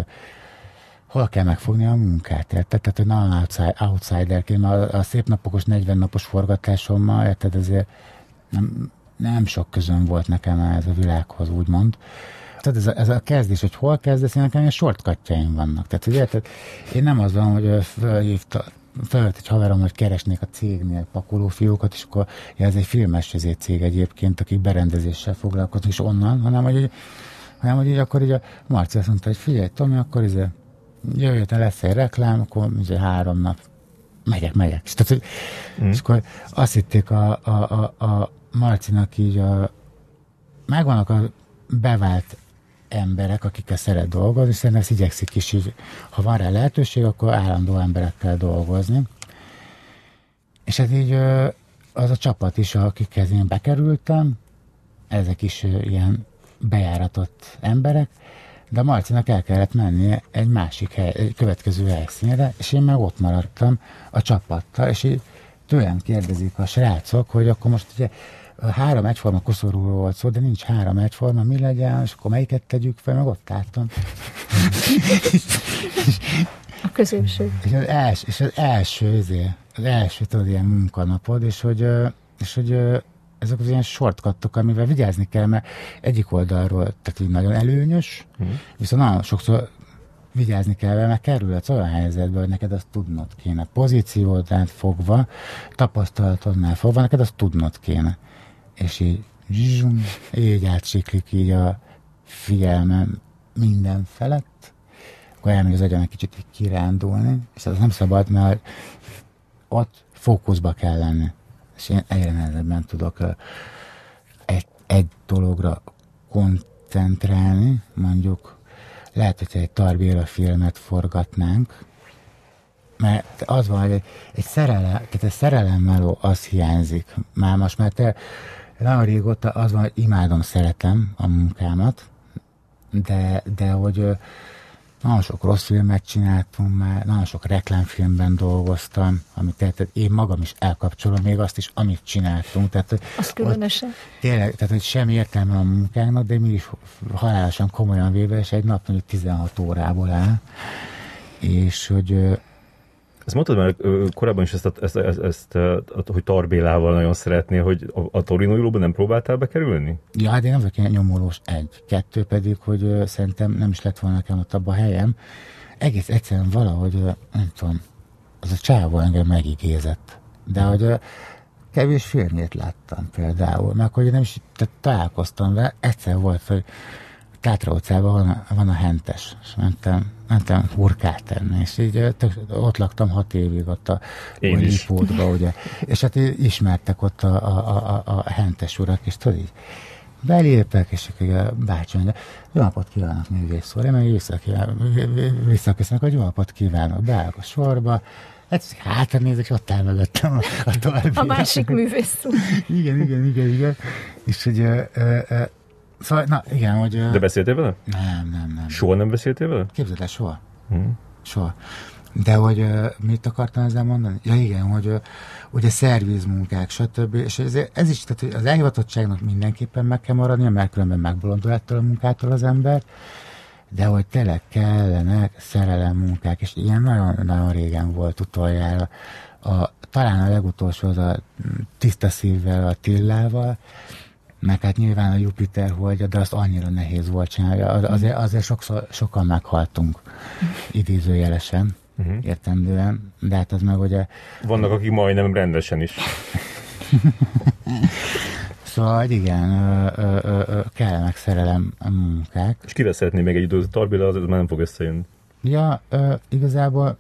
hol kell megfogni a munkát, érted? Tehát, hogy nagyon outsiderként, a, a szép napokos, 40 napos forgatásommal, érted, ezért nem, nem sok közön volt nekem ez a világhoz, úgymond. Tehát ez a, ez a kezdés, hogy hol kezdesz, én nekem ilyen shortcutjaim vannak. Tehát, hogy érted, én nem az van, hogy felhívta, felvett egy haverom, hogy keresnék a cégnél pakolófiókat, és akkor ja, ez egy filmes cég egyébként, akik berendezéssel foglalkoznak, és onnan, hanem hogy, hanem, hogy így akkor így a Marci azt mondta, hogy figyelj, Tomi, akkor izé, jövő héten lesz egy reklám, akkor izé három nap megyek, megyek. És, tehát, mm. és akkor azt hitték a, a, a, a Marcinak így a, megvannak a bevált emberek, akikkel szeret dolgozni, szerintem ezt igyekszik is így, ha van rá lehetőség, akkor állandó emberekkel dolgozni. És hát így az a csapat is, akikhez én bekerültem, ezek is ilyen bejáratott emberek, de Marcinak el kellett mennie egy másik hely, egy következő helyszínre, és én meg ott maradtam a csapattal, és így tőlem kérdezik a srácok, hogy akkor most ugye három egyforma koszorúról volt szó, de nincs három egyforma, mi legyen, és akkor melyiket tegyük fel, meg ott álltam. A középső. És az első, és az első, azért, az első, tudod, ilyen munkanapod, és hogy, és hogy ezek az ilyen shortcuttok, amivel vigyázni kell, mert egyik oldalról, tehát így nagyon előnyös, mm. viszont nagyon sokszor vigyázni kell, mert kerülhetsz olyan helyzetbe, hogy neked azt tudnod kéne. Pozíciódát fogva, tapasztalatodnál fogva, neked azt tudnod kéne és így zsum, így átsiklik így a figyelmem minden felett, akkor elmegy az agyam egy kicsit így kirándulni, és az nem szabad, mert ott fókuszba kell lenni. És én egyre nehezebben tudok egy, egy dologra koncentrálni, mondjuk lehet, hogy egy Tarbéla filmet forgatnánk, mert az van, hogy egy, egy szerelem, tehát egy szerelemmel az hiányzik. Már most, mert te nagyon régóta az van, hogy imádom, szeretem a munkámat, de, de hogy nagyon sok rossz filmet csináltunk már, nagyon sok reklámfilmben dolgoztam, amit tehát én magam is elkapcsolom még azt is, amit csináltunk. Tehát, az különösen. Tényleg, tehát hogy sem értelme a munkának, de mi is halálosan komolyan véve, és egy nap mondjuk 16 órából áll. És hogy ezt mondtad már korábban is ezt, ezt, ezt, ezt, hogy Tarbélával nagyon szeretnél, hogy a, a Torino nem próbáltál bekerülni? Ja, hát én nem vagyok ilyen nyomolós egy. Kettő pedig, hogy szerintem nem is lett volna nekem ott abban a helyem. Egész egyszerűen valahogy, nem tudom, az a csávó engem megigézett. De hogy kevés filmjét láttam például, meg hogy nem is tehát találkoztam vele, egyszer volt, hogy Tátra utcában van a, van a hentes, és mentem, mentem hurkát tenni, és így tök, ott laktam hat évig ott a Lipótba, ugye, és hát ismertek ott a, a, a, a hentes urak, és tudod így, belépek, és akkor a bácsi mondja, jó napot kívánok, művész úr, én meg visszaköszönök, hogy jó napot kívánok, beállok a sorba, Hát hátra nézek, és ott áll mögöttem a, a, a másik művész igen, igen, igen, igen. És hogy Szóval, na igen, hogy... De beszéltél vele? Nem, nem, nem. Soha nem beszéltél vele? Képzeld el, soha. Hmm. Soha. De hogy mit akartam ezzel mondani? Ja igen, hogy ugye szervizmunkák, stb. És ez, ez is, tehát az elhivatottságnak mindenképpen meg kell maradnia, mert különben megbolondul ettől a munkától az ember, de hogy tényleg kellenek szerelem munkák, és ilyen nagyon-nagyon régen volt utoljára. A, talán a legutolsó az a tiszta szívvel, a Tillával, meg hát nyilván a Jupiter holdja, de azt annyira nehéz volt csinálni. Azért, azért sokszor, sokan meghaltunk idézőjelesen, uh-huh. értendően, de hát az meg ugye... Vannak, akik majdnem rendesen is. Szóval igen, ö, ö, ö, ö, kellenek szerelem a munkák. És kivel szeretné még egy időt? Tarbila, az már nem fog összejönni. Ja, ö, igazából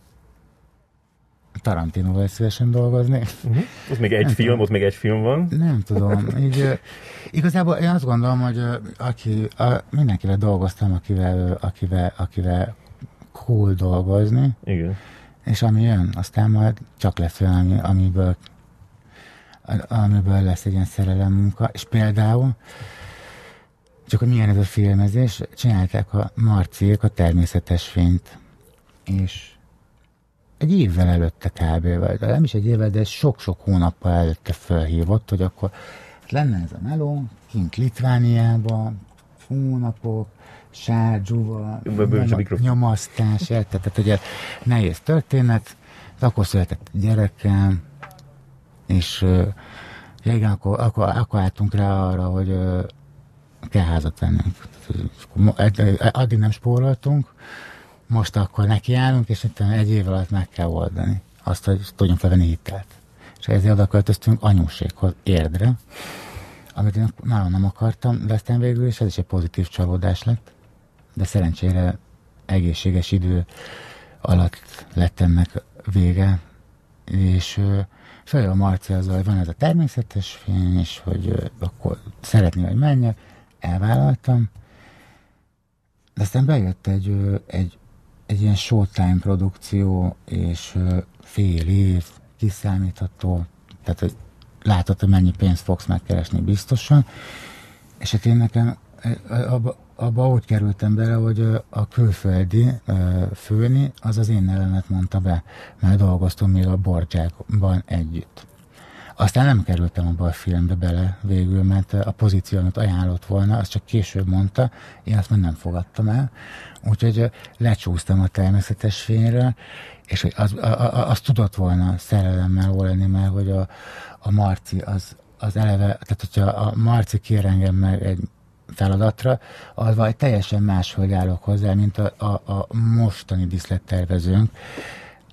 Tarantinoval szívesen dolgozni. Uh-huh. Ott még egy nem film, tudom. ott még egy film van. Nem tudom. Így, igazából én azt gondolom, hogy aki, uh, mindenkivel dolgoztam, akivel, akivel, akivel cool dolgozni. Igen. És ami jön, aztán majd csak lesz olyan, ami, amiből, amiből lesz egy ilyen szerelem munka. És például csak hogy milyen ez a filmezés, csinálták a Marciék a természetes fényt. És egy évvel előtte kb. vagy nem is egy évvel, de sok-sok hónappal előtte felhívott, hogy akkor lenne ez a meló, kint Litvániában, hónapok, sárgyúval, nyomasztás, tehát hogy nehéz történet, akkor született gyerekem, és ja, igen, akkor, akkor, akkor álltunk rá arra, hogy kell házat vennünk. Addig nem spóroltunk, most akkor nekiállunk, és itt egy év alatt meg kell oldani azt, hogy tudjunk felvenni hitelt. És ezért oda költöztünk anyóséghoz érdre, amit én nagyon nem akartam, de aztán végül is ez is egy pozitív csalódás lett. De szerencsére egészséges idő alatt lett ennek vége, és följön a Marci azzal, hogy van ez a természetes fény, és hogy akkor szeretné, hogy menjek, elvállaltam, de aztán bejött egy, egy egy ilyen showtime produkció, és fél év, kiszámítható, tehát hogy látod, hogy mennyi pénzt fogsz megkeresni biztosan, és hát én nekem abba, abba úgy kerültem bele, hogy a külföldi főni, az az én nevemet mondta be, mert dolgoztunk még a Borgyákban együtt. Aztán nem kerültem abba a filmbe bele végül, mert a pozíció, amit ajánlott volna, azt csak később mondta, én azt már nem fogadtam el. Úgyhogy lecsúsztam a természetes fényről, és hogy az, az, az tudott volna szerelemmel lenni, mert hogy a, a Marci az, az eleve, tehát hogyha a Marci kér engem meg egy feladatra, az vagy teljesen máshogy állok hozzá, mint a, a, a mostani diszlettervezőnk.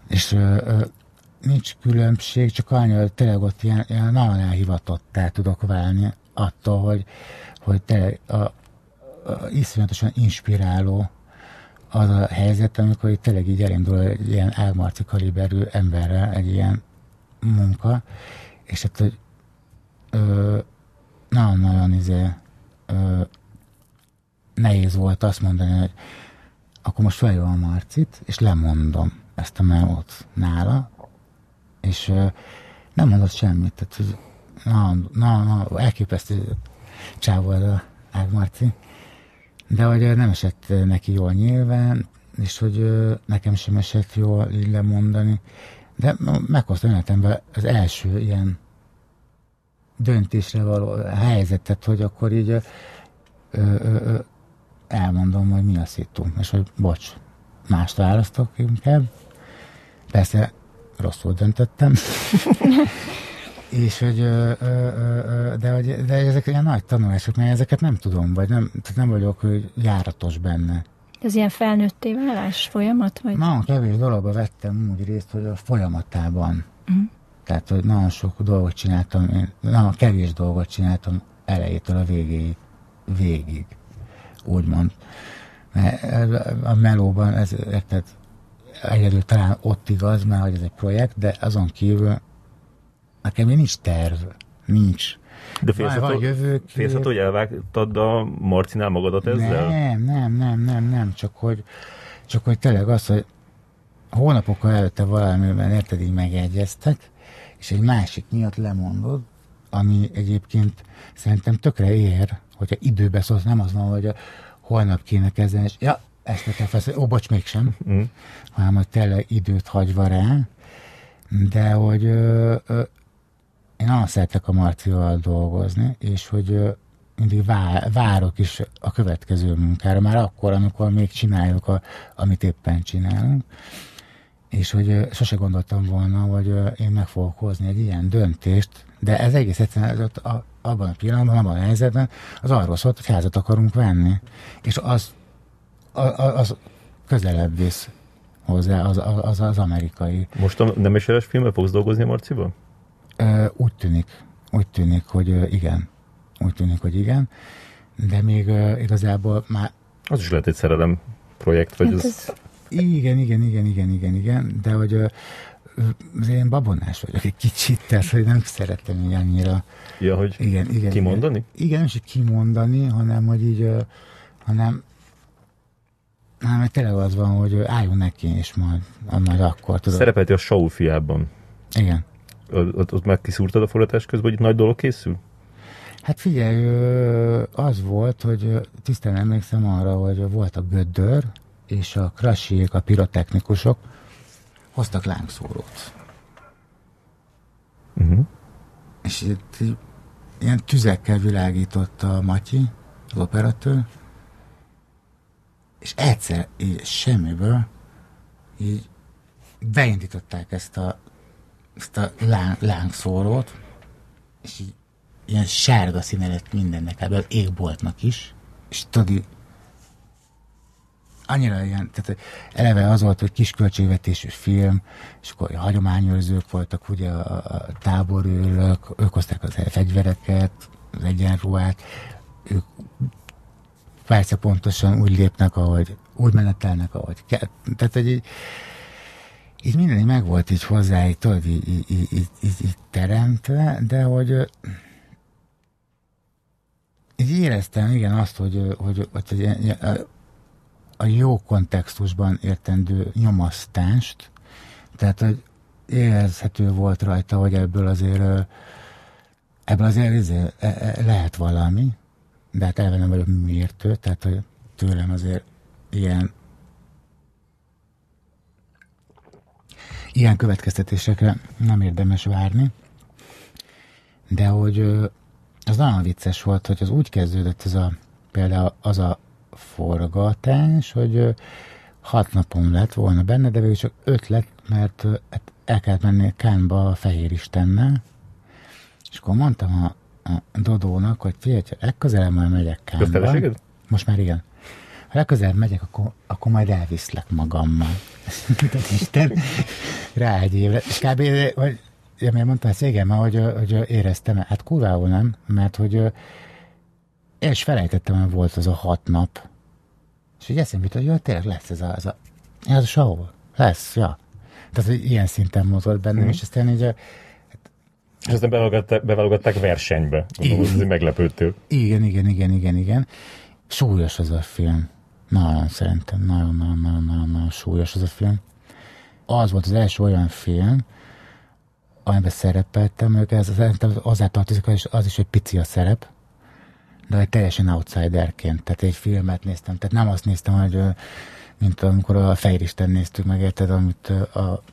És ö, nincs különbség, csak annyi, hogy tényleg ott ilyen, ilyen nagyon elhivatottá tudok válni attól, hogy, hogy tényleg a, a, iszonyatosan inspiráló az a helyzet, amikor itt tényleg így elindul egy ilyen Ágmarci kaliberű emberrel egy ilyen munka, és hát, hogy nagyon-nagyon izé, ö, nehéz volt azt mondani, hogy akkor most feljöm a Marcit, és lemondom ezt a melót nála, és nem mondott semmit, tehát na, na, na elképesztő csávó ez a Ágmarci, de hogy nem esett neki jól nyilván, és hogy nekem sem esett jól így lemondani, de meghoztam életemben az első ilyen döntésre való helyzetet, hogy akkor így ö, ö, ö, elmondom, hogy mi a szitu, és hogy bocs, mást választok inkább. Persze rosszul döntöttem. és hogy, ö, ö, ö, de, hogy, de ezek ilyen nagy tanulások, mert ezeket nem tudom, vagy nem, tehát nem vagyok hogy járatos benne. Ez ilyen felnőtté válás folyamat? Vagy? Nagyon kevés dologba vettem úgy részt, hogy a folyamatában. Uh-huh. Tehát, hogy nagyon sok dolgot csináltam, én nagyon kevés dolgot csináltam elejétől a végéig, végig, úgymond. Mert a melóban ez, érted, egyedül talán ott igaz, mert hogy ez egy projekt, de azon kívül nekem nincs terv, nincs. De félsz, van, van jövők, félsz hogy elvágtad a Marcinál magadat ezzel? Nem, nem, nem, nem, nem, csak hogy, csak hogy tényleg az, hogy hónapokkal előtte valamiben érted, így megegyeztek, és egy másik miatt lemondod, ami egyébként szerintem tökre ér, hogyha időbe szólsz, nem az van, hogy a holnap kéne kezdeni, és ja, kell feszülni, ó, bocs, mégsem, mm. hanem hogy tényleg időt hagyva rá, de hogy ö, ö, én nagyon szeretek a Marcival dolgozni, és hogy ö, mindig vár, várok is a következő munkára, már akkor, amikor még csináljuk, a, amit éppen csinálunk. És hogy sose gondoltam volna, hogy én meg fogok hozni egy ilyen döntést, de ez egész egyszerűen az, a, abban a pillanatban, abban a helyzetben, az arról szólt, hogy házat akarunk venni, és az, az, közelebb visz hozzá az, az, az amerikai. Most a nem eseres filmmel fogsz dolgozni a Marciba? Úgy tűnik, úgy tűnik, hogy igen. Úgy tűnik, hogy igen, de még igazából már... Az is lehet egy szerelem projekt, vagy hát ez... ez igen, igen, igen, igen, igen, igen, de hogy az én babonás vagyok egy kicsit, tehát hogy nem szeretem így annyira. Ja, hogy igen, igen, kimondani? Igen, igen nem is kimondani, hanem hogy így, hanem hanem mert tényleg az van, hogy álljunk neki, és majd, majd akkor tudod. Szerepelti a show fiában. Igen. Ott, ott már kiszúrtad a forgatás közben, hogy itt nagy dolog készül? Hát figyelj, az volt, hogy tisztán emlékszem arra, hogy volt a gödör, és a krasiék, a pirotechnikusok hoztak lángszórót. Uh-huh. És itt ilyen tüzekkel világította a Matyi, az operatőr, és egyszer így semmiből így beindították ezt a, ezt a láng, lángszórót, és így ilyen sárga színe lett mindennek, ebből égboltnak is, és tudod, annyira ilyen, tehát eleve az volt, hogy kis költségvetésű film, és akkor a hagyományőrzők voltak, ugye a, a táborőrök, ők hozták az fegyvereket, az egyenruhát, ők persze pontosan úgy lépnek, ahogy úgy menetelnek, ahogy kell. Tehát, hogy így, így minden így meg volt így hozzá, így, tudod, így, így, így, így, így teremtve, de hogy így éreztem, igen, azt, hogy, hogy, hogy, hogy a jó kontextusban értendő nyomasztást, tehát hogy érezhető volt rajta, hogy ebből azért ebből azért e, lehet valami, de hát elve nem vagyok mértő, tehát hogy tőlem azért ilyen ilyen következtetésekre nem érdemes várni, de hogy az nagyon vicces volt, hogy az úgy kezdődött ez a például az a forgatás, hogy hat napom lett volna benne, de végül csak öt lett, mert hát el kellett menni Kánba a Fehér Istennel, és akkor mondtam a, a Dodónak, hogy figyelj, ha legközelebb majd megyek Kánba. Most már igen. Ha legközelebb megyek, akkor, akkor majd elviszlek magammal. Isten, rá egy évre. És kb. vagy ja, miért mondtál ezt? Igen, mert hogy, hogy éreztem, hát kurvául nem, mert hogy én is felejtettem, hogy volt az a hat nap, és így eszembe jutott, hogy jó, tényleg lesz ez a, ez a, ez a show, lesz, ja. Tehát, hogy ilyen szinten mozgott bennem, mm. és aztán így és aztán beválogatták, beválogatták versenybe. Ez meglepőtől. Igen, igen, igen, igen, igen. Súlyos az a film. Nagyon szerintem, nagyon, nagyon, nagyon, nagyon, nagyon súlyos az a film. Az volt az első olyan film, amiben szerepeltem, ők ez azért tartozik, az, az is, hogy pici a szerep, de egy teljesen outsiderként, tehát egy filmet néztem, tehát nem azt néztem, hogy mint amikor a Fejristen néztük meg, érted, amit a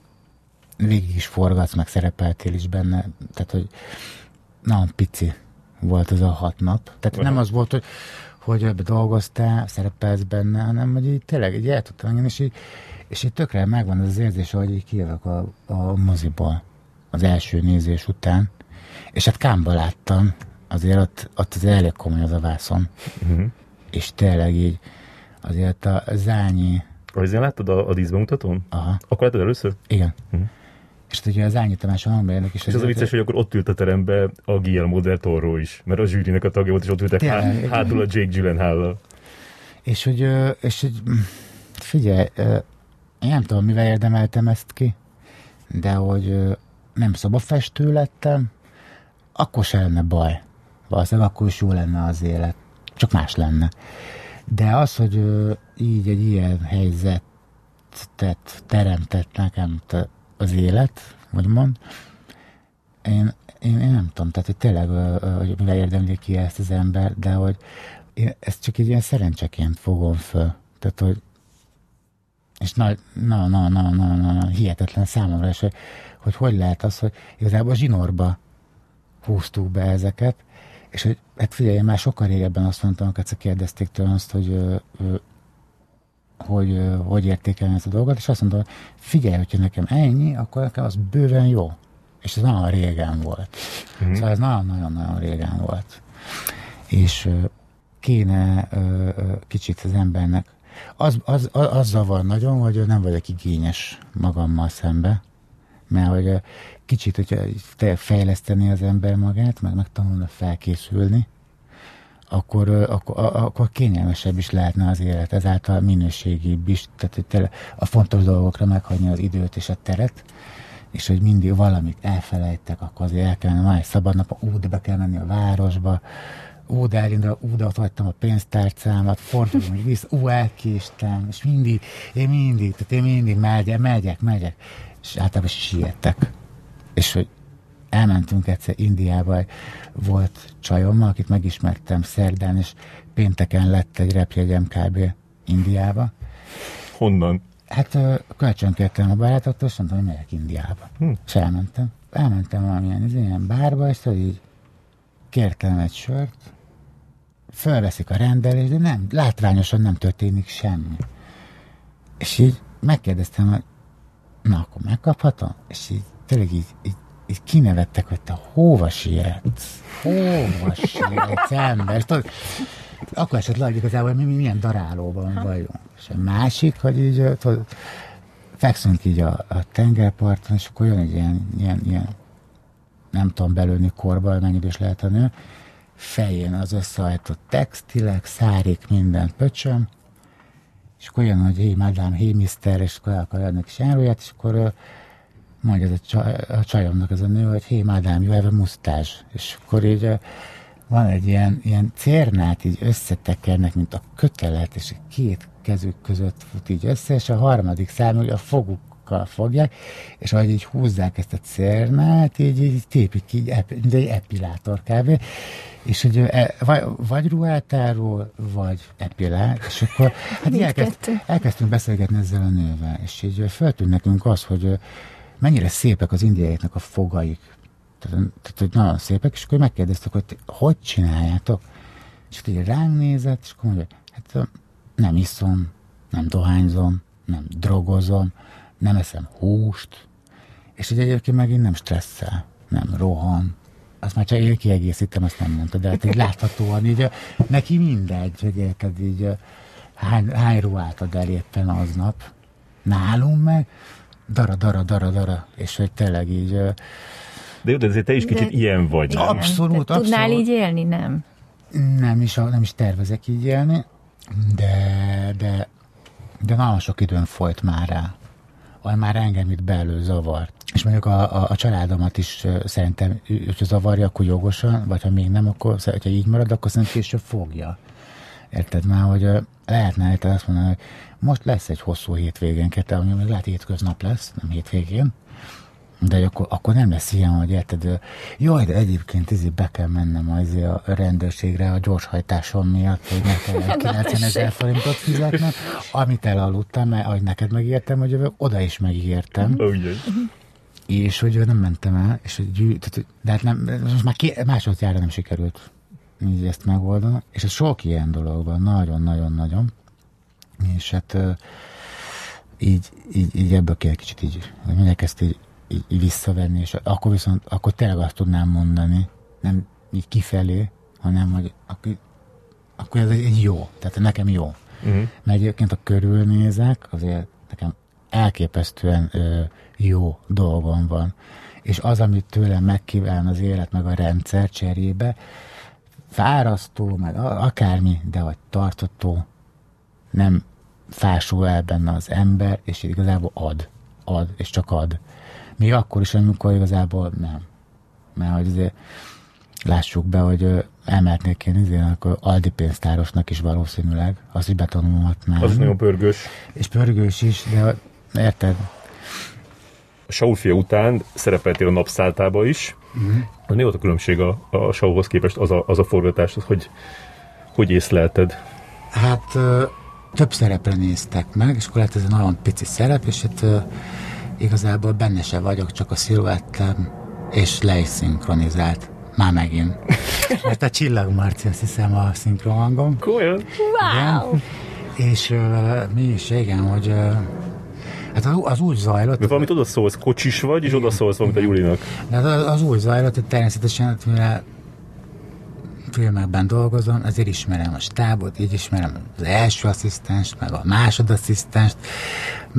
végig is forgatsz, meg szerepeltél is benne, tehát hogy nagyon pici volt az a hat nap. Tehát nem az volt, hogy, hogy ebbe dolgoztál, szerepelsz benne, hanem hogy így tényleg így el tudtam engem, és így, és így tökre megvan az, az érzés, hogy így kijövök a, a moziból az első nézés után, és hát Kámba láttam, azért ott, ott az elég komoly az a vászon, uh-huh. és tényleg így azért a Zányi... Azért láttad a, a díszbemutatón? Aha. Akkor láttad először? Igen. Uh-huh. És ugye az Ányi Tamás a hangbejelnek is. És az a vicces, hogy akkor ott ült a terembe a Guillermo del Toro is, mert a zsűrinek a tagja volt, és ott ültek há- hátul a Jake Gyllenhaal-lal. És hogy, és hogy figyelj, én nem tudom, mivel érdemeltem ezt ki, de hogy nem szobafestő lettem, akkor se lenne baj. Valószínűleg akkor is jó lenne az élet. Csak más lenne. De az, hogy így egy ilyen helyzetet teremtett nekem az élet, vagy mond, én, én, én nem tudom, tehát hogy tényleg, hogy mivel érdemli ki ezt az ember, de hogy én ezt csak egy ilyen szerencseként fogom föl. Tehát, hogy és na, na, na, na, na, na hihetetlen számomra, és hogy, hogy hogy lehet az, hogy igazából a zsinórba húztuk be ezeket, és hogy hát figyelj, én már sokkal régebben azt mondtam, hogy egyszer kérdezték tőlem azt, hogy hogy, hogy értékelni ezt a dolgot, és azt mondtam, hogy figyelj, hogyha nekem ennyi, akkor nekem az bőven jó. És ez nagyon régen volt. Mm-hmm. Szóval ez nagyon-nagyon-nagyon régen volt. És kéne kicsit az embernek az, az, az, az zavar nagyon, hogy nem vagyok igényes magammal szembe, mert hogy kicsit, hogyha fejleszteni az ember magát, meg megtanulna felkészülni, akkor, akkor, akkor kényelmesebb is lehetne az élet, ezáltal minőségibb is, tehát a fontos dolgokra meghagyni az időt és a teret, és hogy mindig valamit elfelejtek, akkor azért el kellene, van egy szabad nap, ú, de be kell menni a városba, ú, de elindul, ú, de ott hagytam a pénztárcámat, fordulom, vissza, ú, elkéstem, és mindig, én mindig, tehát én mindig megyek, megyek, megyek, és általában sietek. És hogy elmentünk egyszer Indiába, volt csajommal, akit megismertem szerdán, és pénteken lett egy repjegyem kb. Indiába. Honnan? Hát kölcsönkértem a barátoktól, és mondtam, hogy megyek Indiába. Hm. És elmentem. Elmentem valamilyen ilyen bárba, és így kértem egy sört, fölveszik a rendelést, de nem, látványosan nem történik semmi. És így megkérdeztem, hogy na, akkor megkaphatom? És így tényleg így, így, így kinevettek, hogy te hova sietsz? Hova sietsz, ember? Tudod, akkor esetleg igazából mi, mi milyen darálóban ha. vagyunk. És a másik, hogy így tudod, fekszünk így a, a tengerparton, és akkor jön egy ilyen, ilyen, ilyen nem tudom belőni korba, mennyire is lehet a nő, fején az összehajtott textilek, szárik, minden pöcsöm, és akkor jön, hogy hé, madame, hé, mister, és akkor kis áruját, és akkor mondja ez a, csaj, a csajomnak ez a nő, hogy hé, madame, you have a mustache. És akkor így van egy ilyen, ilyen cérnát, így összetekernek, mint a kötelet, és két kezük között fut így össze, és a harmadik szám, hogy a fogukkal fogják, és ahogy így húzzák ezt a cérnát, így, így tépik így, mint egy epilátor kb és hogy e, vagy, vagy ruháltáról, vagy epilál, és akkor hát elkezd, elkezdtünk beszélgetni ezzel a nővel, és így feltűnt nekünk az, hogy mennyire szépek az indiaiaknak a fogaik. Tehát, tehát, hogy nagyon szépek, és akkor megkérdeztük, hogy hogy csináljátok? És akkor így ránk nézett, és akkor mondja, hát nem iszom, nem dohányzom, nem drogozom, nem eszem húst, és így egyébként megint nem stresszel, nem rohan, azt már csak én kiegészítem, azt nem mondta, de hát így láthatóan így neki mindegy, hogy érted így hány, hány ruhát ad el éppen aznap. Nálunk meg dara, dara, dara, dara, és hogy tényleg így De jó, de azért te is kicsit de, ilyen vagy. Nem? Abszolút, abszolút. Tudnál így élni? Nem. Nem is, nem is tervezek így élni, de, de, de nagyon sok időn folyt már rá. Vagy már engem itt belül zavart. És mondjuk a, a, a családomat is szerintem, hogyha zavarja, akkor jogosan, vagy ha még nem, akkor ha így marad, akkor szerintem később fogja. Érted? Már, hogy lehetne érted azt mondani, hogy most lesz egy hosszú hétvégénk, ami még lehet hétköznap lesz, nem hétvégén, de akkor, akkor nem lesz ilyen, hogy érted, jaj, de egyébként ezért be kell mennem az a rendőrségre a gyorshajtásom miatt, hogy ne kell 90 ezer forintot fizetnem, amit elaludtam, mert ahogy neked megértem, hogy jövök, oda is megígértem. Oh, és hogy nem mentem el, és hogy tehát, de hát nem, most már ké, másodjára nem sikerült így ezt megoldani, és ez sok ilyen dolog van, nagyon-nagyon-nagyon, és hát így, így, így ebből kell kicsit így, hogy mondják ezt így így, így visszavenni, és akkor viszont, akkor tényleg azt tudnám mondani, nem így kifelé, hanem hogy akkor, akkor ez egy jó, tehát nekem jó. Uh-huh. Mert egyébként a körülnézek, azért nekem elképesztően ö, jó dolgom van. És az, amit tőlem megkíván az élet, meg a rendszer cserébe, fárasztó, meg akármi, de vagy tartató, nem fásul el benne az ember, és igazából ad, ad, és csak ad. Még akkor is, amikor igazából nem. Mert hogy azért lássuk be, hogy elmehetnék én izé, akkor Aldi pénztárosnak is valószínűleg, azt is betanulhatnám. Az nagyon pörgős. És pörgős is, de érted? A Saul fia után szerepeltél a napszáltába is. Uh-huh. Mi volt a különbség a, a Saulhoz képest az a, az a forgatás, az, hogy, hogy észlelted? Hát több szerepre néztek meg, és akkor lehet ez egy nagyon pici szerep, és hát igazából benne se vagyok, csak a sziluettem, és le is szinkronizált. Már megint. Mert a Csillag Marci, azt hiszem a szinkronhangom. Komolyan? Wow! Igen. És uh, mi is, igen, hogy uh, Hát az, az úgy zajlott. De valamit oda szólsz, kocsis vagy, és oda szólsz valamit a Julinak. De az, az úgy zajlott, hogy természetesen, mivel filmekben dolgozom, azért ismerem a stábot, így ismerem az első asszisztenst, meg a másodasszisztenst.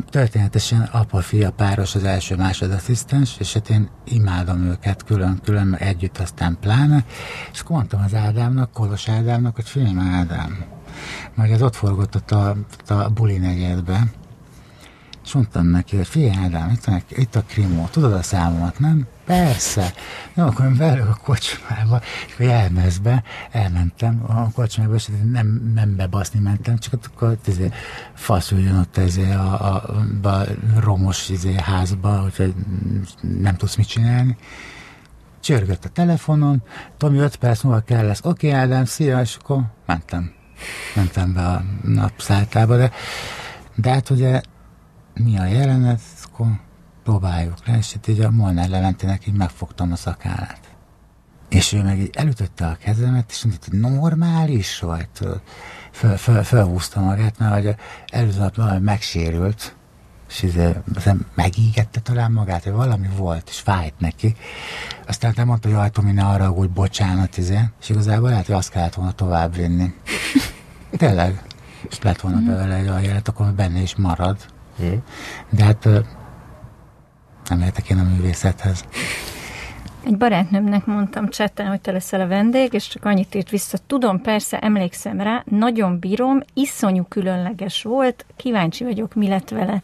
Történetesen apa-fia páros az első másodasszisztens, és hát én imádom őket külön-külön, meg együtt aztán pláne, és akkor mondtam az Ádámnak, Kolos Ádámnak, hogy figyelj Ádám, majd ez ott forgott ott a, a buli negyedbe, és mondtam neki, hogy figyelj Ádám, itt, itt a krimó, tudod a számomat, nem? Persze. Nem, akkor én belőle a kocsmába, és akkor jelmezbe elmentem a kocsmába, és nem, nem bebaszni mentem, csak akkor izé, fasz üljön ott ezé a, a, a romos izé, házba, hogy nem tudsz mit csinálni. Csörgött a telefonon, Tomi 5 perc múlva kell lesz. Oké, okay, Ádám, szia, és akkor mentem. Mentem be a napszálltába, de, de hát ugye mi a jelenet, akkor próbáljuk le, és itt így a Molnár Leventének így megfogtam a szakállát. És ő meg így elütötte a kezemet, és mondta, hogy normális vagy. Föl, föl, fölhúzta magát, mert hogy előző nap valami megsérült, és izé, megígette talán magát, hogy valami volt, és fájt neki. Aztán te mondta, hogy Tomi, ne arra, hogy bocsánat, izé. és igazából lehet, hogy azt kellett volna tovább vinni. Tényleg. És lett volna mm. belőle egy aljelet, akkor benne is marad. De hát nem lehetek én a művészethez. Egy barátnőmnek mondtam csetten, hogy te leszel a vendég, és csak annyit írt vissza. Tudom, persze, emlékszem rá, nagyon bírom, iszonyú különleges volt, kíváncsi vagyok, mi lett vele.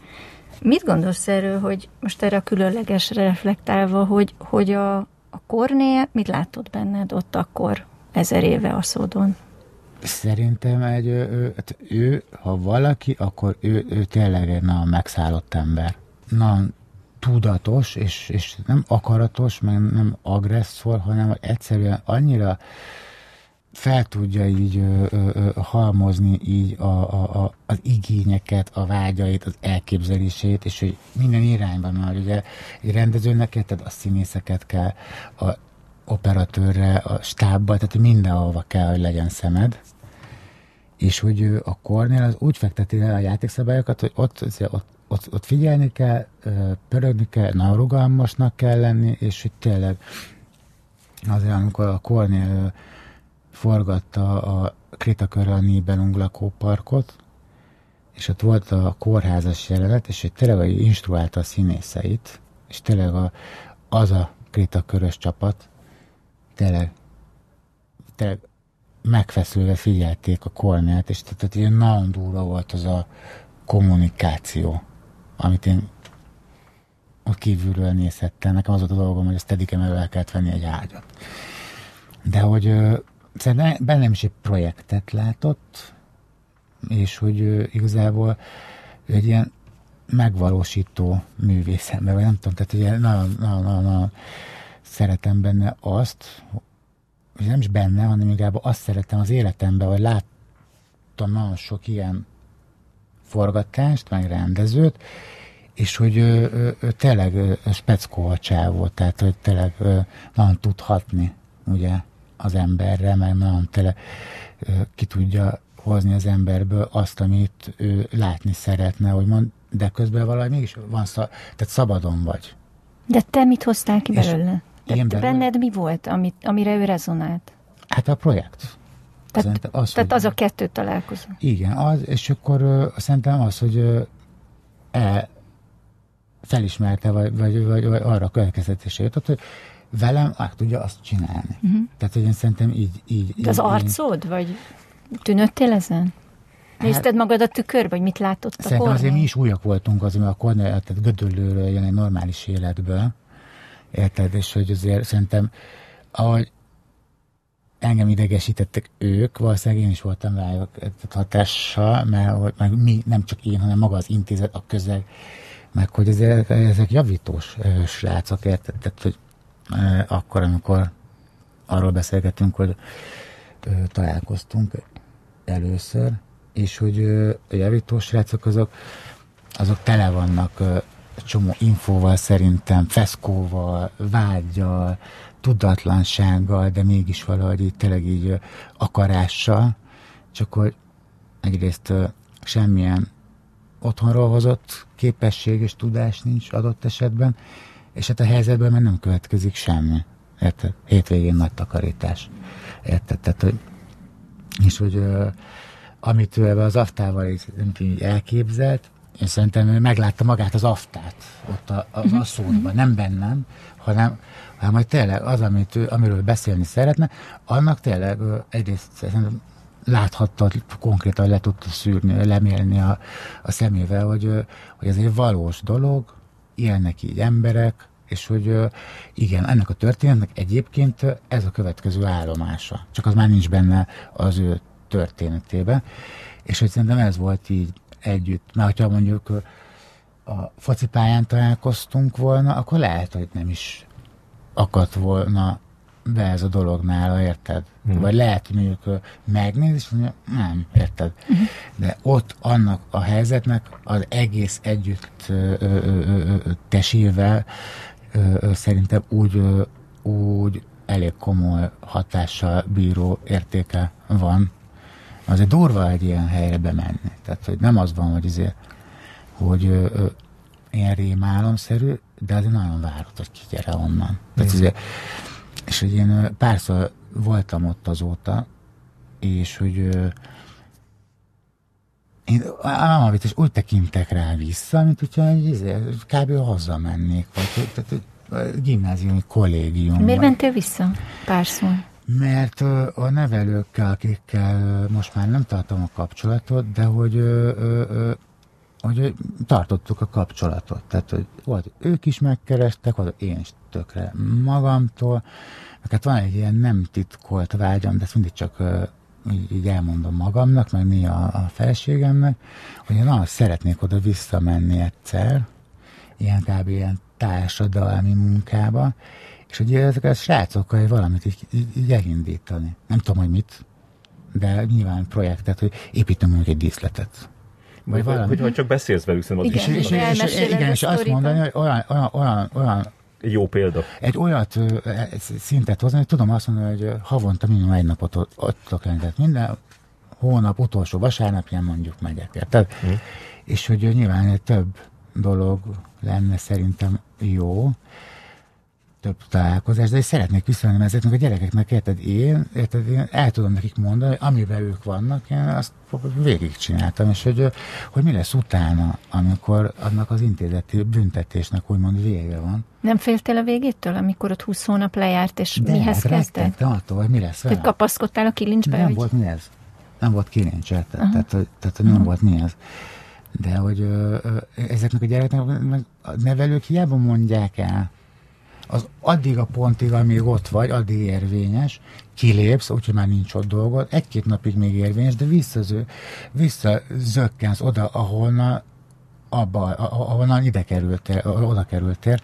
Mit gondolsz erről, hogy most erre a különlegesre reflektálva, hogy, hogy a, a Kornél mit látott benned ott akkor, ezer éve a szódon? Szerintem egy, ő, ő, hát ő, ha valaki, akkor ő, ő tényleg nagyon megszállott ember. Nagyon tudatos, és, és nem akaratos, meg nem agresszor, hanem egyszerűen annyira fel tudja így ö, ö, ö, halmozni így a, a, a, az igényeket, a vágyait, az elképzelését, és hogy minden irányban, mert ugye egy rendezőnek tehát a színészeket kell, a operatőrre, a stábba, tehát mindenhova kell, hogy legyen szemed, és hogy a Kornél az úgy fekteti le a játékszabályokat, hogy ott, ott ott, ott figyelni kell, pörögni kell, nagyon rugalmasnak kell lenni, és hogy tényleg azért, amikor a Kornél forgatta a Kritakörre a Nibelung parkot, és ott volt a kórházas jelenet, és hogy tényleg instruálta a színészeit, és tényleg a, az a Krita körös csapat tényleg, tényleg megfeszülve figyelték a kornát, és tehát ilyen nagyon durva volt az a kommunikáció, amit én ott kívülről nézhettem. Nekem az volt a dolgom, hogy ezt tedikem el kellett venni egy ágyat. De hogy ö, szerintem bennem is egy projektet látott, és hogy igazából egy ilyen megvalósító művészember, vagy nem tudom, tehát ugye nagyon, nagyon, nagyon, nagyon szeretem benne azt, hogy nem is benne, hanem inkább azt szeretem az életemben, hogy láttam nagyon sok ilyen forgatást, meg rendezőt, és hogy ő, ő, ő tényleg ő, speckó a csávó, tehát hogy tényleg ő, nagyon tud hatni ugye az emberre, mert nagyon tényleg ő, ki tudja hozni az emberből azt, amit ő látni szeretne, hogy mond, de közben valahogy mégis van, szab, tehát szabadon vagy. De te mit hoztál ki belőle? Én Te belőle? benned mi volt, amit, amire ő rezonált? Hát a projekt. Tehát, Szerintem az, tehát hogy- az a kettő találkozó. Igen, az, és akkor ö, szerintem az, hogy ö, e, felismerte, vagy, vagy, vagy, vagy arra a következetésre jutott, hogy velem meg tudja azt csinálni. Uh-huh. Tehát, hogy én szerintem így... így De az így, arcod, vagy tűnöttél ezen? Nézted magad a tükörbe, vagy mit látott a Hát- Szerintem azért mi Kornél? is újak voltunk az, a Kornél, tehát Gödöllőről jön egy normális életből. Érted? És hogy azért szerintem, ahogy engem idegesítettek ők, valószínűleg én is voltam rájuk hatással, mert meg mi, nem csak én, hanem maga az intézet, a közeg, meg hogy ezek, ezek javítós srácok, érted? Tehát, hogy akkor, amikor arról beszélgetünk, hogy találkoztunk először, és hogy a javítós srácok azok, azok tele vannak csomó infóval szerintem, feszkóval, vágyal, tudatlansággal, de mégis valahogy így tényleg így akarással, csak hogy egyrészt semmilyen otthonról hozott képesség és tudás nincs adott esetben, és hát a helyzetben már nem következik semmi. Érted? Hétvégén nagy takarítás. Érted? Tehát, hogy, és hogy amit ő az aftával így elképzelt, én szerintem ő meglátta magát az aftát ott a, az asszódban, nem bennem, hanem, hanem hogy tényleg az, amit ő, amiről beszélni szeretne, annak tényleg egyrészt láthatta, konkrétan le tudta szűrni, lemélni a, a szemével, hogy, hogy ez egy valós dolog, élnek így emberek, és hogy igen, ennek a történetnek egyébként ez a következő állomása. Csak az már nincs benne az ő történetében. És hogy szerintem ez volt így együtt. Mert ha mondjuk a focipályán találkoztunk volna, akkor lehet, hogy nem is akadt volna be ez a dolog nála, érted? Hmm. Vagy lehet, hogy mondjuk megnéz, és mondja, nem, érted? Uh-huh. De ott annak a helyzetnek az egész együtt ö, ö, ö, ö, ö, tesével ö, szerintem úgy, ö, úgy elég komoly hatással bíró értéke van. Azért durva egy ilyen helyre bemenni. Tehát, hogy nem az van, hogy azért, hogy ö, ö, ilyen rémálomszerű, de azért nagyon várod, hogy ki gyere onnan. Tehát azért, és hogy én párszor voltam ott azóta, és hogy ö, én Almavit is úgy tekintek rá vissza, mint hogyha egy, izé, kb. hazamennék, vagy tehát, gimnáziumi kollégium. Miért mentél vissza? Párszor. Mert a nevelőkkel, akikkel most már nem tartom a kapcsolatot, de hogy, hogy tartottuk a kapcsolatot. Tehát, hogy volt, ők is megkerestek, volt, én is tökre magamtól. Hát van egy ilyen nem titkolt vágyam, de ezt mindig csak így, így elmondom magamnak, meg mi a, a felségemnek, hogy én nagyon szeretnék oda visszamenni egyszer, ilyen kb. ilyen társadalmi munkába, és hogy ezek a srácokkal valamit így, így, így elindítani. Nem tudom, hogy mit, de nyilván projektet, hogy építem mondjuk egy díszletet. Vagy valami. hogy, hogy csak beszélsz velük, szerintem az Igen, is És, és, és, elmeséled igen, és azt mondani, hogy olyan, olyan, olyan, olyan egy jó példa. egy olyat ö, e, szintet hozni, hogy tudom azt mondani, hogy havonta minimum egy napot lenni. Tehát minden hónap utolsó vasárnapján mondjuk megyek, érted? Mm. És hogy nyilván egy több dolog lenne szerintem jó, több találkozás, de és szeretnék visszamenni ezeknek a gyerekeknek, érted, én, érted, én el tudom nekik mondani, amiben ők vannak, én azt végigcsináltam, és hogy, hogy mi lesz utána, amikor annak az intézeti büntetésnek úgymond vége van. Nem féltél a végétől, amikor ott 20 hónap lejárt, és de, mihez hát kezdett? De attól, hogy mi lesz vele. Hogy kapaszkodtál a kilincsbe? Nem hogy... volt mi ez. Nem volt kilincs, érted? Uh-huh. Tehát, hogy, tehát, hogy nem uh-huh. volt mi ez. De hogy ö, ö, ezeknek a gyerekeknek a nevelők hiába mondják el, az addig a pontig, amíg ott vagy, addig érvényes, kilépsz, úgyhogy már nincs ott dolgod, egy-két napig még érvényes, de visszaző, visszazökkensz oda, ahonnan abba, ahonnan ide kerültél, oda kerültél,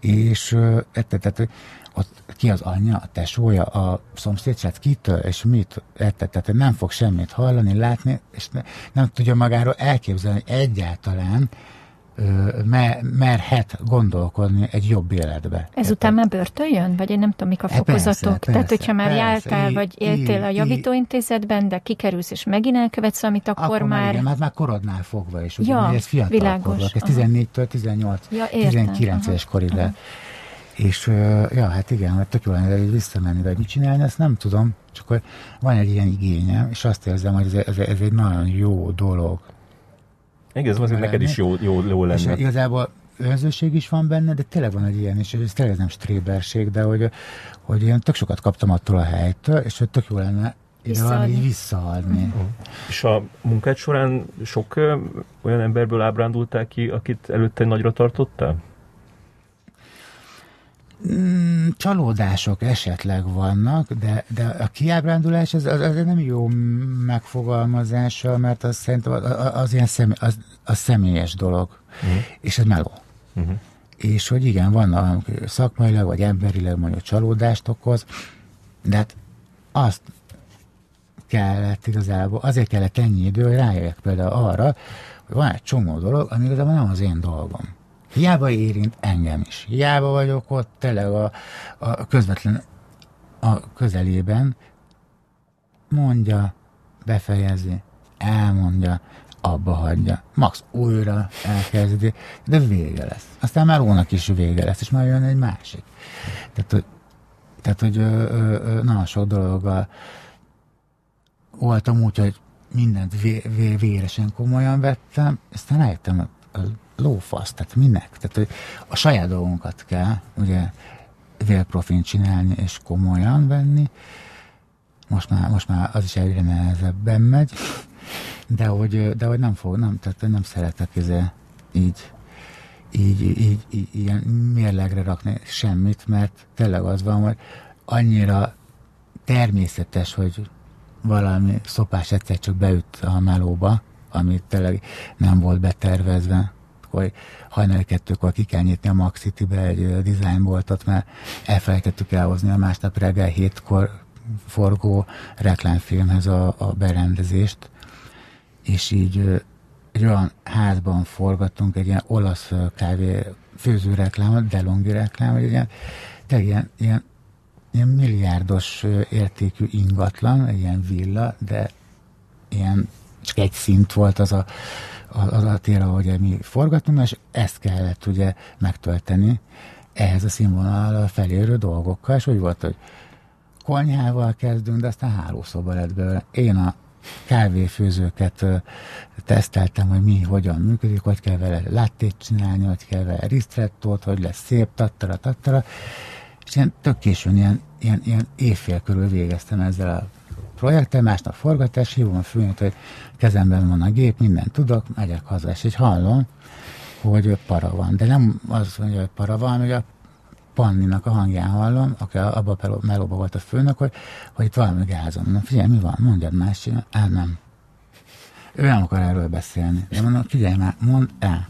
és tehát, ott ki az anyja, a tesója, a szomszédság kitől, és mit, tehát nem fog semmit hallani, látni, és ne, nem tudja magáról elképzelni egyáltalán, mer, merhet gondolkodni egy jobb életbe. Ezután már börtön jön? Vagy én nem tudom, mik a fokozatok? Persze, persze, Tehát, hogyha már persze, jártál, í, vagy éltél í, a javítóintézetben, de kikerülsz és megint elkövetsz amit akkor, akkor már... Igen, már, már korodnál fogva is. Ugye, ja, ez fiatal világos. Korok, ez 14-től 18, ja, 19 éves korig. És ja, hát igen, mert tök jó lenne visszamenni, vagy mit csinálni, ezt nem tudom. Csak hogy van egy ilyen igényem, és azt érzem, hogy ez, ez, ez egy nagyon jó dolog igen, ez neked is jó, jó, jó lenne. És igazából önzőség is van benne, de tényleg van egy ilyen, és ez tényleg nem stréberség, de hogy, hogy én tök sokat kaptam attól a helytől, és hogy tök jó lenne visszaadni. visszaadni. Uh-huh. És a munkád során sok ö, olyan emberből ábrándultál ki, akit előtte nagyra tartottál? Mm, csalódások esetleg vannak, de, de a kiábrándulás az, az, az nem jó megfogalmazása, mert az szerintem az, az ilyen személy, az, az személyes dolog, uh-huh. és ez meló. Uh-huh. És hogy igen, vannak szakmailag vagy emberileg mondjuk csalódást okoz, de hát azt kellett igazából, azért kellett ennyi idő, hogy rájöjjek például arra, hogy van egy csomó dolog, ami igazából nem az én dolgom. Hiába érint engem is. Hiába vagyok ott tényleg a, a közvetlen a közelében, mondja, befejezi, elmondja, abba hagyja. Max újra elkezdi, de vége lesz. Aztán már ónak is vége lesz, és már jön egy másik. Tehát, hogy, tehát, hogy ö, ö, nagyon sok dologgal voltam úgy, hogy mindent vé, vé, véresen komolyan vettem, aztán rájöttem, lófasz, tehát minek? Tehát, hogy a saját dolgunkat kell, ugye, vélprofin csinálni és komolyan venni. Most már, most már az is egyre nehezebben megy, de hogy, de hogy nem fog, nem, tehát nem szeretek izé, így, így, így, így, ilyen mérlegre rakni semmit, mert tényleg az van, hogy annyira természetes, hogy valami szopás egyszer csak beüt a melóba, amit tényleg nem volt betervezve hogy hajnali kettőkor ki kell nyitni a Max City-be egy design voltat, mert elfelejtettük elhozni a másnap reggel hétkor forgó reklámfilmhez a, a berendezést, és így egy olyan házban forgattunk egy ilyen olasz kávé főző reklámot, Delongi reklám, egy ilyen, tényleg ilyen, ilyen, ilyen milliárdos értékű ingatlan, egy ilyen villa, de ilyen csak egy szint volt az a az a tér, ahogy mi forgatunk, és ezt kellett ugye megtölteni ehhez a színvonal felérő dolgokkal, és úgy volt, hogy konyhával kezdünk, de aztán hálószoba lett belőle. Én a kávéfőzőket teszteltem, hogy mi hogyan működik, hogy kell vele láttét csinálni, hogy kell vele ristrettót, hogy lesz szép, tattara, tattara. És ilyen tök későn, ilyen, ilyen, ilyen évfél körül végeztem ezzel a projekttel, másnap forgatás, hívom a főnöt, hogy kezemben van a gép, mindent tudok, megyek haza, és így hallom, hogy para van. De nem az mondja, hogy para van, hogy a Panninak a hangján hallom, aki abban a melóban volt a főnök, hogy, hogy itt valami gázom. Na figyelj, mi van? Mondjad más, el nem. Ő nem akar erről beszélni. De mondom, figyelj már, mondd el.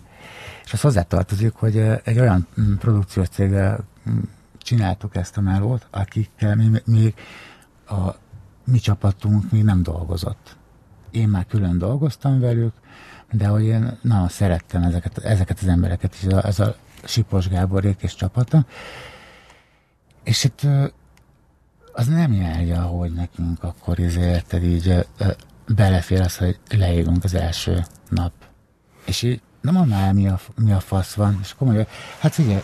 És az hozzátartozik, hogy egy olyan mm, produkciós céggel mm, csináltuk ezt a melót, akikkel mi még a mi csapatunk még nem dolgozott. Én már külön dolgoztam velük, de hogy én nagyon szerettem ezeket, ezeket az embereket is, ez a Sipos Gáborék és csapata. És itt az nem járja, hogy nekünk akkor ezért így belefér az, hogy leégünk az első nap. És így nem mondom már, mi a, mi a fasz van, és mondja, hát figyelj,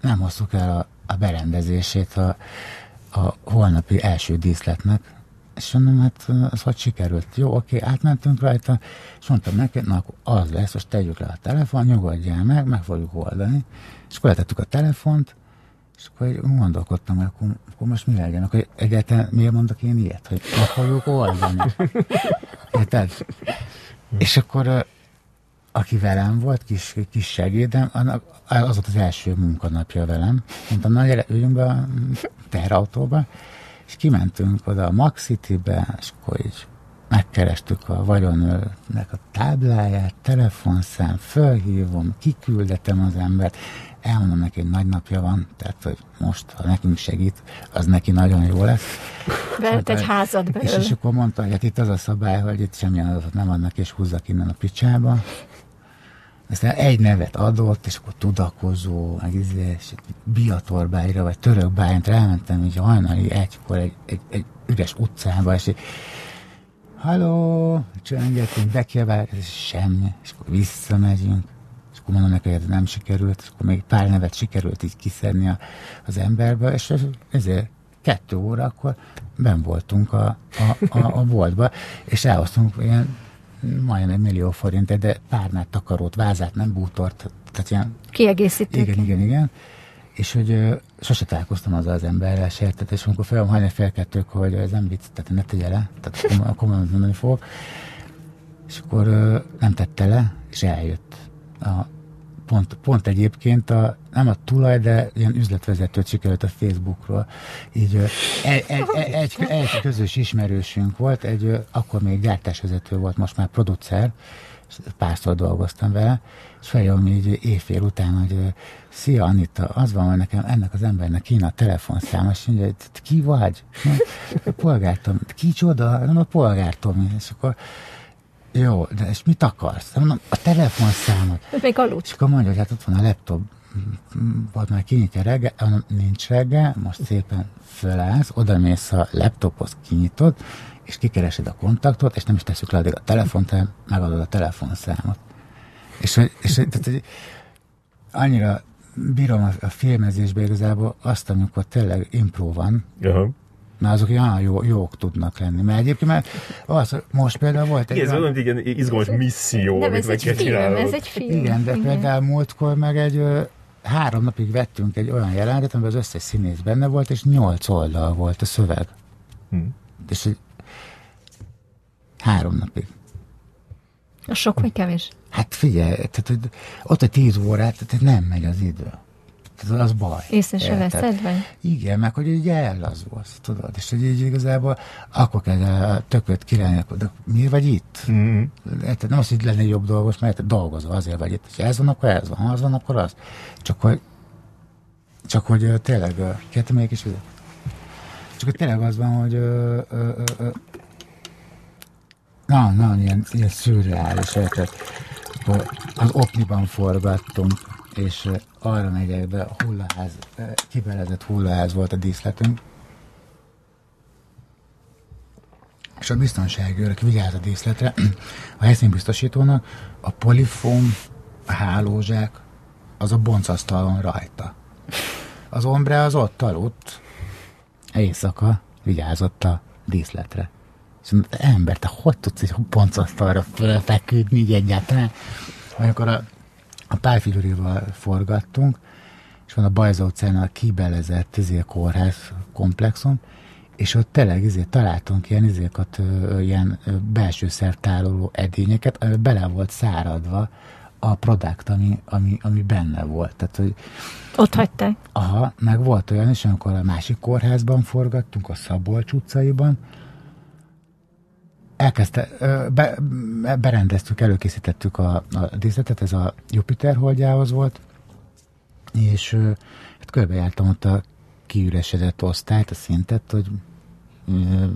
nem hosszuk el a a berendezését a, a holnapi első díszletnek, és mondom, hát az hogy sikerült? Jó, oké, átmentünk rajta, és mondtam neki, na akkor az lesz, most tegyük le a telefon, nyugodjál meg, meg fogjuk oldani. És akkor letettük a telefont, és akkor gondolkodtam, hogy akkor, akkor most mi legyen, akkor egyáltalán miért mondok én ilyet, hogy meg fogjuk oldani. Érted? És akkor aki velem volt, kis, kis segédem, annak, az volt az első munkanapja velem. Mondtam, na gyere, üljünk be a teherautóba, és kimentünk oda a Max City-be, és akkor így megkerestük a vagyonőrnek a tábláját, telefonszám, fölhívom, kiküldetem az embert, elmondom neki, hogy nagy napja van, tehát, hogy most, ha nekünk segít, az neki nagyon jó lesz. Vett egy házad belőle. És, és akkor mondta, hogy hát itt az a szabály, hogy itt semmilyen adatot nem adnak, és húzzak innen a picsába. Aztán egy nevet adott, és akkor tudakozó, meg izé, és vagy Törökbájnt elmentem így hajnali egykor egy, egy, egy üres utcába, és így, halló, csöngetünk, bekiabálják, ez semmi, és akkor visszamegyünk, és akkor mondom neki, hogy ez nem sikerült, és akkor még pár nevet sikerült így kiszedni a, az emberbe, és ezért kettő óra akkor ben voltunk a, a, a, a boltba, és elhoztunk ilyen majdnem egy millió forint, de párnát, takarót, vázát, nem bútort, tehát ilyen... Kiegészítők. Igen, igen, igen. És hogy ö, sose találkoztam azzal az emberrel, se érted, és amikor fel hajnal fél kettők, hogy ez nem vicc, tehát ne tegye le, tehát komolyan mondani fog. És akkor ö, nem tette le, és eljött a pont, pont egyébként a, nem a tulaj, de ilyen üzletvezetőt sikerült a Facebookról. Így egy, egy, egy, egy közös ismerősünk volt, egy akkor még gyártásvezető volt, most már producer, párszor dolgoztam vele, és feljön így éjfél után, hogy szia Anita, az van, hogy nekem ennek az embernek kéne a telefonszáma, és mondja, ki vagy? Polgártom, kicsoda? Nem a polgártom. És akkor jó, de és mit akarsz? Mondom, a telefonszámot. Még aludt. És akkor mondja, hogy hát ott van a laptop, volt már kinyitja reggel, mondom, nincs reggel, most szépen fölállsz, oda mész a laptophoz, kinyitod, és kikeresed a kontaktot, és nem is teszük le addig a telefont, hanem megadod a telefonszámot. És, és, és tehát, hogy annyira bírom a, a filmezésbe igazából azt, amikor tényleg impro van, Aha. Na azok olyan jó, jók tudnak lenni. Mert egyébként mert az, most például volt egy... Ez olyan, ilyen izgalmas misszió, Nem, amit ez meg egy kell film, csinálnod. ez egy film. Igen, de például múltkor meg egy három napig vettünk egy olyan jelentet, amiben az összes színész benne volt, és nyolc oldal volt a szöveg. Hm. És egy három napig. A sok vagy kevés? Hát figyelj, tehát, hogy ott a tíz órát, tehát nem megy az idő. Tehát az baj. Észre se veszed, vagy? Igen, meg hogy így ellazulsz, tudod, és hogy így igazából akkor kell a tököt királni, akkor de miért vagy itt? Mm. Érted? Nem az, hogy lenne jobb dolgos, mert dolgozol, azért vagy itt. Ha ez van, akkor ez van, ha az van, akkor az. Csak hogy, csak hogy ö, tényleg, ö, kértem még egy kis vizet? Csak hogy tényleg az van, hogy ö, ö, ö, na, na, ilyen, ilyen szürreális, érted? Az Opniban forgattunk, és arra megyek be, a hullaház, kibelezett hullaház volt a díszletünk, és a biztonsági őrök vigyáz a díszletre, a helyszínbiztosítónak a polifóm, a hálózsák, az a boncasztalon rajta. Az ombre az ott aludt, éjszaka vigyázott a díszletre. És mondta, ember, te hogy tudsz egy boncasztalra fölfeküdni így egyáltalán? Amikor a, a pálfigurival forgattunk, és van a Bajza utcán a kibelezett izé, kórház komplexum, és ott tényleg izé, találtunk ilyen izékat, ilyen belső szertároló edényeket, ami bele volt száradva a product, ami, ami, ami benne volt. Tehát, hogy Ott hagyták. Aha, meg volt olyan is, amikor a másik kórházban forgattunk, a Szabolcs utcaiban, elkezdte, be, be- berendeztük, előkészítettük a, a díszletet, ez a Jupiter holdjához volt, és hát körbejártam ott a kiüresedett osztályt, a szintet, hogy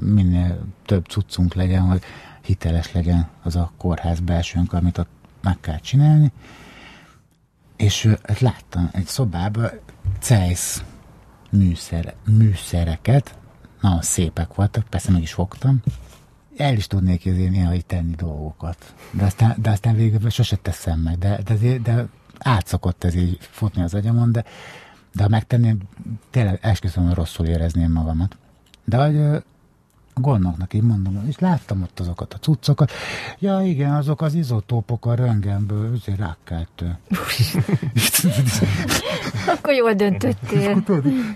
minél több cuccunk legyen, hogy hiteles legyen az a kórház belsőnk, amit ott meg kell csinálni. És hát láttam egy szobában Zeiss műszer, műszereket, nagyon szépek voltak, persze meg is fogtam. El is tudnék azért néha így tenni dolgokat. De aztán, de aztán végül sose teszem meg. De, de, azért- de átszokott ez így futni az agyamon, de De ha megtenném, tényleg esküszöm, hogy rosszul érezném magamat. De hogy gondoknak így mondom, és láttam ott azokat a cuccokat. Ja igen, azok az izotópok a röntgenből, azért rákkeltő. Akkor jól döntöttél.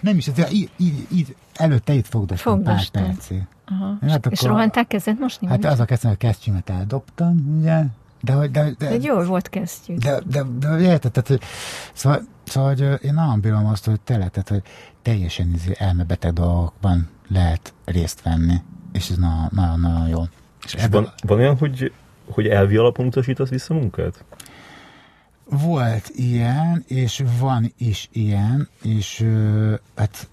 Nem is, ez így, így, így előtte itt fogdostam pár percig. Aha. Hát és akkor, rohantál kezed most? Hát az a kezdtem, hogy kesztyűmet eldobtam, ugye, de, de, de, de, de jól volt kesztyű. De, de, de, de érted, tehát, hogy, szóval, szóval hogy én nagyon bírom azt, hogy te tehát, hogy teljesen izé elmebeteg dolgokban lehet részt venni, és ez nagyon-nagyon jó. És, és van, van olyan, hogy, hogy elvi alapon utasítasz vissza munkát? Volt ilyen, és van is ilyen, és hát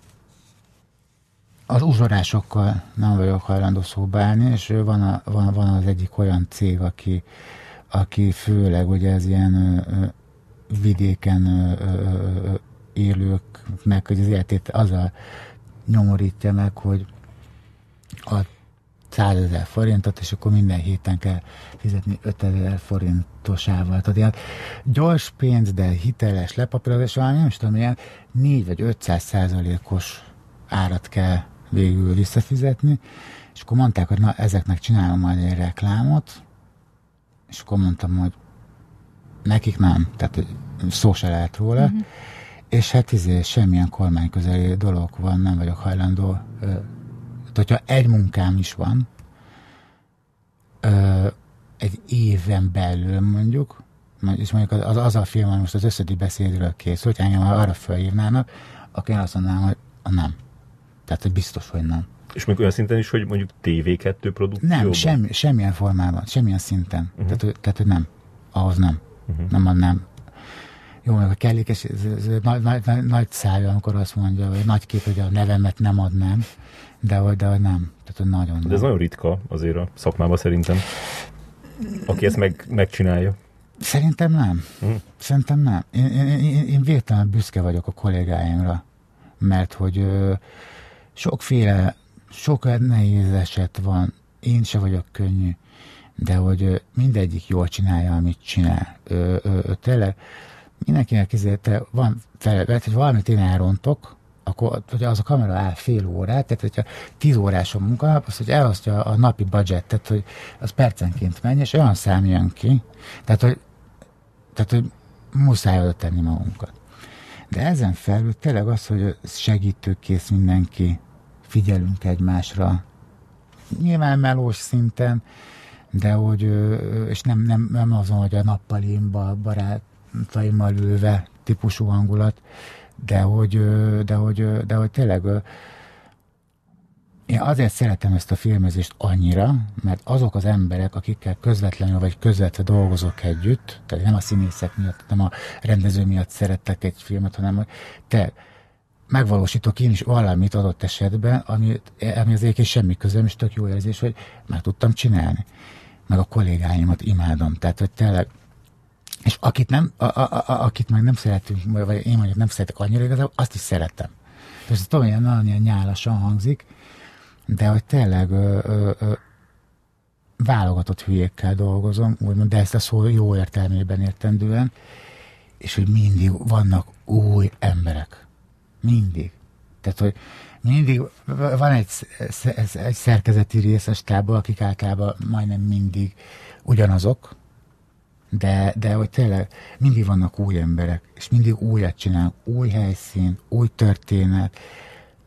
az uzsorásokkal nem vagyok hajlandó szóba állni, és van, a, van, van az egyik olyan cég, aki, aki főleg ugye ez ilyen ö, vidéken ö, ö, élőknek, hogy az életét azzal nyomorítja meg, hogy a 100 ezer forintot, és akkor minden héten kell fizetni 5 ezer forintosával. Tehát ilyen gyors pénz, de hiteles lepapírozás, valami nem is tudom, ilyen 4 vagy 500 százalékos árat kell végül visszafizetni, és akkor mondták, hogy na, ezeknek csinálom majd egy reklámot, és akkor mondtam, hogy nekik nem, tehát hogy szó se lehet róla, uh-huh. és hát izé, semmilyen kormányközeli dolog van, nem vagyok hajlandó, ö, hogyha egy munkám is van, ö, egy éven belül mondjuk, és mondjuk az, az a film, most az összedi beszédről készült, hogy engem arra felhívnának, akkor én azt mondanám, hogy nem. Tehát, hogy biztos, hogy nem. És még olyan szinten is, hogy mondjuk TV2 produkcióban? Nem, semmi, semmilyen formában, semmilyen szinten. Uh-huh. Tehát, hogy, tehát, hogy nem. Ahhoz nem. Uh-huh. Nem adnám. Jó, meg a kellékes, ez, ez, ez nagy, nagy, nagy, szája, amikor azt mondja, hogy nagy kép, hogy a nevemet nem adnám, de hogy, de hogy nem. Tehát, hogy nagyon De ez nem. nagyon ritka azért a szakmában szerintem. Aki ezt meg, megcsinálja. Szerintem nem. Uh-huh. Szerintem nem. Én, én, én, én végtelen büszke vagyok a kollégáimra, mert hogy sokféle, sok nehéz eset van, én se vagyok könnyű, de hogy mindegyik jól csinálja, amit csinál. Ö, ö, ö, tényleg mindenkinek te van felvet, hogy valamit én elrontok, akkor hogy az a kamera áll fél órát, tehát hogyha tíz órás a munkanap, az, hogy elosztja a napi budgetet, hogy az percenként menj, és olyan szám jön ki, tehát hogy, tehát, hogy muszáj oda tenni magunkat. De ezen felül tényleg az, hogy segítőkész mindenki, figyelünk egymásra, nyilván melós szinten, de hogy, és nem, nem, nem azon, hogy a nappalimba barátaimmal ülve típusú hangulat, de hogy, de hogy, de hogy tényleg én azért szeretem ezt a filmezést annyira, mert azok az emberek, akikkel közvetlenül vagy közvetve dolgozok együtt, tehát nem a színészek miatt, nem a rendező miatt szerettek egy filmet, hanem hogy te megvalósítok én is valamit adott esetben, ami, ami az egyébként semmi közöm, és tök jó érzés, hogy meg tudtam csinálni. Meg a kollégáimat imádom. Tehát, hogy tényleg és akit, nem, a, a, a, akit meg nem szeretünk, vagy én mondjuk nem szeretek annyira igazából, azt is szeretem. Ez tudom, hogy nagyon ilyen nyálasan hangzik, de hogy tényleg ö, ö, ö, válogatott hülyékkel dolgozom, úgymond, de ezt a szó jó értelmében értendően, és hogy mindig vannak új emberek. Mindig. Tehát, hogy mindig van egy, egy szerkezeti részes tábor, akik általában majdnem mindig ugyanazok, de, de hogy tényleg mindig vannak új emberek, és mindig újat csinálnak, új helyszín, új történet,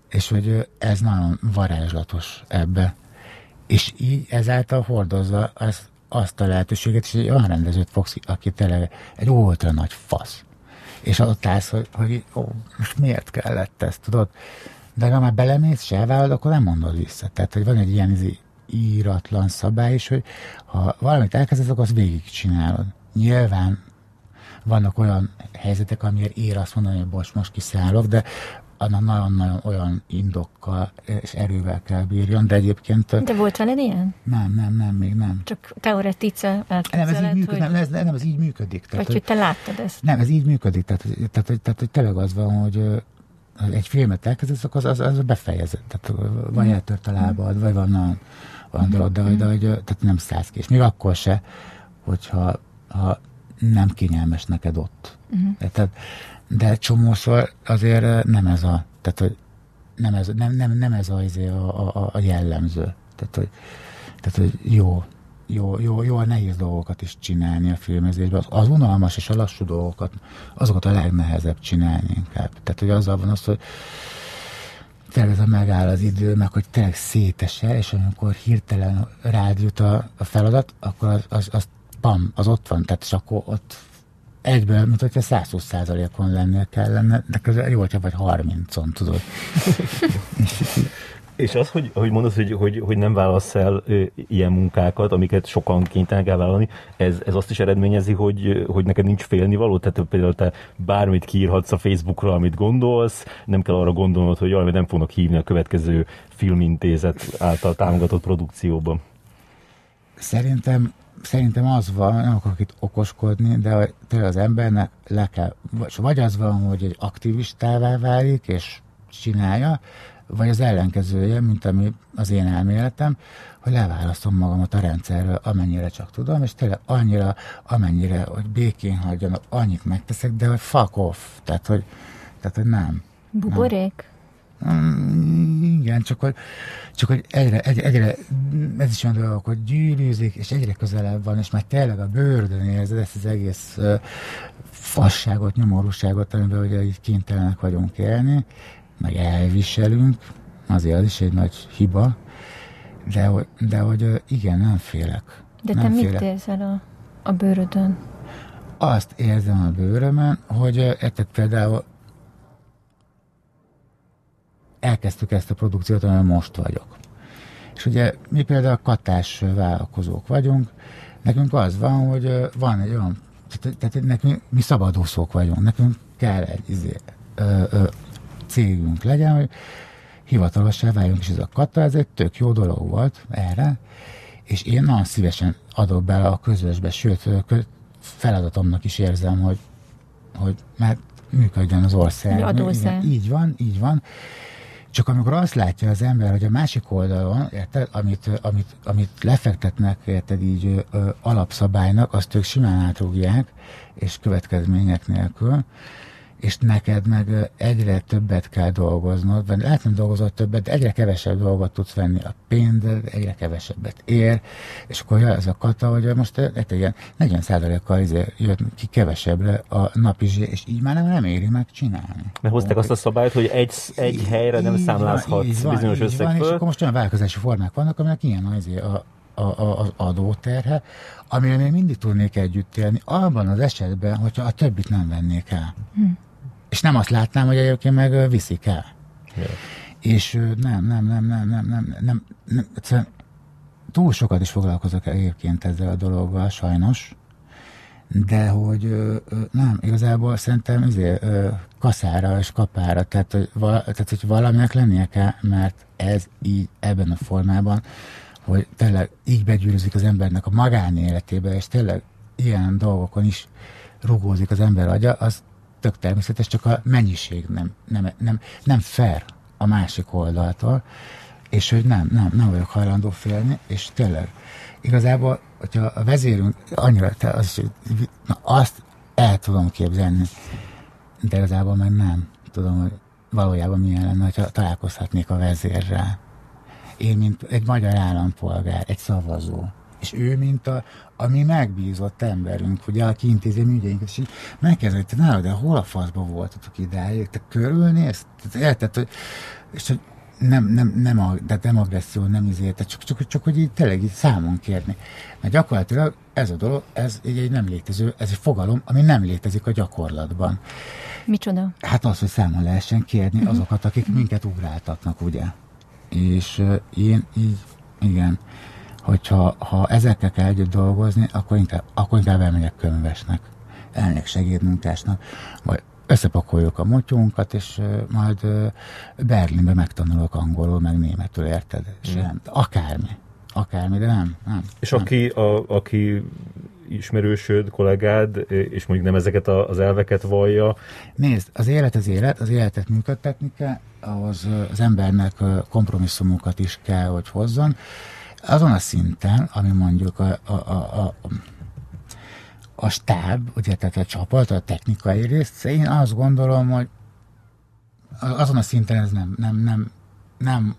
és hogy ez nagyon varázslatos ebbe. És így ezáltal hordozza az, azt a lehetőséget, és egy olyan rendezőt fogsz, aki tényleg egy ultra nagy fasz. És ott állsz, hogy, hogy ó, most miért kellett ezt, tudod? De ha már belemész, se elvállalod, akkor nem mondod vissza. Tehát, hogy van egy ilyen izé, íratlan szabály is, hogy ha valamit elkezdesz, akkor azt végigcsinálod. Nyilván vannak olyan helyzetek, amiért ér azt mondani, hogy most, most kiszállok, de nagyon-nagyon olyan indokkal és erővel kell bírjon, de egyébként... De volt veled ilyen? Nem, nem, nem, még nem. Csak teoretice Nem, ez így működik, hogy... nem, ez, nem, ez így működik. Tehát, Vagy hogy, hogy te láttad ezt? Nem, ez így működik, tehát, tehát, tehát, tehát hogy tényleg az van, hogy egy filmet elkezdesz, akkor az, az, az befejezed. Tehát vagy eltört a lábad, vagy van olyan, olyan dolog, de, de, de, tehát nem szállsz ki. És még akkor se, hogyha ha nem kényelmes neked ott. Uh-huh. Tehát, de csomószor azért nem ez a, tehát, hogy nem ez, nem, nem, nem ez a, izé a, a, a jellemző. Tehát, hogy, tehát, hogy jó, jó, jó, jó a nehéz dolgokat is csinálni a filmezésben. Az, az unalmas és a lassú dolgokat, azokat a legnehezebb csinálni inkább. Tehát, hogy azzal van az, hogy tényleg megáll az idő, meg hogy tényleg szétesel, és amikor hirtelen rád jut a, a feladat, akkor az, az, az pam, az ott van, tehát akkor ott egyből, mint hogyha 120 százalékon lennél kellene, de közben jó, hogyha vagy 30-on, tudod. És az, hogy, hogy mondod, hogy, hogy, hogy nem válasz el ö, ilyen munkákat, amiket sokan kénytelenek elvállalni, ez, ez azt is eredményezi, hogy, hogy neked nincs félnivaló? Tehát például te bármit kiírhatsz a Facebookra, amit gondolsz, nem kell arra gondolnod, hogy jaj, nem fognak hívni a következő filmintézet által támogatott produkcióban. Szerintem szerintem az van, nem akarok itt okoskodni, de tényleg az embernek le kell, vagy az van, hogy egy aktivistává válik, és csinálja, vagy az ellenkezője, mint ami az én elméletem, hogy leválasztom magamat a rendszerről, amennyire csak tudom, és tényleg annyira, amennyire, hogy békén hagyjanak, annyit megteszek, de hogy fuck off, tehát hogy, tehát, hogy nem. Buborék? Nem. Mm, igen, csak hogy, csak hogy egyre, egyre, egyre, ez is olyan dolog, hogy gyűrűzik, és egyre közelebb van, és már tényleg a bőrödön érzed ezt az egész uh, fasságot, nyomorúságot, amiben ugye így kénytelenek vagyunk élni, meg elviselünk, azért az is egy nagy hiba, de, de hogy igen, nem félek. De nem te félek. mit érzel a, a bőrödön? Azt érzem a bőrömön, hogy ettet például elkezdtük ezt a produkciót, amiben most vagyok. És ugye mi például katás vállalkozók vagyunk, nekünk az van, hogy van egy olyan, tehát, tehát nekünk, mi szabadúszók vagyunk, nekünk kell egy izé, ö, ö, cégünk legyen, hogy hivatalosan váljunk, és ez a kata, ez egy tök jó dolog volt erre, és én nagyon szívesen adok bele a közösbe, sőt, feladatomnak is érzem, hogy, hogy mert működjön az ország. Igen, így van, így van. Csak amikor azt látja az ember, hogy a másik oldalon, érted, amit, amit, amit lefektetnek, érted így ö, alapszabálynak, azt ők simán átrúgják, és következmények nélkül, és neked meg egyre többet kell dolgoznod, vagy lehet nem dolgozod többet, de egyre kevesebb dolgot tudsz venni a pénzed, egyre kevesebbet ér, és akkor jön ez a kata, hogy most egy ilyen 40 kal izé jött ki kevesebbre a napi zsé, és így már nem, nem éri meg csinálni. Mert hozták azt a szabályt, hogy egy, egy helyre nem számlázhatsz bizonyos összegből. És akkor most olyan vállalkozási formák vannak, aminek ilyen az, a, a, a, az adóterhe, amire még mindig tudnék együtt élni, abban az esetben, hogyha a többit nem vennék el. Hm és nem azt látnám, hogy egyébként meg viszik el. Yeah. És nem, nem, nem, nem, nem, nem, nem, nem egyszerűen túl sokat is foglalkozok egyébként ezzel a dologgal, sajnos, de hogy nem, igazából szerintem izé, kaszára és kapára, tehát hogy, vala, tehát hogy valaminek lennie kell, mert ez így ebben a formában, hogy tényleg így begyűrűzik az embernek a magánéletébe, és tényleg ilyen dolgokon is rugózik az ember agya, az tök természetes, csak a mennyiség nem, nem, nem, nem fair a másik oldaltól, és hogy nem, nem, nem vagyok hajlandó félni, és tényleg igazából, hogyha a vezérünk annyira, te az, hogy na, azt el tudom képzelni, de igazából meg nem tudom, hogy valójában milyen lenne, hogyha találkozhatnék a vezérrel. Én, mint egy magyar állampolgár, egy szavazó, és ő, mint a, a mi megbízott emberünk, ugye, aki intézi a ügyeinket, és így megkezdett, hogy te de hol a faszban voltatok idáig? Te körülnéz? Érted, hogy, és hogy nem, nem, nem, a, de nem agresszió, nem izélte, csak, csak, csak, hogy így tényleg így számon kérni. Mert gyakorlatilag ez a dolog, ez egy, egy nem létező, ez egy fogalom, ami nem létezik a gyakorlatban. Micsoda? Hát az, hogy számon lehessen kérni uh-huh. azokat, akik minket ugráltatnak, ugye. És uh, én így, igen, hogyha ha ezekkel kell együtt dolgozni, akkor inkább, akkor inkább elmegyek könyvesnek, elmegyek segédmunkásnak, vagy összepakoljuk a motyónkat, és majd Berlinbe megtanulok angolul, meg németül, érted? Mm. Nem, akármi. Akármi, de nem. nem és nem. Aki, a, aki ismerősöd, kollégád, és mondjuk nem ezeket az elveket vallja. Nézd, az élet az élet, az életet működtetni kell, ahhoz az embernek kompromisszumokat is kell, hogy hozzon azon a szinten, ami mondjuk a, a, a, a a stáb, ugye, tehát a csapat, a technikai részt, én azt gondolom, hogy azon a szinten ez nem, nem, nem, nem,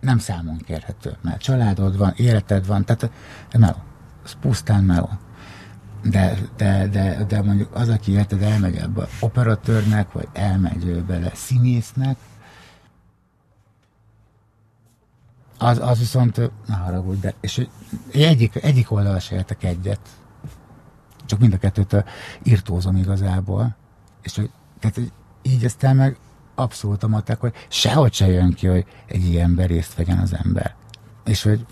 nem számon kérhető, mert családod van, életed van, tehát meló, ez pusztán meló. De, de, de, de mondjuk az, aki érted, elmegy ebbe operatőrnek, vagy elmegy bele színésznek, az, az viszont, ne haragudj, de, és egyik, egyik oldalra se értek egyet, csak mind a kettőt írtózom igazából, és hogy, tehát így aztán meg abszolút a matek, hogy sehogy se jön ki, hogy egy ilyen részt vegyen az ember. És hogy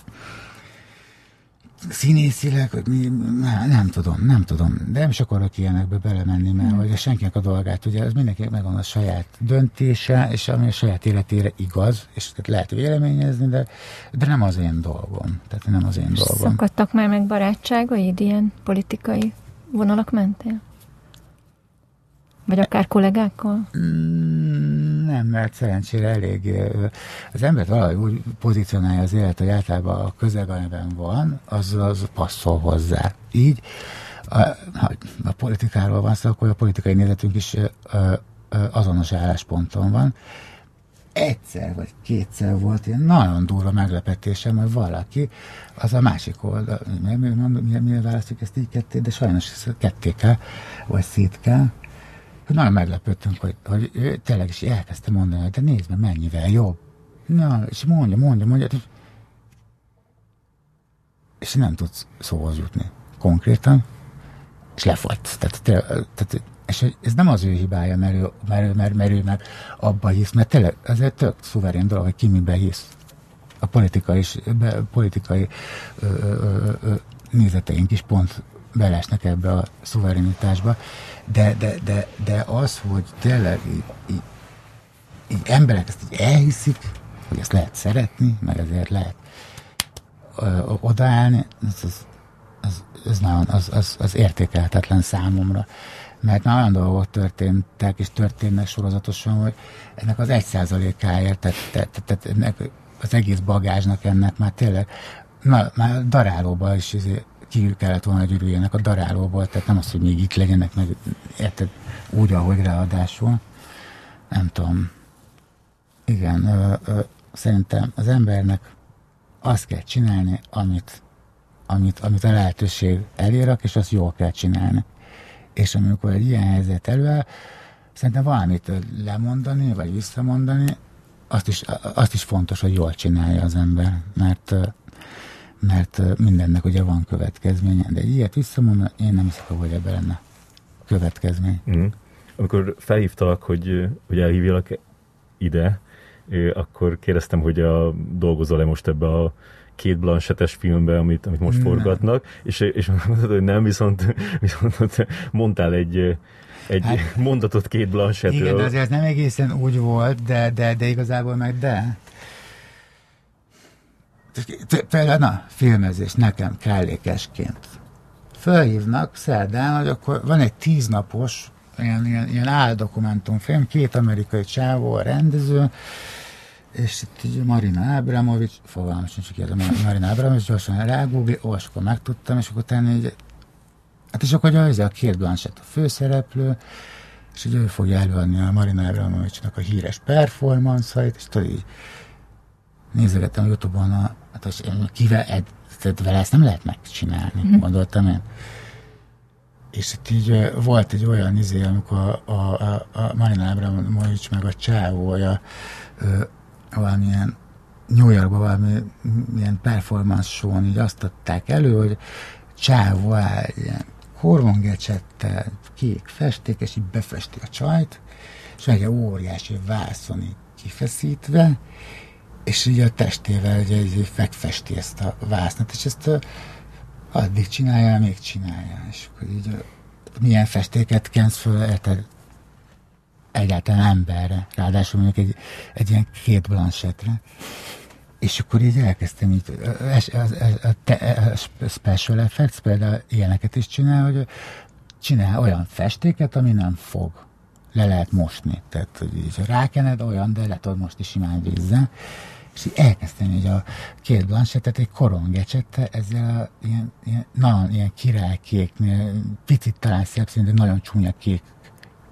színészileg, hogy mi, nem, nem tudom, nem tudom, de nem is akarok ilyenekbe belemenni, mert mm. hogy senkinek a dolgát, ugye ez mindenkinek megvan a saját döntése, és ami a saját életére igaz, és lehet véleményezni, de, de nem az én dolgom. Tehát nem az én dolgom. Szakadtak már meg barátságaid ilyen politikai vonalak mentén? Vagy akár kollégákkal? Mm, nem, mert szerencsére elég az ember valahogy úgy pozícionálja az élet, hogy általában a közeg, amiben van, az, az passzol hozzá. Így, a, ha a politikáról van szó, akkor a politikai nézetünk is ö, ö, azonos állásponton van. Egyszer vagy kétszer volt ilyen nagyon durva meglepetésem, hogy valaki az a másik oldal, miért, miért, miért, miért választjuk ezt így ketté, de sajnos ketté kell, vagy szét kell nagyon meglepődtünk, hogy, hogy ő tényleg is elkezdte mondani, hogy de nézd meg, mennyivel jobb. Na, és mondja, mondja, mondja, és nem tudsz szóhoz jutni konkrétan, és lefagysz. Tehát, tehát, és ez nem az ő hibája, mert ő, mert, ő, mert, mert ő meg abba hisz, mert tényleg ez egy tök szuverén dolog, hogy ki miben hisz. A politikai, be, politikai ö, ö, ö, nézeteink is pont belesnek ebbe a szuverenitásba, de, de, de, de az, hogy tényleg így, így, emberek ezt így elhiszik, hogy ezt lehet szeretni, meg ezért lehet ö, odaállni, ez, az, az, az, nagyon, az, az, az értékelhetetlen számomra. Mert már olyan dolgok történtek, és történnek sorozatosan, hogy ennek az egy százalékáért, tehát, tehát, tehát ennek az egész bagázsnak ennek már tényleg, na, már darálóban is izé ki kellett volna, hogy ürüljenek a darálóból, tehát nem az, hogy még itt legyenek, meg érted, úgy, ahogy ráadásul. Nem tudom. Igen, ö, ö, szerintem az embernek azt kell csinálni, amit, amit, amit a lehetőség elérak, és azt jól kell csinálni. És amikor egy ilyen helyzet előáll, szerintem valamit lemondani, vagy visszamondani, azt is, azt is fontos, hogy jól csinálja az ember, mert mert mindennek ugye van következménye, de ilyet visszamondani, én nem hiszek, hogy ebben lenne következmény. Mm. Amikor felhívtalak, hogy, hogy elhívjalak ide, akkor kérdeztem, hogy a, dolgozol-e most ebbe a két blanchettes filmbe, amit, amit most nem. forgatnak, és, és mondtad, hogy nem, viszont, viszont mondtál egy, egy hát, mondatot két blanchetről. Igen, de azért nem egészen úgy volt, de, de, de igazából meg de. Például, na, filmezés nekem kellékesként. Fölhívnak szerdán, hogy akkor van egy tíznapos ilyen, ilyen, ilyen áldokumentumfilm, két amerikai csávó, a rendező, és itt Marina Abramovics, fogalmam sincs, hogy Marina Abramovics, gyorsan rágúgli, ó, és akkor megtudtam, és akkor tenni így, hát és akkor hogy a két Blanchett a főszereplő, és így ő fogja előadni a Marina Abramovicsnak a híres performance-ait, és tudod így nézegettem a Youtube-on a Hát az, kivel, tehát vele ezt nem lehet megcsinálni, mm. gondoltam én. És itt így volt egy olyan izé, amikor a, a, a Marina Abramovics meg a csávója valamilyen New Yorkban valami ilyen performance show így azt adták elő, hogy csávó áll ilyen korvongecsettel, kék festék, és így befesti a csajt, és meg egy óriási vászon így kifeszítve, és így a testével ugye, így megfesti ezt a vásznat, és ezt addig csinálja, még csinálja, és akkor így milyen festéket kensz föl, érted, egyáltalán emberre, ráadásul mondjuk egy, egy ilyen két blanchettre. És akkor így elkezdtem így, a, a, a, a special effects például ilyeneket is csinál, hogy csinál olyan festéket, ami nem fog. Le lehet mosni. Tehát, hogy így rákened olyan, de le tudod most is simán vízzel és így elkezdtem így a két blancsettet egy korongecsettel, ezzel a ilyen, ilyen, nagyon ilyen királykék, picit talán szép szín, de nagyon csúnya kék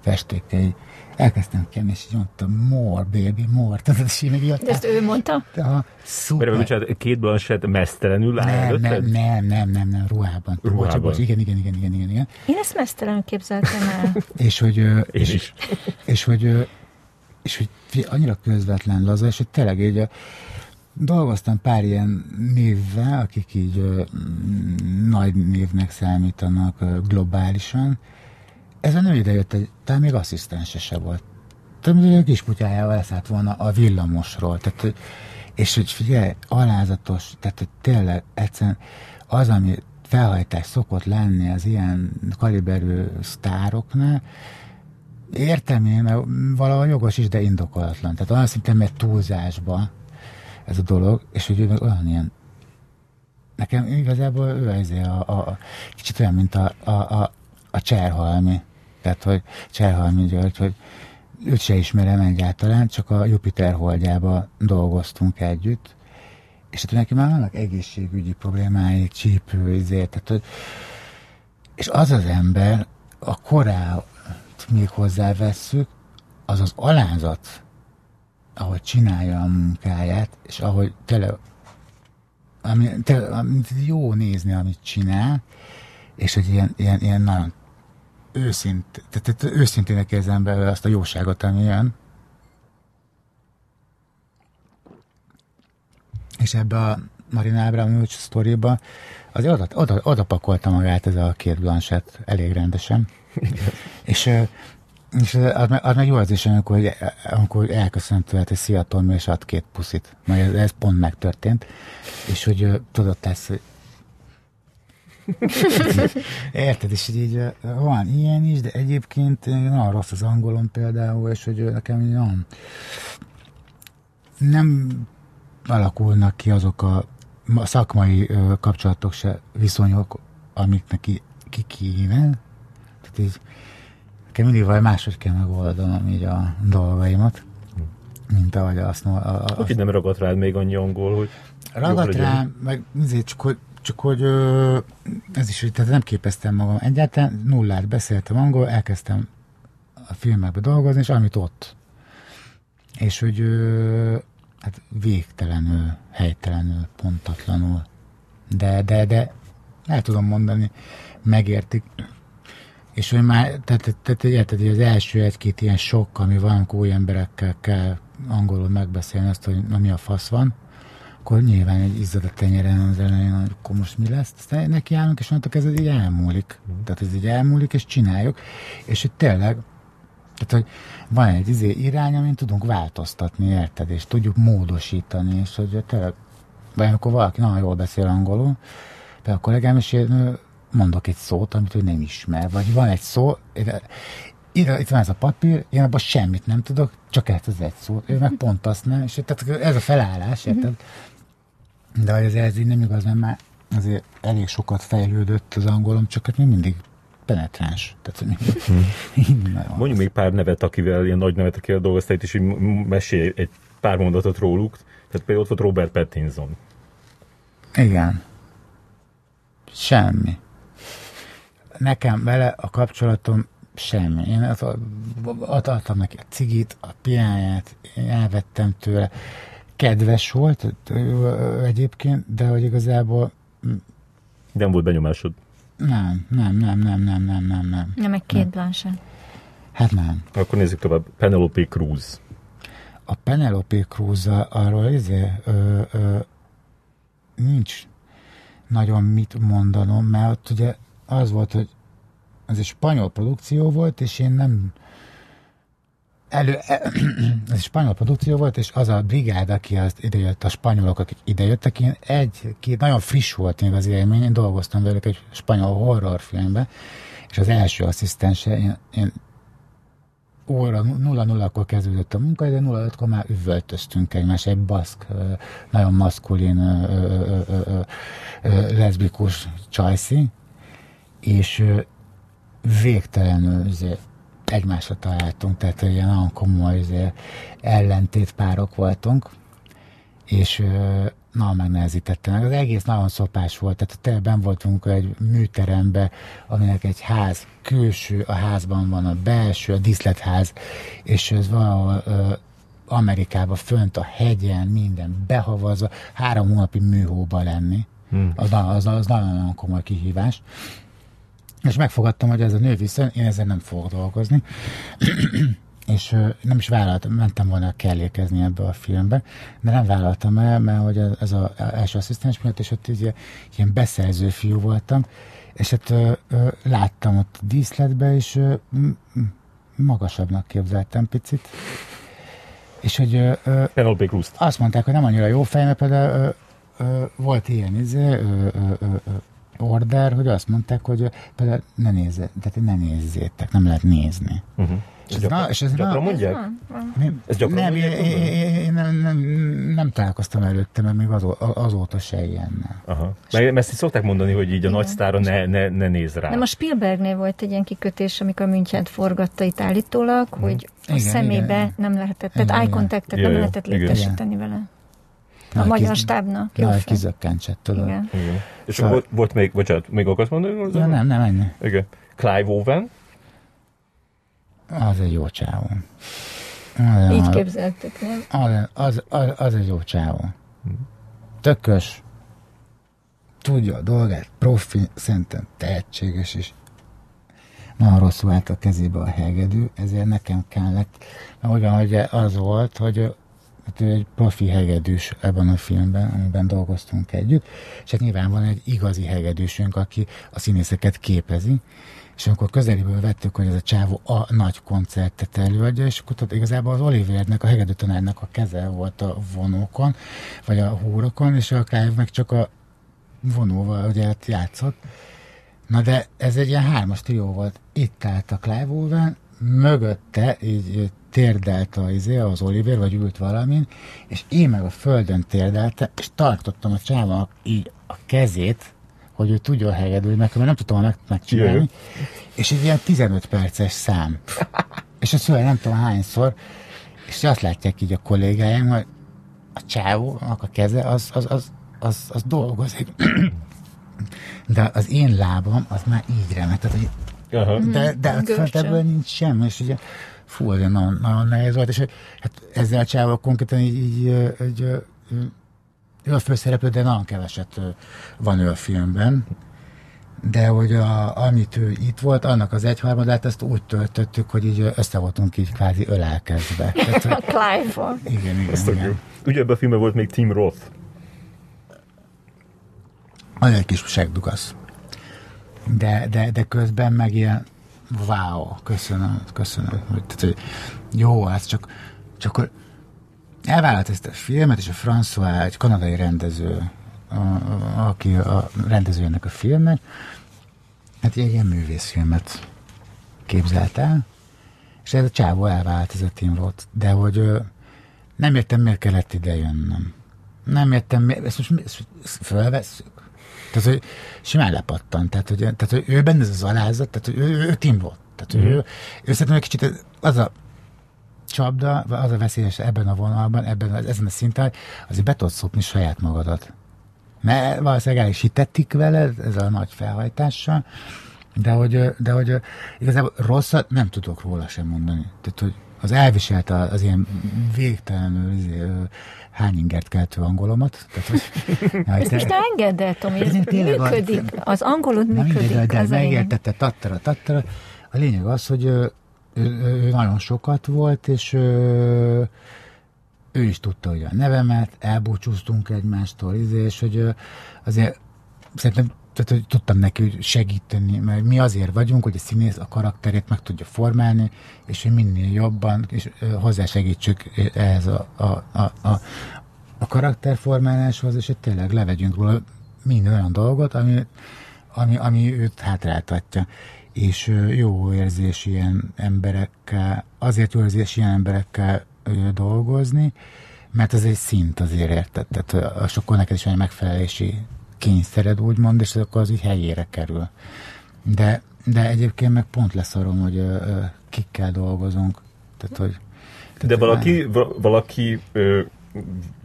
festékkel így elkezdtem kenni, és így mondtam, more, baby, more. Tehát, és így még ezt ő mondta? A, szuper. Mert, bocsánat, két blanchet mesztelenül áll nem, nem, nem, nem, nem, nem, ruhában. ruhában. Bocs, bocs, igen, igen, igen, igen, igen, igen. Én ezt mesztelenül képzeltem el. és hogy... Én és, is. És hogy, és hogy annyira közvetlen laza, és hogy tényleg így dolgoztam pár ilyen névvel, akik így ö, nagy névnek számítanak ö, globálisan. Ez a nő idejött, egy, talán még asszisztense se volt. Tehát, a kiskutyájával leszállt volna a villamosról. Tehát, és hogy figyelj, alázatos, tehát hogy tényleg egyszerűen az, ami felhajtás szokott lenni az ilyen kaliberű sztároknál, értem én, mert valahol jogos is, de indokolatlan. Tehát olyan szinten megy túlzásba ez a dolog, és hogy ő meg olyan ilyen nekem igazából ő ez a, a, a, kicsit olyan, mint a, a, a, a Cserhalmi. Tehát, hogy Cserhalmi György, hogy őt se ismerem egyáltalán, csak a Jupiter holdjába dolgoztunk együtt, és hát neki már vannak egészségügyi problémái, csípő, ezért, tehát, hogy, és az az ember a korá még hozzávesszük, az az alázat, ahogy csinálja a munkáját, és ahogy tele, ami, tele, amit jó nézni, amit csinál, és hogy ilyen, ilyen, ilyen nagyon őszint, tehát, tehát őszintének érzem belőle azt a jóságot, ami jön. És ebbe a Marina Abramovics sztoriba azért oda, oda, oda pakolta magát ez a két blanchet elég rendesen. és és az, az meg jó az is, amikor, amikor elköszönt tőle, hogy szia Tommy, és ad két puszit. Majd ez, ez pont megtörtént. És hogy tudott lesz, hogy Érted, és így van ilyen is, de egyébként nagyon rossz az angolom például, és hogy nekem nagyon nem alakulnak ki azok a szakmai kapcsolatok se, viszonyok, amik neki ki kéne. Tehát így nekem mindig vagy máshogy kell megoldanom így a dolgaimat, mint ahogy azt... A, a, Hogy nem ragadt rád még annyi angol, hogy... Ragadt rám, meg azért csak, hogy csak hogy ö, ez is, tehát nem képeztem magam egyáltalán, nullát beszéltem angol, elkezdtem a filmekbe dolgozni, és amit ott. És hogy ö, hát végtelenül, helytelenül, pontatlanul. De, de, de el tudom mondani, megértik. És hogy már, tehát, tehát érted, hogy az első egy-két ilyen sok, ami van, amikor új emberekkel kell angolul megbeszélni azt, hogy na mi a fasz van, akkor nyilván egy izzadat tenyeren az elején, hogy akkor most mi lesz, aztán neki állunk, és mondtuk, ez így elmúlik. Mm. Tehát ez így elmúlik, és csináljuk. És hogy tényleg, tehát, hogy van egy izé irány, amin tudunk változtatni, érted, és tudjuk módosítani, és hogy tényleg, vagy amikor valaki nagyon jól beszél angolul, de a kollégám is én mondok egy szót, amit ő nem ismer, vagy van egy szó, itt van ez a papír, én abban semmit nem tudok, csak ezt az egy szót, ő meg pont azt nem, és tehát ez a felállás, érted? De azért ez így nem igaz, mert már azért elég sokat fejlődött az angolom, csak hát még mindig penetráns. Tehát, hogy hmm. Mondjuk még pár nevet, akivel, ilyen nagy nevet, akivel dolgoztál itt, és hogy mesélj egy pár mondatot róluk. Tehát például ott volt Robert Pattinson. Igen. Semmi. Nekem vele a kapcsolatom semmi. Én adtam neki a cigit, a piáját, én elvettem tőle kedves volt egyébként, de hogy igazából... Nem volt benyomásod? Nem, nem, nem, nem, nem, nem, nem, nem. Nem, meg két Blanchett. Hát nem. Akkor nézzük tovább. Penelope Cruz. A Penelope Cruz arról izé, ö, ö, nincs nagyon mit mondanom, mert ott ugye az volt, hogy ez egy spanyol produkció volt, és én nem elő, e, ez spanyol produkció volt, és az a brigád, aki az idejött, a spanyolok, akik idejöttek, én egy, két, nagyon friss volt még az élmény, én dolgoztam velük egy spanyol horrorfilmben, és az első asszisztense, én, én óra 0-0-kor kezdődött a munka, de 0-5-kor már üvöltöztünk egymás, egy baszk, nagyon maszkulin, leszbikus csajszi, és végtelenül egymásra találtunk, tehát ilyen nagyon komoly ellentétpárok voltunk, és na, megnehezítette meg. Az egész nagyon szopás volt, tehát tényleg ben voltunk egy műterembe, aminek egy ház külső, a házban van a belső, a diszletház, és ez valahol Amerikában fönt a hegyen, minden behavazva, három hónapi műhóba lenni. Hmm. Az, az, az nagyon-nagyon komoly kihívás. És megfogadtam, hogy ez a nő viszont, én ezzel nem fogok dolgozni. és nem is vállaltam, mentem volna kellékezni ebbe a filmbe, de nem vállaltam el, mert hogy ez az első asszisztens miatt, és ott így, ilyen beszerző fiú voltam, és hát ö, ö, láttam ott a díszletbe, és ö, magasabbnak képzeltem picit. És hogy ö, Cruz. azt mondták, hogy nem annyira jó fej, mert például ö, ö, volt ilyen izé, ö, ö, ö, ö, order, hogy azt mondták, hogy például ne nézzétek, tehát ne nézzétek, nem lehet nézni. Uh-huh. És ez, gyakran, és ez gyakran na, mondják? Nem, ez gyakran nem, mondják? Én, nem, nem, nem találkoztam előtte, mert még azó, azóta se ilyennel. Aha. Mert ezt szokták mondani, hogy így a nagy sztára ne, ne, ne néz rá. Nem, a Spielbergnél volt egy ilyen kikötés, amikor a Münchent forgatta itt állítólag, hmm. hogy a igen, szemébe igen. nem lehetett, tehát igen, eye contactet nem lehetett létesíteni vele. A magyar stábnak. Nagy kizökkentsett, tudod. Igen. igen. És szóval... volt, volt még, bocsánat, még akarsz mondani? Ja, nem, nem, ennyi. Igen. Clive Owen, az egy jó csávó. Az, Így képzeltük, nem? Az, az, az, az egy jó csávó. Tökös, tudja a dolgát, profi, szerintem tehetséges is. Nagyon rosszul állt a kezébe a hegedű, ezért nekem kellett, mert olyan, hogy az volt, hogy hát ő egy profi hegedűs ebben a filmben, amiben dolgoztunk együtt, és hát nyilván van egy igazi hegedűsünk, aki a színészeket képezi, és amikor közeléből vettük, hogy ez a csávó a nagy koncertet előadja, és akkor tudod, igazából az Olivernek, a hegedű tanárnak a keze volt a vonókon, vagy a húrokon, és a Clive meg csak a vonóval ugye játszott. Na de ez egy ilyen hármas trió volt. Itt állt a Clive mögötte így térdelt az, izé, az Oliver, vagy ült valamin, és én meg a földön térdeltem, és tartottam a csávónak így a kezét, hogy ő tudja a hegedülni, mert nem tudtam meg, megcsinálni. Jö. És egy ilyen 15 perces szám. és a szöveg nem tudom hányszor, és azt látják így a kollégáim, hogy a csávónak a keze az, az, az, az, az dolgozik. De az én lábam az már így remet. Tehát, hogy Aha. De, de fönt ebből nincs semmi, és ugye fú, az nagyon, nagyon nehéz volt, és hát ezzel a csávó konkrétan így, így, így, így ő a főszereplő, de nagyon keveset van ő a filmben. De hogy a, amit ő itt volt, annak az egyharmadát ezt úgy töltöttük, hogy így össze voltunk így kvázi ölelkezve. a Clive Igen, igen. Azt igen. Ugye ebben a filmben volt még Tim Roth. Az egy kis segdugasz. De, de, de közben meg ilyen wow, köszönöm, köszönöm. Tehát, hogy jó, ez csak, csak elvállalt ezt a filmet, és a François, egy kanadai rendező, a, a, aki a rendezőjének a filmnek, hát egy ilyen művészfilmet képzelt el, és ez a csávó elvált, ez a Tim Roth, de hogy nem értem, miért kellett ide jönnöm. Nem értem, miért, ezt most ezt. Tehát, hogy simán lepattan. Tehát, hogy, tehát, hogy ő benne ez az alázat, tehát, hogy ő, ő, ő Tim Roth. Tehát, mm. ő, ő szerintem egy kicsit az a csapda, az a veszélyes ebben a vonalban, ebben a, ezen a szinten, azért be tudsz szopni saját magadat. Mert valószínűleg el is hitettik vele, ez a nagy felhajtással, de hogy, de hogy igazából rosszat nem tudok róla sem mondani. Tehát, hogy az elviselte az ilyen végtelenül izé, hány ingert keltő angolomat. Tehát, hogy, Ezt most engedd el, Tomi, ez működik. Az angolod működik. De, de megértette, tattara, tattara. A lényeg az, hogy ő, ő nagyon sokat volt, és ő, ő is tudta, hogy a nevemet, elbúcsúztunk egymástól, izé, és hogy azért szerintem tehát, hogy tudtam neki segíteni, mert mi azért vagyunk, hogy a színész a karakterét meg tudja formálni, és hogy minél jobban és hozzásegítsük ehhez a, a, a, a, a karakterformáláshoz, és hogy tényleg levegyünk róla minden olyan dolgot, ami, ami, ami őt hátráltatja. És jó érzés ilyen emberekkel, azért jó érzés ilyen emberekkel dolgozni, mert az egy szint azért érted, tehát sokkal neked is egy megfelelési kényszered, úgymond, és akkor az így helyére kerül. De, de egyébként meg pont leszarom, hogy kikkel dolgozunk. Tehát, hogy, tehát de valaki, nem... valaki ö,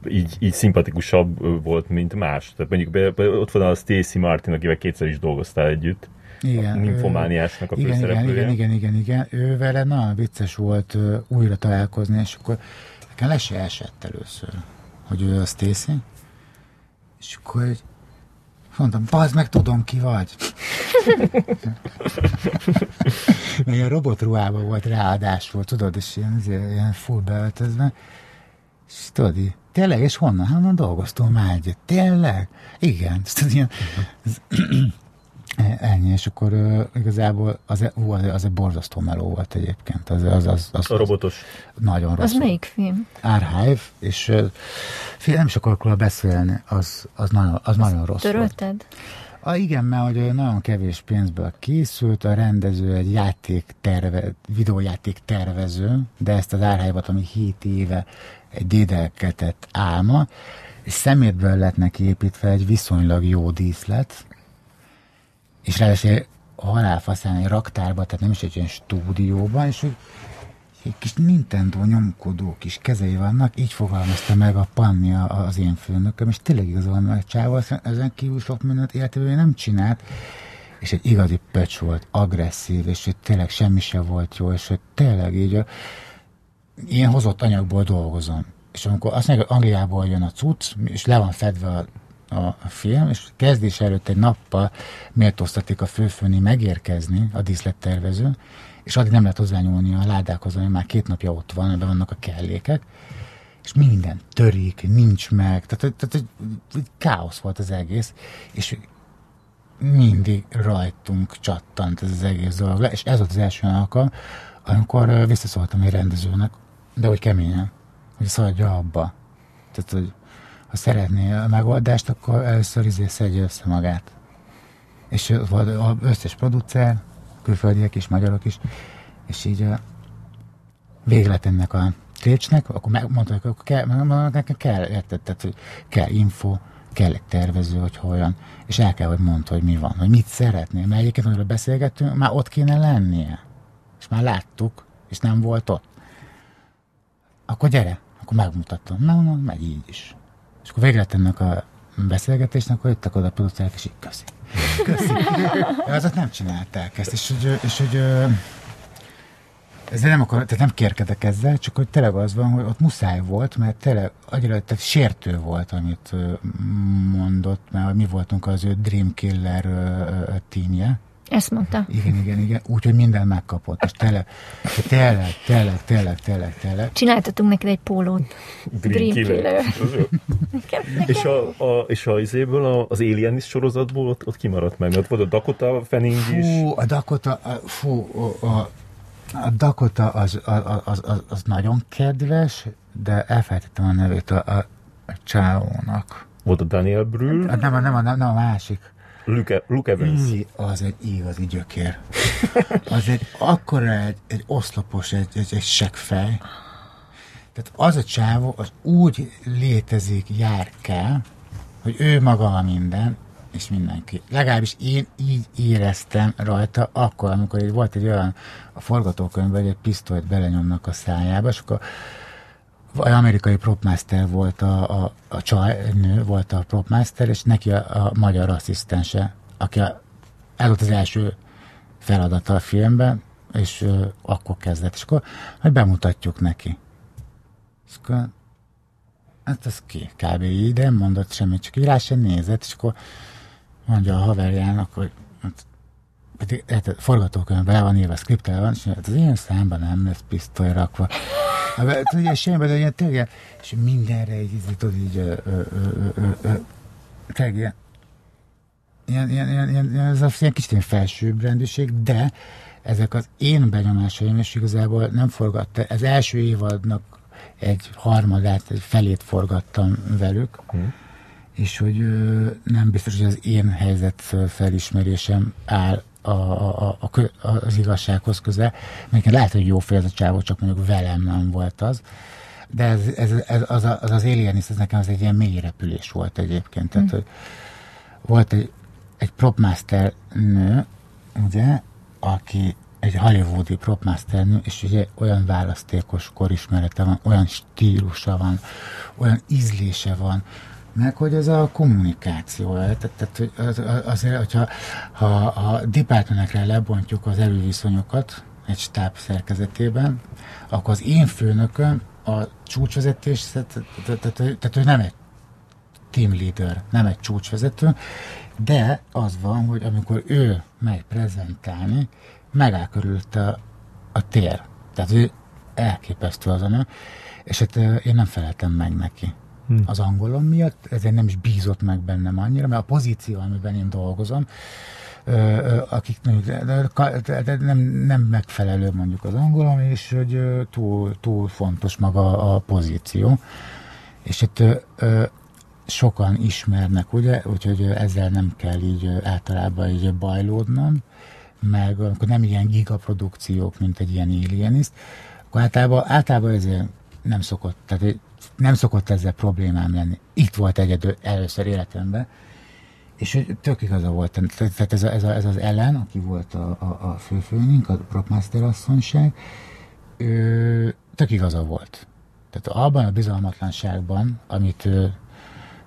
így, így szimpatikusabb volt, mint más. Tehát mondjuk be, be, ott van a Stacy Martin, akivel kétszer is dolgoztál együtt. Igen, a nymfomániásnak a igen, igen, főszereplője. igen, igen, igen, igen. Ő vele nagyon vicces volt ö, újra találkozni, és akkor nekem le se esett először, hogy ő a Stacy. És akkor mondtam, bazd meg, tudom ki vagy. Meg ilyen robotruhában volt ráadásul, tudod, és ilyen, ilyen, ilyen full beöltözve. És tudod, így, tényleg, és honnan? Honnan dolgoztunk már egyet? Tényleg? Igen. És tudod, ilyen, Ennyi, és akkor uh, igazából az, ú, az, az egy borzasztó meló volt egyébként. Az, az, az, az, A robotos. nagyon rossz. Az melyik film? Archive, és uh, fél, nem is akarok róla beszélni, az, az nagyon, az nagyon rossz volt. Törölted? A, igen, mert hogy nagyon kevés pénzből készült, a rendező egy játék terve, videójáték tervező, de ezt az Archive-ot, ami 7 éve egy dédelkedett álma, és szemétből lett neki építve egy viszonylag jó díszlet, és ráadásul halálfaszán egy raktárban, tehát nem is egy ilyen stúdióban, és hogy egy kis Nintendo nyomkodó kis kezei vannak, így fogalmazta meg a Panni az én főnököm, és tényleg igaz van, mert csávó ezen kívül sok mindent életében nem csinált, és egy igazi pöcs volt, agresszív, és hogy tényleg semmi se volt jó, és hogy tényleg így a, ilyen hozott anyagból dolgozom. És amikor azt mondja, hogy Angliából jön a cucc, és le van fedve a, a film, és kezdés előtt egy nappal méltóztatik a főfőni megérkezni, a díszlettervező, és addig nem lehet hozzányúlni a ládákhoz, ami már két napja ott van, ebben vannak a kellékek, és minden törik, nincs meg, tehát, tehát egy, egy káosz volt az egész, és mindig rajtunk csattant ez az egész dolog le, és ez volt az első alkalom, amikor visszaszóltam egy rendezőnek, de hogy keményen, hogy szaladja abba. Tehát, hogy ha szeretné a megoldást, akkor először izé szedje össze magát. És az összes producer, külföldiek is, magyarok is, és így vége lett ennek a trécsnek, akkor megmondta, hogy akkor kell, nekem kell, érted, tehát, hogy kell info, kell egy tervező, hogy hogyan, és el kell, hogy mondd, hogy mi van, hogy mit szeretnél, mert egyébként, amiről beszélgettünk, már ott kéne lennie, és már láttuk, és nem volt ott. Akkor gyere, akkor megmutatom. Na, na, megy így is. És akkor végre lett ennek a beszélgetésnek, akkor jöttek oda a producerek, és így köszi. Köszi. Azok nem csinálták ezt, és hogy, és hogy ezzel nem akar, tehát nem kérkedek ezzel, csak hogy tényleg az van, hogy ott muszáj volt, mert tényleg annyira, tehát sértő volt, amit mondott, mert mi voltunk az ő Dream Killer tímje. Ezt mondta. Igen, igen, igen, úgyhogy minden megkapott, és tényleg, tényleg, tényleg, tényleg, tényleg, tényleg. Csináltatunk neked egy pólót. Dream Killer. Nekem, És a, a, és a izéből, az Alienist sorozatból ott, ott kimaradt meg, ott volt a Dakota Fanning is. Fú, a Dakota, a, fú, a, a, a Dakota az, az, az, az, az nagyon kedves, de elfelejtettem a nevét a, a, a csávónak. Volt a Daniel Brühl, A, nem, a, nem, a, nem, nem a másik. Luke, Luke Evans. Í, az egy igazi gyökér. Az egy akkora egy, egy oszlopos, egy, egy, egy seggfej. Tehát az a csávó, az úgy létezik, jár kell, hogy ő maga a minden, és mindenki. Legalábbis én így éreztem rajta akkor, amikor volt egy olyan a forgatókönyvben, hogy egy pisztolyt belenyomnak a szájába, és akkor amerikai propmaster volt a, a, a csaj, egy nő volt a propmaster, és neki a, a magyar asszisztense, aki a, volt az első feladata a filmben, és ö, akkor kezdett, és akkor hogy bemutatjuk neki. És akkor hát ez ki? Kb. így, nem mondott semmit, csak így nézett, és akkor mondja a haverjának, hogy hát, hát, forgatókönyvben le van írva, skriptel van, és hát az én számban nem lesz pisztoly rakva. Hát, Tudja, semmiben, de ilyen tényleg, és mindenre így, így tudod, így, tényleg ilyen, ilyen, ilyen, ilyen, ilyen, ilyen, ez a ilyen kicsit ilyen felsőbbrendűség, de ezek az én benyomásaim, és igazából nem forgatta, az első évadnak egy harmadát, egy felét forgattam velük, Hmm. és hogy ö, nem biztos, hogy az én helyzet felismerésem áll a, a, a, a, az igazsághoz közel. Még lehet, hogy jó fél ez a csávó, csak mondjuk velem nem volt az. De ez, ez, ez az, az, az Alienist, ez nekem az egy ilyen mély repülés volt egyébként. Tehát, hogy volt egy, egy propmaster nő, ugye, aki egy hollywoodi propmasternő, és ugye olyan választékos korismerete van, olyan stílusa van, olyan ízlése van, meg hogy ez a kommunikáció. Tehát, tehát hogy az, azért, hogyha ha a departmenekre lebontjuk az előviszonyokat egy stáb szerkezetében, akkor az én főnököm a csúcsvezetés, tehát, tehát, tehát ő nem egy team leader, nem egy csúcsvezető, de az van, hogy amikor ő megy prezentálni, megáll körülte a, a tér. Tehát ő elképesztő az a és hát én nem feleltem meg neki hmm. az angolom miatt, ezért nem is bízott meg bennem annyira, mert a pozíció, amiben én dolgozom, akik nem, nem megfelelő mondjuk az angolom, és hogy túl, túl fontos maga a pozíció. És itt sokan ismernek, ugye, úgyhogy ezzel nem kell így általában így bajlódnom, meg amikor nem ilyen gigaprodukciók, mint egy ilyen Alienist, akkor általában, általában ezért nem szokott, tehát nem szokott ezzel problémám lenni. Itt volt egyedül először életemben, és tök igaza volt. Tehát ez, a, ez, a, ez az ellen, aki volt a, a, a főfőnünk, a Propmaster asszonyság, ő, tök igaza volt. Tehát abban a bizalmatlanságban, amit ő,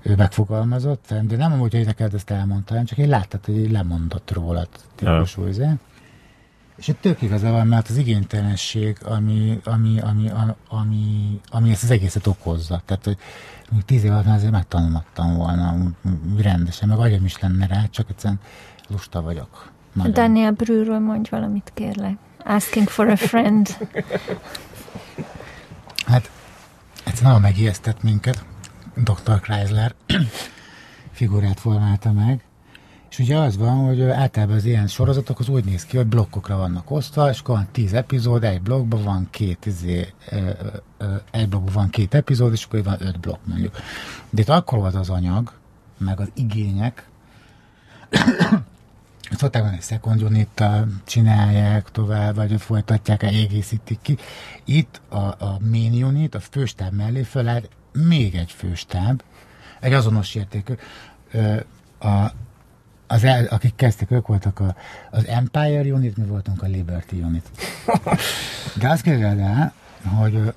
ő megfogalmazott, de nem amúgy, hogy neked ezt elmondta, csak én láttad, hogy lemondott róla típusú ja. És itt tök igaza van, mert az igénytelenség, ami, ami, ami, ami, ami ezt az egészet okozza. Tehát, hogy még tíz év alatt azért megtanulhattam volna rendesen, meg agyam is lenne rá, csak egyszerűen lusta vagyok. Nagyon. Daniel Brüről mondj valamit, kérlek. Asking for a friend. hát, egyszerűen nagyon megijesztett minket. Dr. Chrysler figurát formálta meg, és ugye az van, hogy általában az ilyen sorozatok az úgy néz ki, hogy blokkokra vannak osztva, és akkor van tíz epizód, egy blokkban van két, izé, egy blokkban van két epizód, és akkor van öt blokk mondjuk. De itt akkor volt az anyag, meg az igények, szokták van egy second unit csinálják tovább, vagy folytatják, egészítik ki. Itt a, a main unit, a főstáb mellé föláll még egy főstáb, egy azonos értékű. A, az el, akik kezdtek, ők voltak a, az Empire Unit, mi voltunk a Liberty Unit. De azt képzeld el, hogy,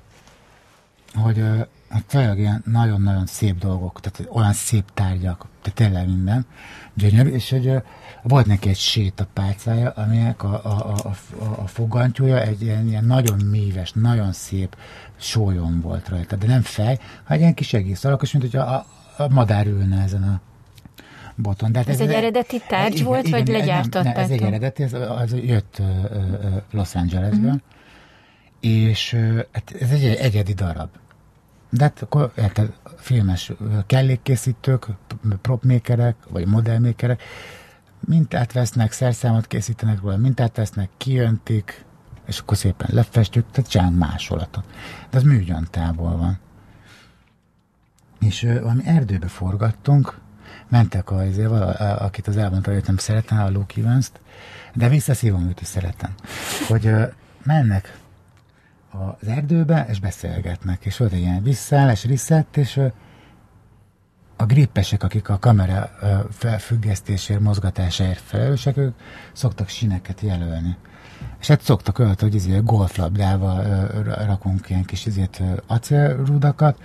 hogy hát tényleg ilyen nagyon-nagyon szép dolgok, tehát olyan szép tárgyak, tehát tényleg minden, gyönyörű, és hogy volt neki egy sétapálcája, aminek a, a, a, a, a fogantyúja egy ilyen, ilyen nagyon míves, nagyon szép sólyom volt rajta, de nem fej, hanem egy ilyen kis egész alakos, mint hogy a, a, a madár ülne ezen a boton. De hát ez, ez egy eredeti tárgy volt, igen, vagy legyártottátok? Ez egy eredeti, ez, az jött Los Angelesből, uh-huh. és hát ez egy egyedi darab. De hát akkor érted, filmes kellékkészítők, propmakerek, vagy modellmakerek, mintát vesznek, szerszámot készítenek róla, mintát vesznek, kijöntik, és akkor szépen lefestjük, tehát csinálunk másolatot. De az műgyantából van. És uh, valami erdőbe forgattunk, mentek a, azért, akit az elmondta, hogy nem szeretem, a Luke evans de visszaszívom őt is szeretem. Hogy mennek az erdőbe, és beszélgetnek, és egy ilyen visszállás, reset, és a grippesek, akik a kamera felfüggesztésért, mozgatásáért felelősek, ők szoktak sineket jelölni. És hát szoktak olyat, hogy izé golflabdával rakunk ilyen kis izét, acélrudakat,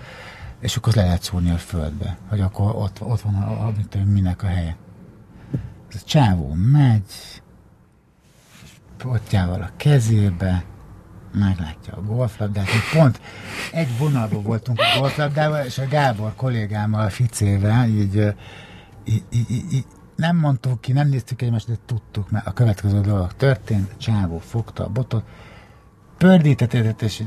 és akkor le lehet szúrni a földbe, hogy akkor ott, ott van, a, a, a, minek a helye. Ez a csávó megy, pottjával a kezébe, meglátja a golflabdát. Mi pont egy vonalban voltunk a golflabdával, és a Gábor kollégámmal, a Ficével, így, így, így, így nem mondtuk ki, nem néztük egymást, de tudtuk, mert a következő dolog történt, a csávó fogta a botot, pördítetett, és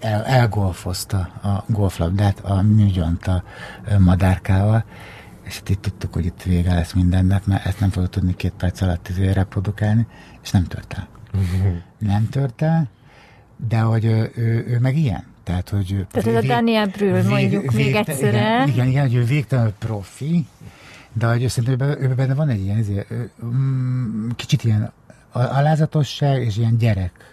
el, elgolfozta a golflabdát a műgyanta madárkával, és hát itt tudtuk, hogy itt vége lesz mindennek, mert ezt nem fogod tudni két perc alatt reprodukálni, és nem tört el. nem tört el, de hogy ő, ő, ő meg ilyen. Tehát, hogy Tehát ez a Daniel Brühl, mondjuk vég, még egyszer. Igen, igen, igen, hogy ő végtelenül profi, de hogy szerintem ő, ő benne van egy ilyen, ezért, mm, kicsit ilyen alázatosság és ilyen gyerek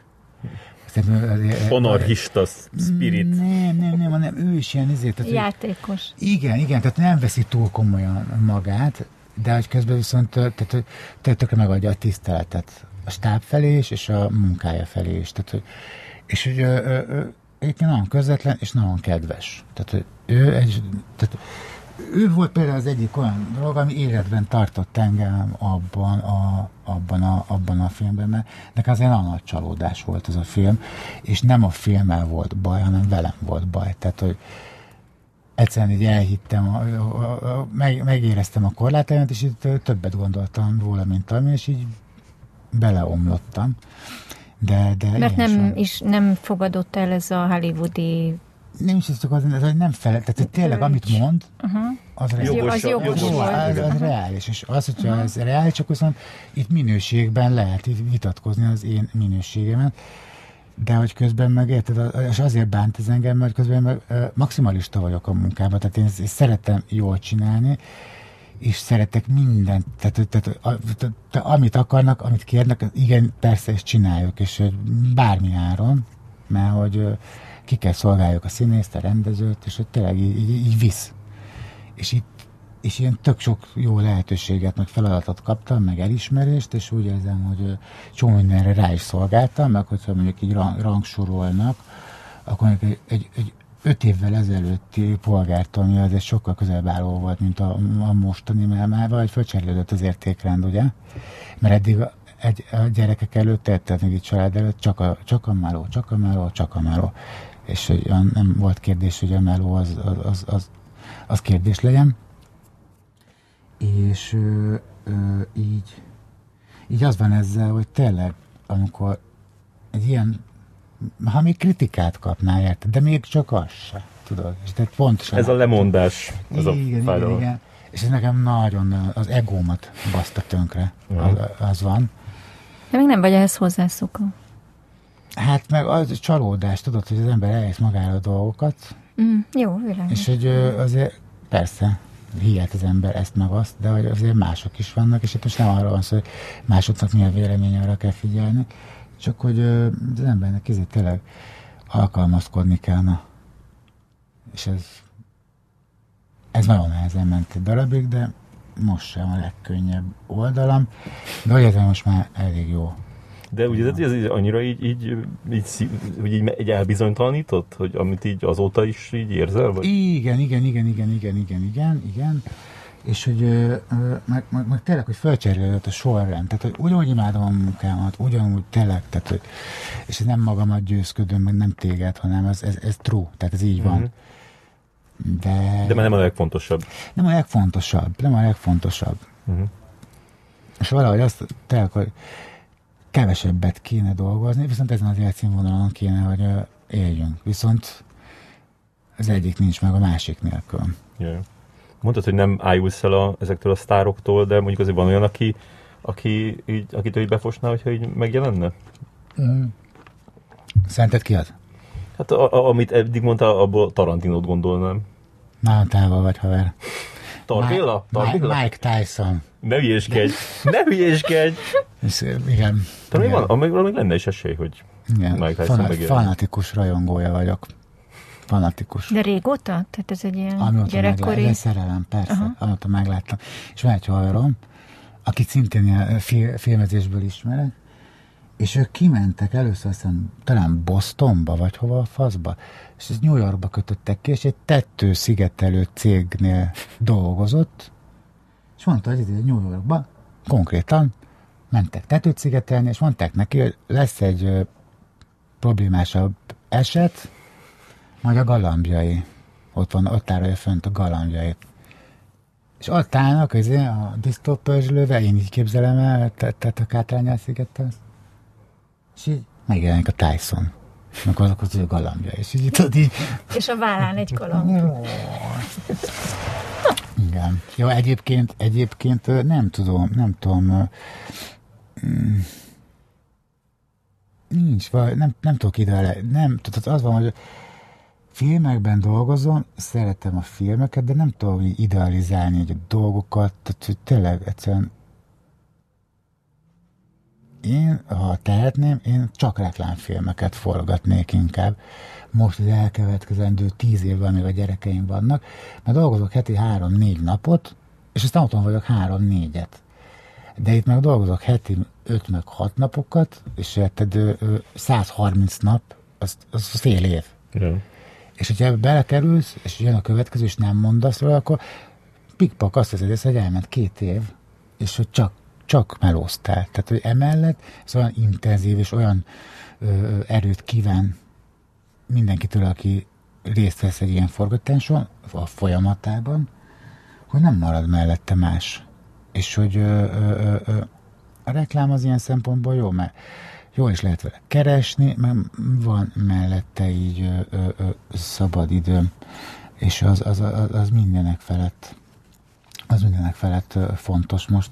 Anarchista spirit. Nem, nem, nem, hanem ő is ilyen ezért. Tehát, Játékos. Igen, igen, tehát nem veszi túl komolyan magát, de hogy közben viszont tehát, tehát tökre megadja a tiszteletet a stáb felé is, és a munkája felé is. Tehát, hogy, és hogy egyébként nagyon közvetlen, és nagyon kedves. Tehát, ő egy, tehát, ő volt például az egyik olyan dolog, ami életben tartott engem abban a, abban a, abban a filmben, mert nekem azért nagyon nagy csalódás volt ez a film, és nem a filmmel volt baj, hanem velem volt baj. Tehát, hogy egyszerűen így elhittem, a, a, a, meg, megéreztem a korlátaimat, és itt többet gondoltam róla, mint ami, és így beleomlottam. De, de Mert nem, is nem fogadott el ez a hollywoodi nem is ez csak az, hogy nem felel, tehát hogy tényleg amit mond, uh-huh. az, jogos, az, jogos, jogos. az, az, reális, és az, hogyha uh-huh. ez reális, csak viszont itt minőségben lehet itt vitatkozni az én minőségemet, de hogy közben meg érted, és azért bánt ez engem, mert közben meg maximalista vagyok a munkában, tehát én, én szeretem jól csinálni, és szeretek mindent, tehát, tehát, tehát, tehát amit akarnak, amit kérnek, igen, persze, és csináljuk, és bármi áron, mert hogy ki kell szolgáljuk a színészt, a rendezőt, és hogy tényleg így, így, így visz. És itt és ilyen tök sok jó lehetőséget, meg feladatot kaptam, meg elismerést, és úgy érzem, hogy csomó mindenre rá is szolgáltam, meg hogyha mondjuk így rangsorolnak, akkor egy, egy, egy öt évvel ezelőtti polgártól, az egy sokkal közelebb álló volt, mint a, a mostani, mert már vagy fölcserélődött az értékrend, ugye? Mert eddig egy, a gyerekek előtt, tehát még itt család előtt csak a, csak a meló, csak a meló, csak a meló. És hogy nem volt kérdés, hogy a meló az, az, az, az, az kérdés legyen. És ö, ö, így, így az van ezzel, hogy tényleg, amikor egy ilyen ha még kritikát kapná, érted? De még csak az se, tudod. És tehát pontosan... Ez a lemondás, ez igen, a igen, igen. És ez nekem nagyon az egómat baszta tönkre, uh-huh. az, az van. De még nem vagy ehhez hozzászokva. Hát meg az csalódás, tudod, hogy az ember elhisz magára a dolgokat. Mm, jó, világos. És hogy azért persze, hihet az ember ezt meg azt, de hogy azért mások is vannak, és itt most nem arról van szó, hogy másoknak mi a véleménye, arra kell figyelni, csak hogy az embernek ezért tényleg alkalmazkodni kellene. És ez, ez nagyon nehezen ment egy darabig, de most sem a legkönnyebb oldalam, de hogy most már elég jó. De ugye ez, ez annyira így, így, így, hogy így, így elbizonytalanított, hogy amit így azóta is így érzel? Vagy? Igen, igen, igen, igen, igen, igen, igen, igen és hogy meg, meg, meg tényleg, hogy felcserélődött a sorrend, tehát hogy ugyanúgy imádom a munkámat, ugyanúgy tényleg, tehát hogy, és ez nem magamat győzködöm, meg nem téged, hanem ez, ez, ez true, tehát ez így van. Mm-hmm. De... De már nem a legfontosabb. Nem a legfontosabb, nem a legfontosabb. Uh-huh. És valahogy azt tényleg, hogy kevesebbet kéne dolgozni, viszont ezen az életszínvonalon kéne, hogy éljünk. Viszont az egyik nincs meg a másik nélkül. Yeah mondtad, hogy nem ájulsz el a, ezektől a sztároktól, de mondjuk azért van olyan, aki, aki így, akitől így befosná, hogyha így megjelenne? Mm. Szerinted ki az? Hát a, a, amit eddig mondta, abból Tarantinót gondolnám. Nagyon távol vagy, haver. Tarbilla? Tarbilla? Mike Tyson. Ne hülyéskedj! Ne hülyéskedj! Igen. Talán igen. Van, amíg, amíg lenne is esély, hogy igen. Mike Tyson Fanat, Fanatikus rajongója vagyok fanatikus. De régóta? Tehát ez egy ilyen Amióta gyerekkori... Meglát, szerelem, persze, uh-huh. amióta megláttam. És van egy haverom, akit szintén ilyen filmezésből ismerek, és ők kimentek először aztán talán Bostonba, vagy hova a faszba, és ezt New Yorkba kötöttek ki, és egy tettő szigetelő cégnél dolgozott, és mondta, hogy egy New Yorkba konkrétan mentek tetőt szigetelni, és mondták neki, hogy lesz egy problémásabb eset, majd a galambjai. Ott van, ott állja fönt a galambjait. És ott állnak az a disztópörzslővel, én így képzelem el, tehát a Kátrányán szigetet. És így megjelenik a Tyson. Meg azok az ő galambja. És így tudod így... És a vállán egy galamb. Igen. Jó, egyébként, egyébként nem tudom, nem tudom, mm, nincs, vagy nem, nem tudok ide, nem, tudod, az van, hogy filmekben dolgozom, szeretem a filmeket, de nem tudom így idealizálni hogy a dolgokat, tehát hogy tényleg egyszerűen én, ha tehetném, én csak reklámfilmeket forgatnék inkább. Most az elkövetkezendő tíz évben még a gyerekeim vannak, mert dolgozok heti három-négy napot, és aztán otthon vagyok három-négyet. De itt meg dolgozok heti 5 meg 6 napokat, és érted, 130 nap, az, az fél év. Ja. És hogyha belekerülsz, és jön a következő, és nem mondasz róla, akkor pikpak azt hiszed, hogy elment két év, és hogy csak, csak melóztál. Tehát, hogy emellett ez olyan intenzív, és olyan ö, erőt kíván mindenkitől, aki részt vesz egy ilyen forgatáson, a folyamatában, hogy nem marad mellette más. És hogy ö, ö, ö, a reklám az ilyen szempontból jó, mert jól is lehet vele keresni, mert van mellette így ö, ö, ö, szabad időm, és az, az, az, az mindenek felett az mindenek felett fontos most.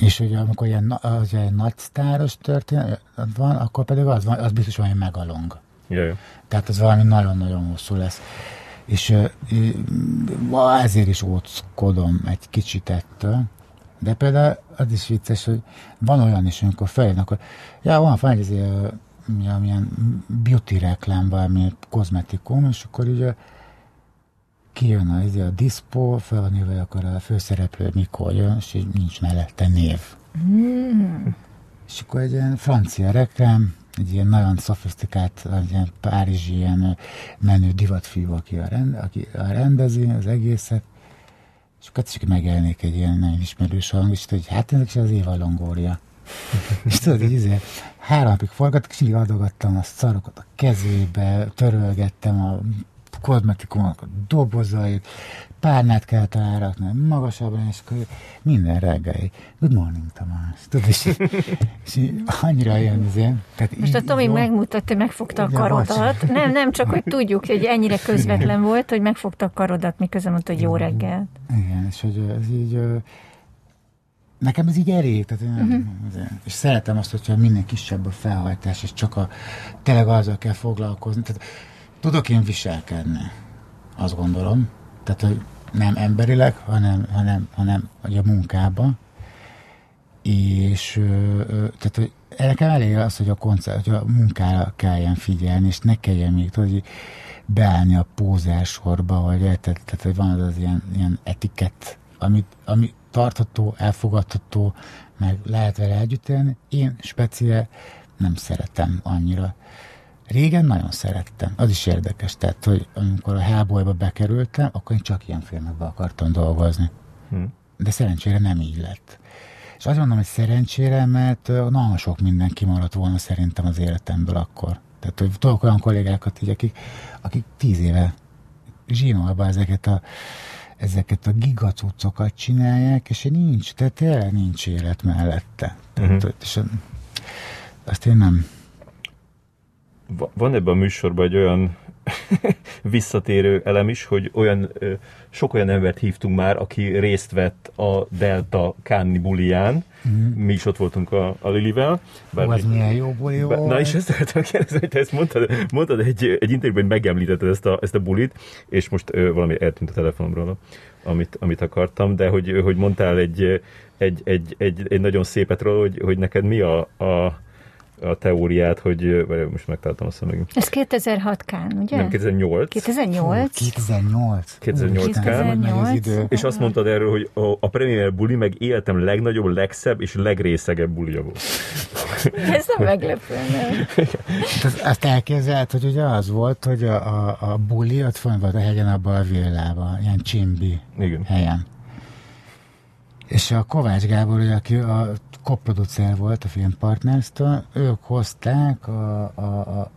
És hogy amikor ilyen, az ilyen nagy sztáros történet van, akkor pedig az, van, az biztos valami megalong. Ja, ja. Tehát ez valami nagyon-nagyon hosszú lesz. És ezért is óckodom egy kicsit ettől. De például az is vicces, hogy van olyan is, amikor feljön, akkor ja, van fel egy ja, milyen beauty reklám, valami kozmetikum, és akkor uh, kijön a, izé, a diszpó, fel van írva, akkor a főszereplő mikor jön, és nincs mellette név. Mm. És akkor egy ilyen francia reklám, egy ilyen nagyon szofisztikált, egy ilyen párizsi ilyen menő divatfiú, aki, a rend, aki a rendezi az egészet, és akkor is megjelenik egy ilyen nagyon ismerős hang, és hogy hát ennek az Éva Longória. és tudod, így azért három napig forgattak, és így adogattam a szarokat a kezébe, törölgettem a kozmetikumok dobozait, párnát kell rárakni, magasabban, és akkor minden reggel, good morning Tamás, tudod, és, és annyira jön azért. Tehát Most a Tomi megmutatta, hogy megfogta a karodat. Nem, nem, csak hogy tudjuk, hogy ennyire közvetlen volt, hogy megfogta a karodat, miközben mondta, hogy jó reggel. Igen, és hogy ez így nekem ez így elég, tehát én, uh-huh. és szeretem azt, hogyha minél kisebb a felhajtás, és csak a, tényleg azzal kell foglalkozni. Tehát tudok én viselkedni, azt gondolom. Tehát, hogy nem emberileg, hanem, hanem, hanem hogy a munkában. És tehát, hogy nekem elég az, hogy a, koncert, hogy a munkára kelljen figyelni, és ne kelljen még tudod, hogy beállni a pózársorba, vagy tehát, tehát, hogy van az, az ilyen, ilyen etikett, amit, ami tartható, elfogadható, meg lehet vele együtt élni. Én speciál nem szeretem annyira. Régen nagyon szerettem. Az is érdekes, tehát, hogy amikor a Hellboyba bekerültem, akkor én csak ilyen filmekbe akartam dolgozni. Hmm. De szerencsére nem így lett. És azt mondom, hogy szerencsére, mert nagyon sok minden kimaradt volna szerintem az életemből akkor. Tehát, hogy tudok olyan kollégákat, így, akik, akik tíz éve zsinolva ezeket a, ezeket a gigacucokat csinálják, és nincs, tehát tényleg nincs élet mellette. Tehát, uh-huh. és azt én nem, van ebben a műsorban egy olyan visszatérő elem is, hogy olyan sok olyan embert hívtunk már, aki részt vett a Delta Káni bulián. Mm. Mi is ott voltunk a, a Lilivel. Bár Ó, az milyen jó buli volt. Na és ezt akartam kérdezni, hogy te ezt mondtad, mondtad egy, egy interjúban, hogy megemlítetted ezt a, ezt a bulit, és most ö, valami eltűnt a telefonomról, amit, amit akartam, de hogy, hogy mondtál egy, egy, egy, egy, egy nagyon szépet róla, hogy, hogy neked mi a, a a teóriát, hogy most megtaláltam a szövegem. Ez 2006 Kán, ugye? Nem, 2008. 2008. 2008. 2008 Kán. És azt mondtad erről, hogy a, a Premier Buli meg életem legnagyobb, legszebb és legrészegebb bulia volt. Ez nem meglepő, nem? Azt elképzelt, hogy ugye az volt, hogy a, a, a buli ott fönn volt a hegyen abban a villában, ilyen csimbi Igen. helyen. És a Kovács Gábor, aki a koproducer volt a filmpartnerstől, ők hozták a, a, a,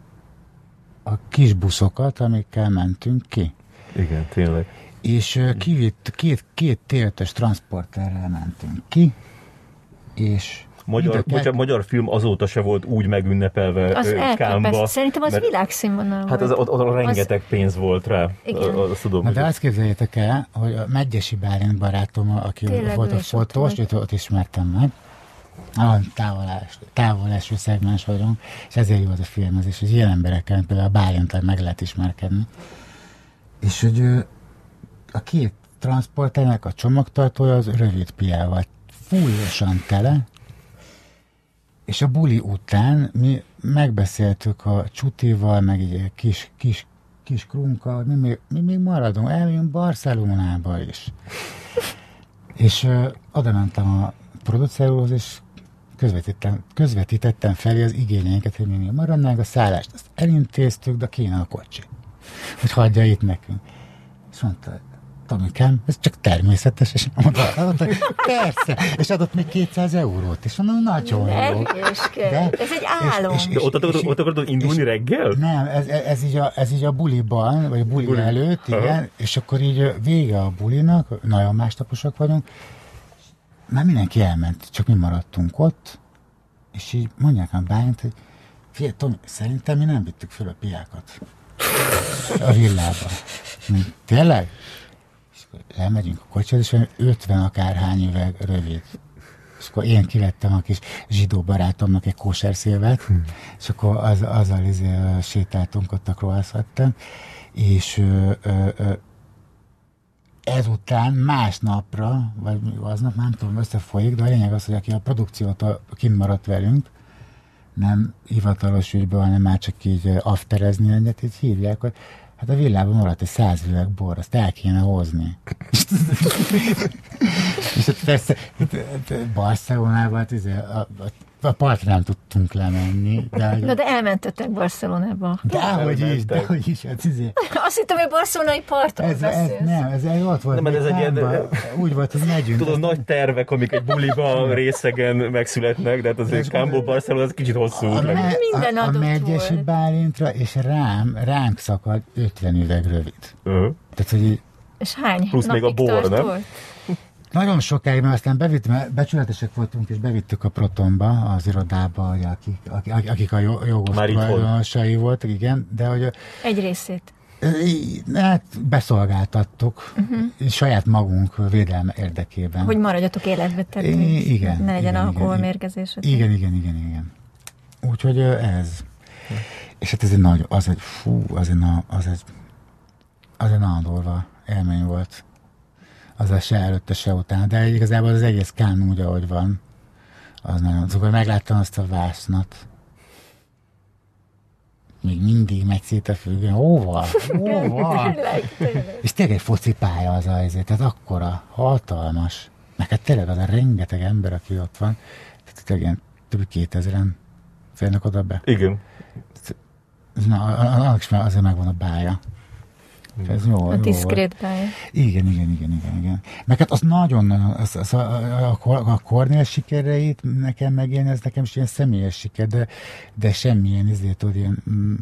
a kis buszokat, amikkel mentünk ki. Igen, tényleg. És kivitt, két, két téltes transporterrel mentünk ki, és Magyar, ide, bocsánat, magyar film azóta se volt úgy megünnepelve az Kámba. Szerintem az világszínvonal Hát az, ott, ott rengeteg az... pénz volt rá. Igen. Azt tudom, Na, de azt képzeljétek el, hogy a Megyesi Bálint barátom, aki Tényleg volt a fotós, őt ott ismertem meg, nagyon távolás, távolású szegmens vagyunk, és ezért jó az a filmezés, hogy ilyen emberekkel, például a Bálintal meg lehet ismerkedni. És hogy a két transporternek a csomagtartója az rövid piával fújosan tele, és a buli után mi megbeszéltük a Csutival, meg egy kis, kis, kis krunka, mi még, mi még maradunk, eljön Barcelonába is. és ö, oda mentem a producerúhoz, és közvetítettem, közvetítettem felé az igényeinket, hogy mi maradnánk, a szállást azt elintéztük, de kéne a kocsi. Hogy hagyja itt nekünk. És mondta, Tomikám, ez csak természetes, és mondta, mondta persze, és adott még 200 eurót, és mondom, nagyon jó. De, ez egy álom. És, és, és, ott, akarod, ott akarod indulni és, reggel? Nem, ez, ez, így a, ez így a buliban, vagy a buli, buli. előtt, igen, Aha. és akkor így vége a bulinak, nagyon másnaposak vagyunk, már mindenki elment, csak mi maradtunk ott, és így mondják a bájant, hogy figyelj, Tomi, szerintem mi nem vittük föl a piákat a villába. Tényleg? És akkor elmegyünk a kocsihoz, és 50 akárhány üveg rövid. És akkor én kivettem a kis zsidó barátomnak egy kóserszilvet, hm. és akkor az, azzal izé, sétáltunk ott a croissantban, és ö, ö, ö, ezután másnapra, vagy aznap, nem tudom, összefolyik, de a lényeg az, hogy aki a produkciótól kint maradt velünk, nem hivatalos ügyben, hanem már csak így afterezni egyet, így hívják, hogy hát a villában maradt egy száz üveg bor, azt el kéne hozni. és hát persze Barcelonában izé, a, a, a partra nem tudtunk lemenni. De, Na de elmentetek Barcelonába. De hogy is, de hogy is. Hát, izé. Azt hittem, hogy barcelonai parton ez, ez, Nem, ez egy ott volt. Nem, ez egy ilyen, úgy volt, hogy megyünk. Tudod, nagy tervek, amik egy buliba részegen megszületnek, de hát azért Kámbó Barcelona, az kicsit hosszú. A, me, minden a, a Megyesi Bálintra, és rám, ránk szakad 50 üveg rövid. Uh-huh. Tehát, hogy és hány Plusz még a bor, nem? Nagyon sokáig, mert aztán bevitt, mert becsületesek voltunk, és bevittük a Protonba, az irodába, akik, akik, akik a jogos tulajdonosai voltak, igen, de hogy... Egy részét. Hát beszolgáltattuk uh-huh. saját magunk védelme érdekében. Hogy maradjatok életbe, tehát I- igen, ne legyen igen, alkoholmérgezés. Igen, igen, igen, igen. Úgyhogy ez. És hát ez egy nagy, az egy, fú, az egy, az egy, az egy nagyon durva élmény volt az a se előtte, se után. De igazából az egész kán úgy, ahogy van, az nagyon... Szóval megláttam azt a vásznat, még mindig megy szét a függő, hova? Hova? és tényleg egy focipálya az a azért, tehát akkora, hatalmas. Meg hát tényleg az a rengeteg ember, aki ott van, tehát tényleg ilyen több kétezeren férnek oda be. Igen. Na, annak is már azért megvan a bája. Ez jó, a diszkrét. Igen, igen, igen, igen, igen. Meg hát az nagyon, az, az a, a, a Kornél sikereit nekem megélni, ez nekem is ilyen személyes siker, de, de semmilyen izért, tudod, ilyen mm,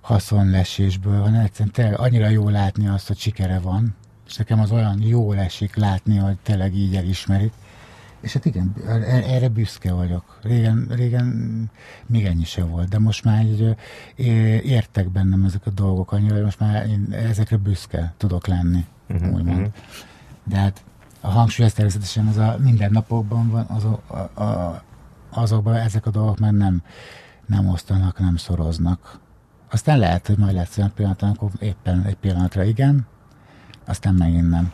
haszonlesésből, van egyszerűen tényleg annyira jó látni azt, hogy sikere van, és nekem az olyan jó esik látni, hogy tényleg így elismerik. És hát igen, erre büszke vagyok. Régen, régen még ennyi se volt, de most már így értek bennem ezek a dolgok annyira, hogy most már én ezekre büszke tudok lenni, uh-huh, úgymond. Uh-huh. De hát a hangsúly ez természetesen az a mindennapokban van, az a, a, azokban ezek a dolgok már nem, nem osztanak, nem szoroznak. Aztán lehet, hogy majd lesz olyan pillanat, amikor éppen egy pillanatra igen, aztán megint nem.